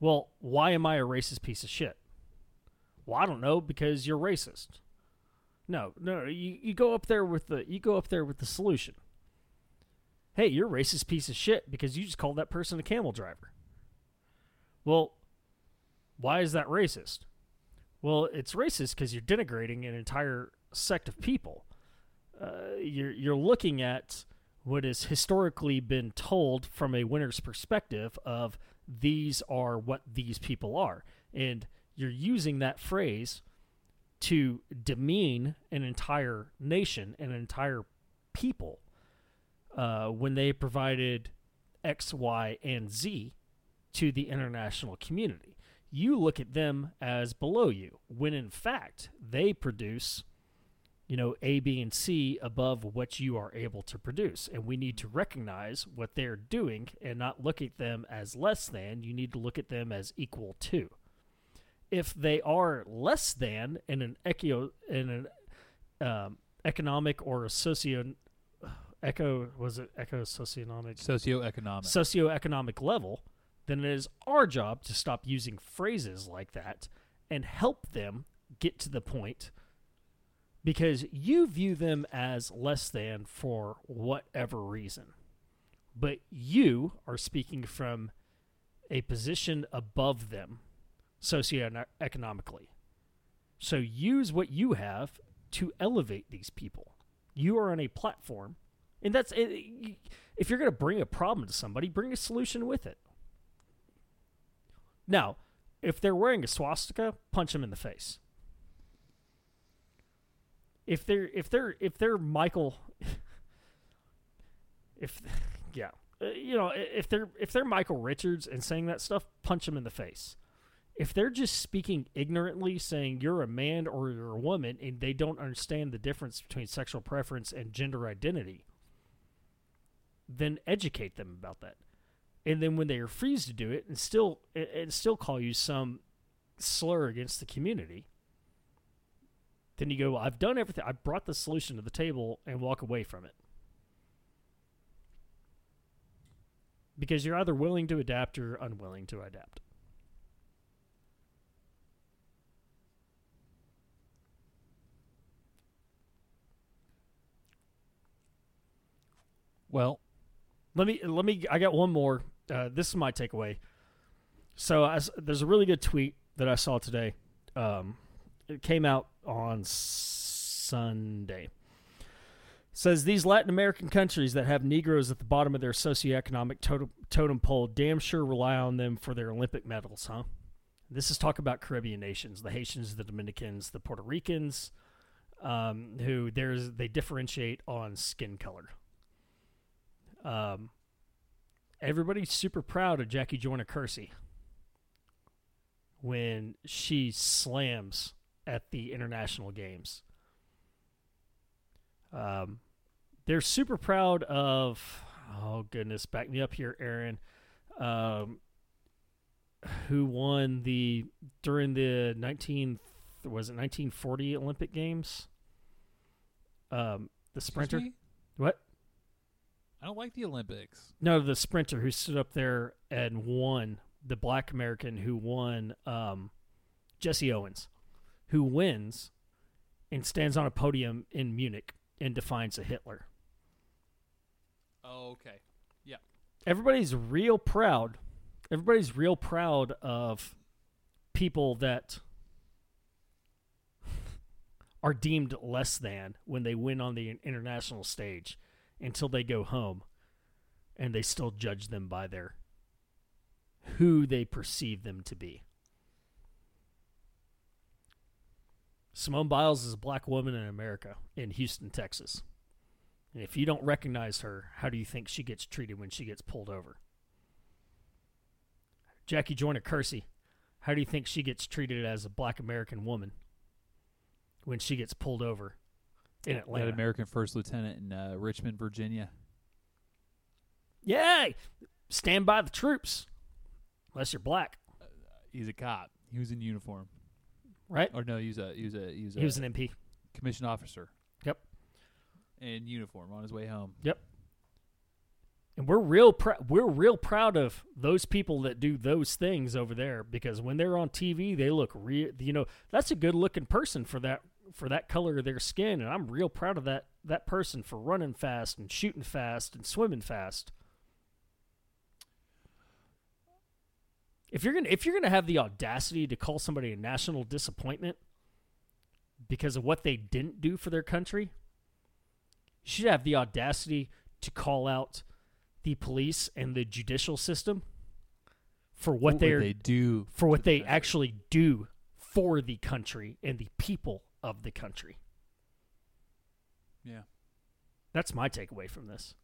Speaker 1: Well, why am I a racist piece of shit? Well, I don't know because you're racist. No, no, you, you go up there with the you go up there with the solution. Hey, you're a racist piece of shit because you just called that person a camel driver. Well, Why is that racist? Well, it's racist because you're denigrating an entire sect of people. Uh, you're you're looking at what has historically been told from a winner's perspective of these are what these people are, and you're using that phrase to demean an entire nation, an entire people, uh, when they provided X, Y, and Z to the international community. You look at them as below you, when in fact they produce, you know, A, B, and C above what you are able to produce. And we need to recognize what they're doing and not look at them as less than. You need to look at them as equal to if they are less than in an echo in an um, economic or a socio [SIGHS] echo was it eco socioeconomic
Speaker 2: Socioeconomic.
Speaker 1: socioeconomic level, then it is our job to stop using phrases like that and help them get to the point because you view them as less than for whatever reason. But you are speaking from a position above them socioeconomically. So use what you have to elevate these people. You are on a platform, and that's eh, eh, if you're going to bring a problem to somebody, bring a solution with it. Now, if they're wearing a swastika, punch them in the face. If they're if they're if they're Michael, [LAUGHS] if yeah, uh, you know if they're if they're Michael Richards and saying that stuff, punch them in the face if they're just speaking ignorantly, saying you're a man or you're a woman, and they don't understand the difference between sexual preference and gender identity, then educate them about that. And then when they refuse to do it and still and still call you some slur against the community, then you go, well, I've done everything. I brought the solution to the table and walk away from it. Because you're either willing to adapt or unwilling to adapt.
Speaker 2: Well,
Speaker 1: Let me let me. I got one more. Uh, this is my takeaway. So I there's a really good tweet that I saw today. Um, it came out on Sunday. says these Latin American countries that have Negroes at the bottom of their socioeconomic totem, totem pole damn sure rely on them for their Olympic medals, huh? This is talk about Caribbean nations, the Haitians, the Dominicans, the Puerto Ricans, um, who there's they differentiate on skin color. Um, everybody's super proud of Jackie Joyner Kersee when she slams at the international games. Um, they're super proud of. Oh goodness, back me up here, Aaron. Um, who won the during the nineteen was it nineteen forty Olympic Games? Um, the sprinter. What?
Speaker 2: I don't like the Olympics.
Speaker 1: No, the sprinter who stood up there and won, the black American who won, um, Jesse Owens, who wins and stands on a podium in Munich in defiance of Hitler.
Speaker 2: Oh, okay. Yeah.
Speaker 1: Everybody's real proud. Everybody's real proud of people that [LAUGHS] are deemed less than when they win on the international stage until they go home and they still judge them by their who they perceive them to be. Simone Biles is a black woman in America in Houston, Texas. And if you don't recognize her, how do you think she gets treated when she gets pulled over? Jackie Joyner Kersee, how do you think she gets treated as a black American woman when she gets pulled over in Atlanta?
Speaker 2: That American first lieutenant in uh, Richmond, Virginia.
Speaker 1: Yay! Stand by the troops. Unless you're black,
Speaker 2: He's a cop. He was in uniform.
Speaker 1: right?
Speaker 2: Or no, he was a he was a he was a
Speaker 1: He was an MP.
Speaker 2: commissioned officer.
Speaker 1: Yep.
Speaker 2: In uniform on his way home. Yep.
Speaker 1: And we're real pr- we're real proud of those people that do those things over there because when they're on TV, they look real. You know, that's a good looking person for that for that color of their skin, and I'm real proud of that that person for running fast and shooting fast and swimming fast. if you're gonna if you're gonna have the audacity to call somebody a national disappointment because of what they didn't do for their country, you should have the audacity to call out the police and the judicial system for what,
Speaker 2: What
Speaker 1: they
Speaker 2: would
Speaker 1: are
Speaker 2: they do
Speaker 1: for what they actually do for the country and the people of the country.
Speaker 2: Yeah.
Speaker 1: That's my takeaway from this.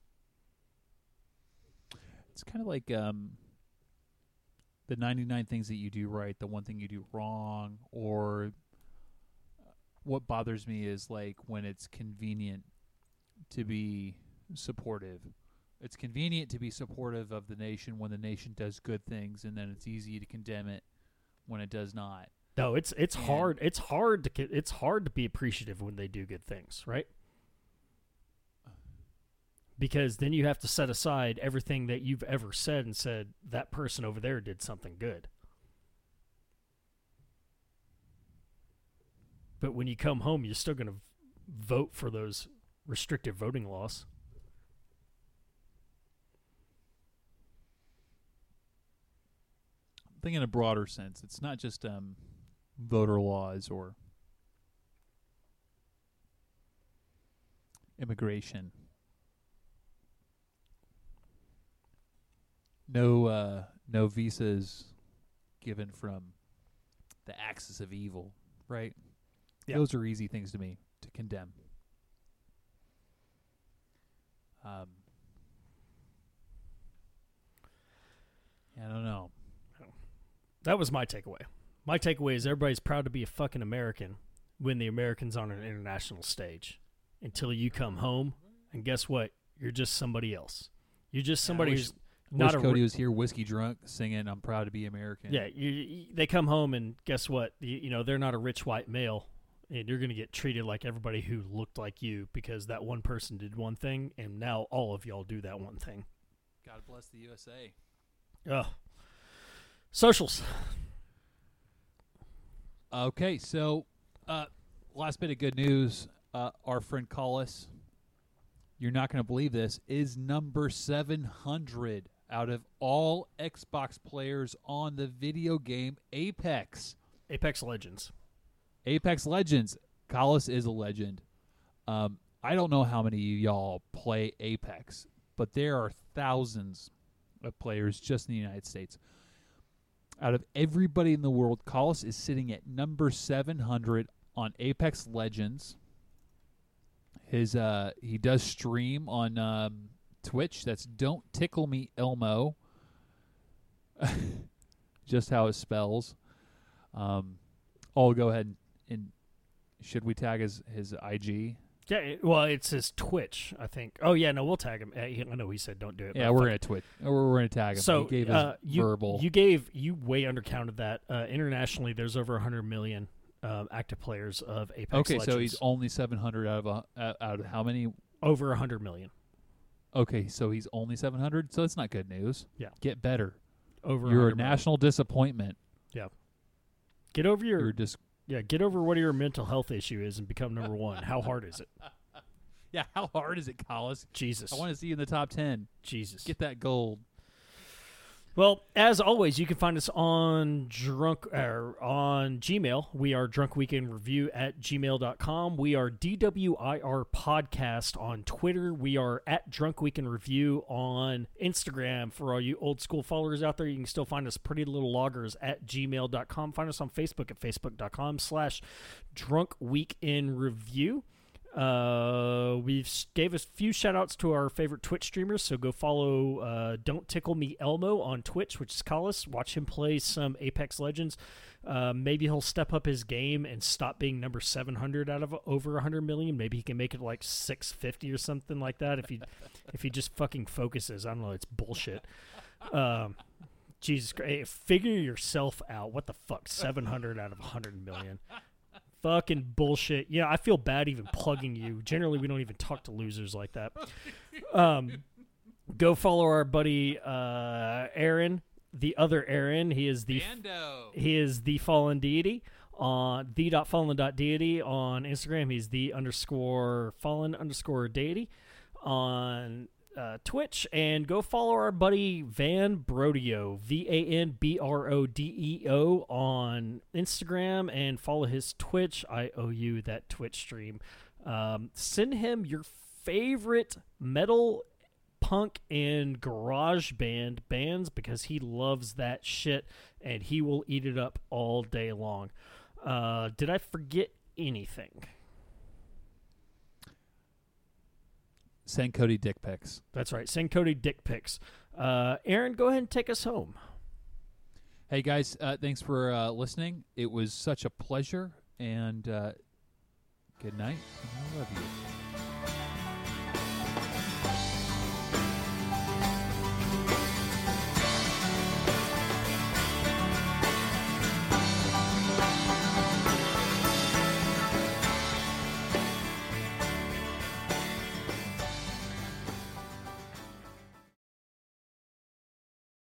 Speaker 2: It's kind of like um, the 99 things that you do right, the one thing you do wrong, or uh, what bothers me is like when it's convenient to be supportive. It's convenient to be supportive of the nation when the nation does good things, and then it's easy to condemn it when it does not.
Speaker 1: No, it's it's hard. It's hard to it's hard to be appreciative when they do good things, right? Because then you have to set aside everything that you've ever said and said that person over there did something good. But when you come home, you're still going to vote for those restrictive voting laws.
Speaker 2: I think in a broader sense, it's not just um, voter laws or immigration. No, uh, no visas given from the axis of evil, right?
Speaker 1: Yeah.
Speaker 2: Those are easy things to me to condemn. Um, I don't know.
Speaker 1: That was my takeaway. My takeaway is everybody's proud to be a fucking American when the American's on an international stage. Until you come home, and guess what? You're just somebody else. You're just somebody
Speaker 2: wish-
Speaker 1: who's
Speaker 2: Wish
Speaker 1: not a.
Speaker 2: Cody was here, whiskey drunk, singing "I'm proud to be American."
Speaker 1: yeah, you, you, they come home and guess what? You, you know they're not a rich white male, and you're going to get treated like everybody who looked like you because that one person did one thing, and now all of y'all do that one thing.
Speaker 2: God bless the USA.
Speaker 1: Oh, Socials.
Speaker 2: Okay, so uh, last bit of good news: uh, our friend Collis, you're not going to believe this, is number 700 out of all Xbox players on the video game Apex.
Speaker 1: Apex Legends.
Speaker 2: Apex Legends. Collis is a legend. Um, I don't know how many of y'all play Apex, but there are thousands of players just in the United States. Out of everybody in the world, Collis is sitting at number 700 on Apex Legends. His uh, he does stream on um, Twitch. That's Don't Tickle Me Elmo. [LAUGHS] just how it spells. Um, I'll go ahead and, and should we tag his his IG?
Speaker 1: Yeah, it- well, it's his Twitch, I think. Oh yeah, no, we'll tag him. Uh, I know he said don't do it.
Speaker 2: Yeah, we're gonna twit. We're, we're gonna tag him.
Speaker 1: So
Speaker 2: he gave his
Speaker 1: uh, you,
Speaker 2: verbal.
Speaker 1: You gave you way undercounted that. Uh, internationally, there's over 100 million um, active players of Apex. Legends.
Speaker 2: Okay, so he's only seven hundred out of a, out of how many?
Speaker 1: over 100 million.
Speaker 2: Okay, so he's only seven hundred. So that's not good news.
Speaker 1: Yeah.
Speaker 2: get better.
Speaker 1: Over
Speaker 2: You're a
Speaker 1: 100 million.
Speaker 2: national disappointment. Yeah.
Speaker 1: Get over your
Speaker 2: You're just
Speaker 1: yeah. Get over what your mental health issue is and become number one. How hard is it? [LAUGHS]
Speaker 2: yeah. How hard is it, Collis?
Speaker 1: Jesus,
Speaker 2: I want to see you in the top ten.
Speaker 1: Jesus.
Speaker 2: Get that gold.
Speaker 1: Well, as always, you can find us on drunk er, on Gmail. We are drunk weekend review at gmail.com. We are DWIR podcast on Twitter. We are at drunk weekend review on Instagram. For all you old school followers out there, you can still find us pretty little loggers at gmail.com. Find us on Facebook at facebook.com slash drunk weekend review. Uh, we've gave a few shout outs to our favorite Twitch streamers, so go follow uh, Don't Tickle Me Elmo on Twitch, which is Collis. Watch him play some Apex Legends. Uh, maybe he'll step up his game and stop being number 700 out of over 100 million. Maybe he can make it like 650 or something like that if he [LAUGHS] if he just fucking focuses. I don't know. It's bullshit. Um, Jesus Christ. Figure yourself out. What the fuck? 700 out of 100 million fucking bullshit. Yeah, I feel bad even plugging you. Generally, we don't even talk to losers like that. Um, go follow our buddy uh, Aaron, the other Aaron. He is the
Speaker 2: Bando.
Speaker 1: he is the fallen deity on the dot fallen dot deity on Instagram. He's the underscore fallen underscore deity on uh, Twitch and go follow our buddy Van Brodeo, V A N B R O D E O, on Instagram and follow his Twitch. I owe you that Twitch stream. Um, send him your favorite metal, punk, and garage band bands because he loves that shit and he will eat it up all day long. Uh, did I forget anything?
Speaker 2: Send Cody dick pics.
Speaker 1: That's right. Send Cody dick pics. Uh, Aaron, go ahead and take us home.
Speaker 2: Hey guys, uh, thanks for uh, listening. It was such a pleasure, and uh, good night. I love you.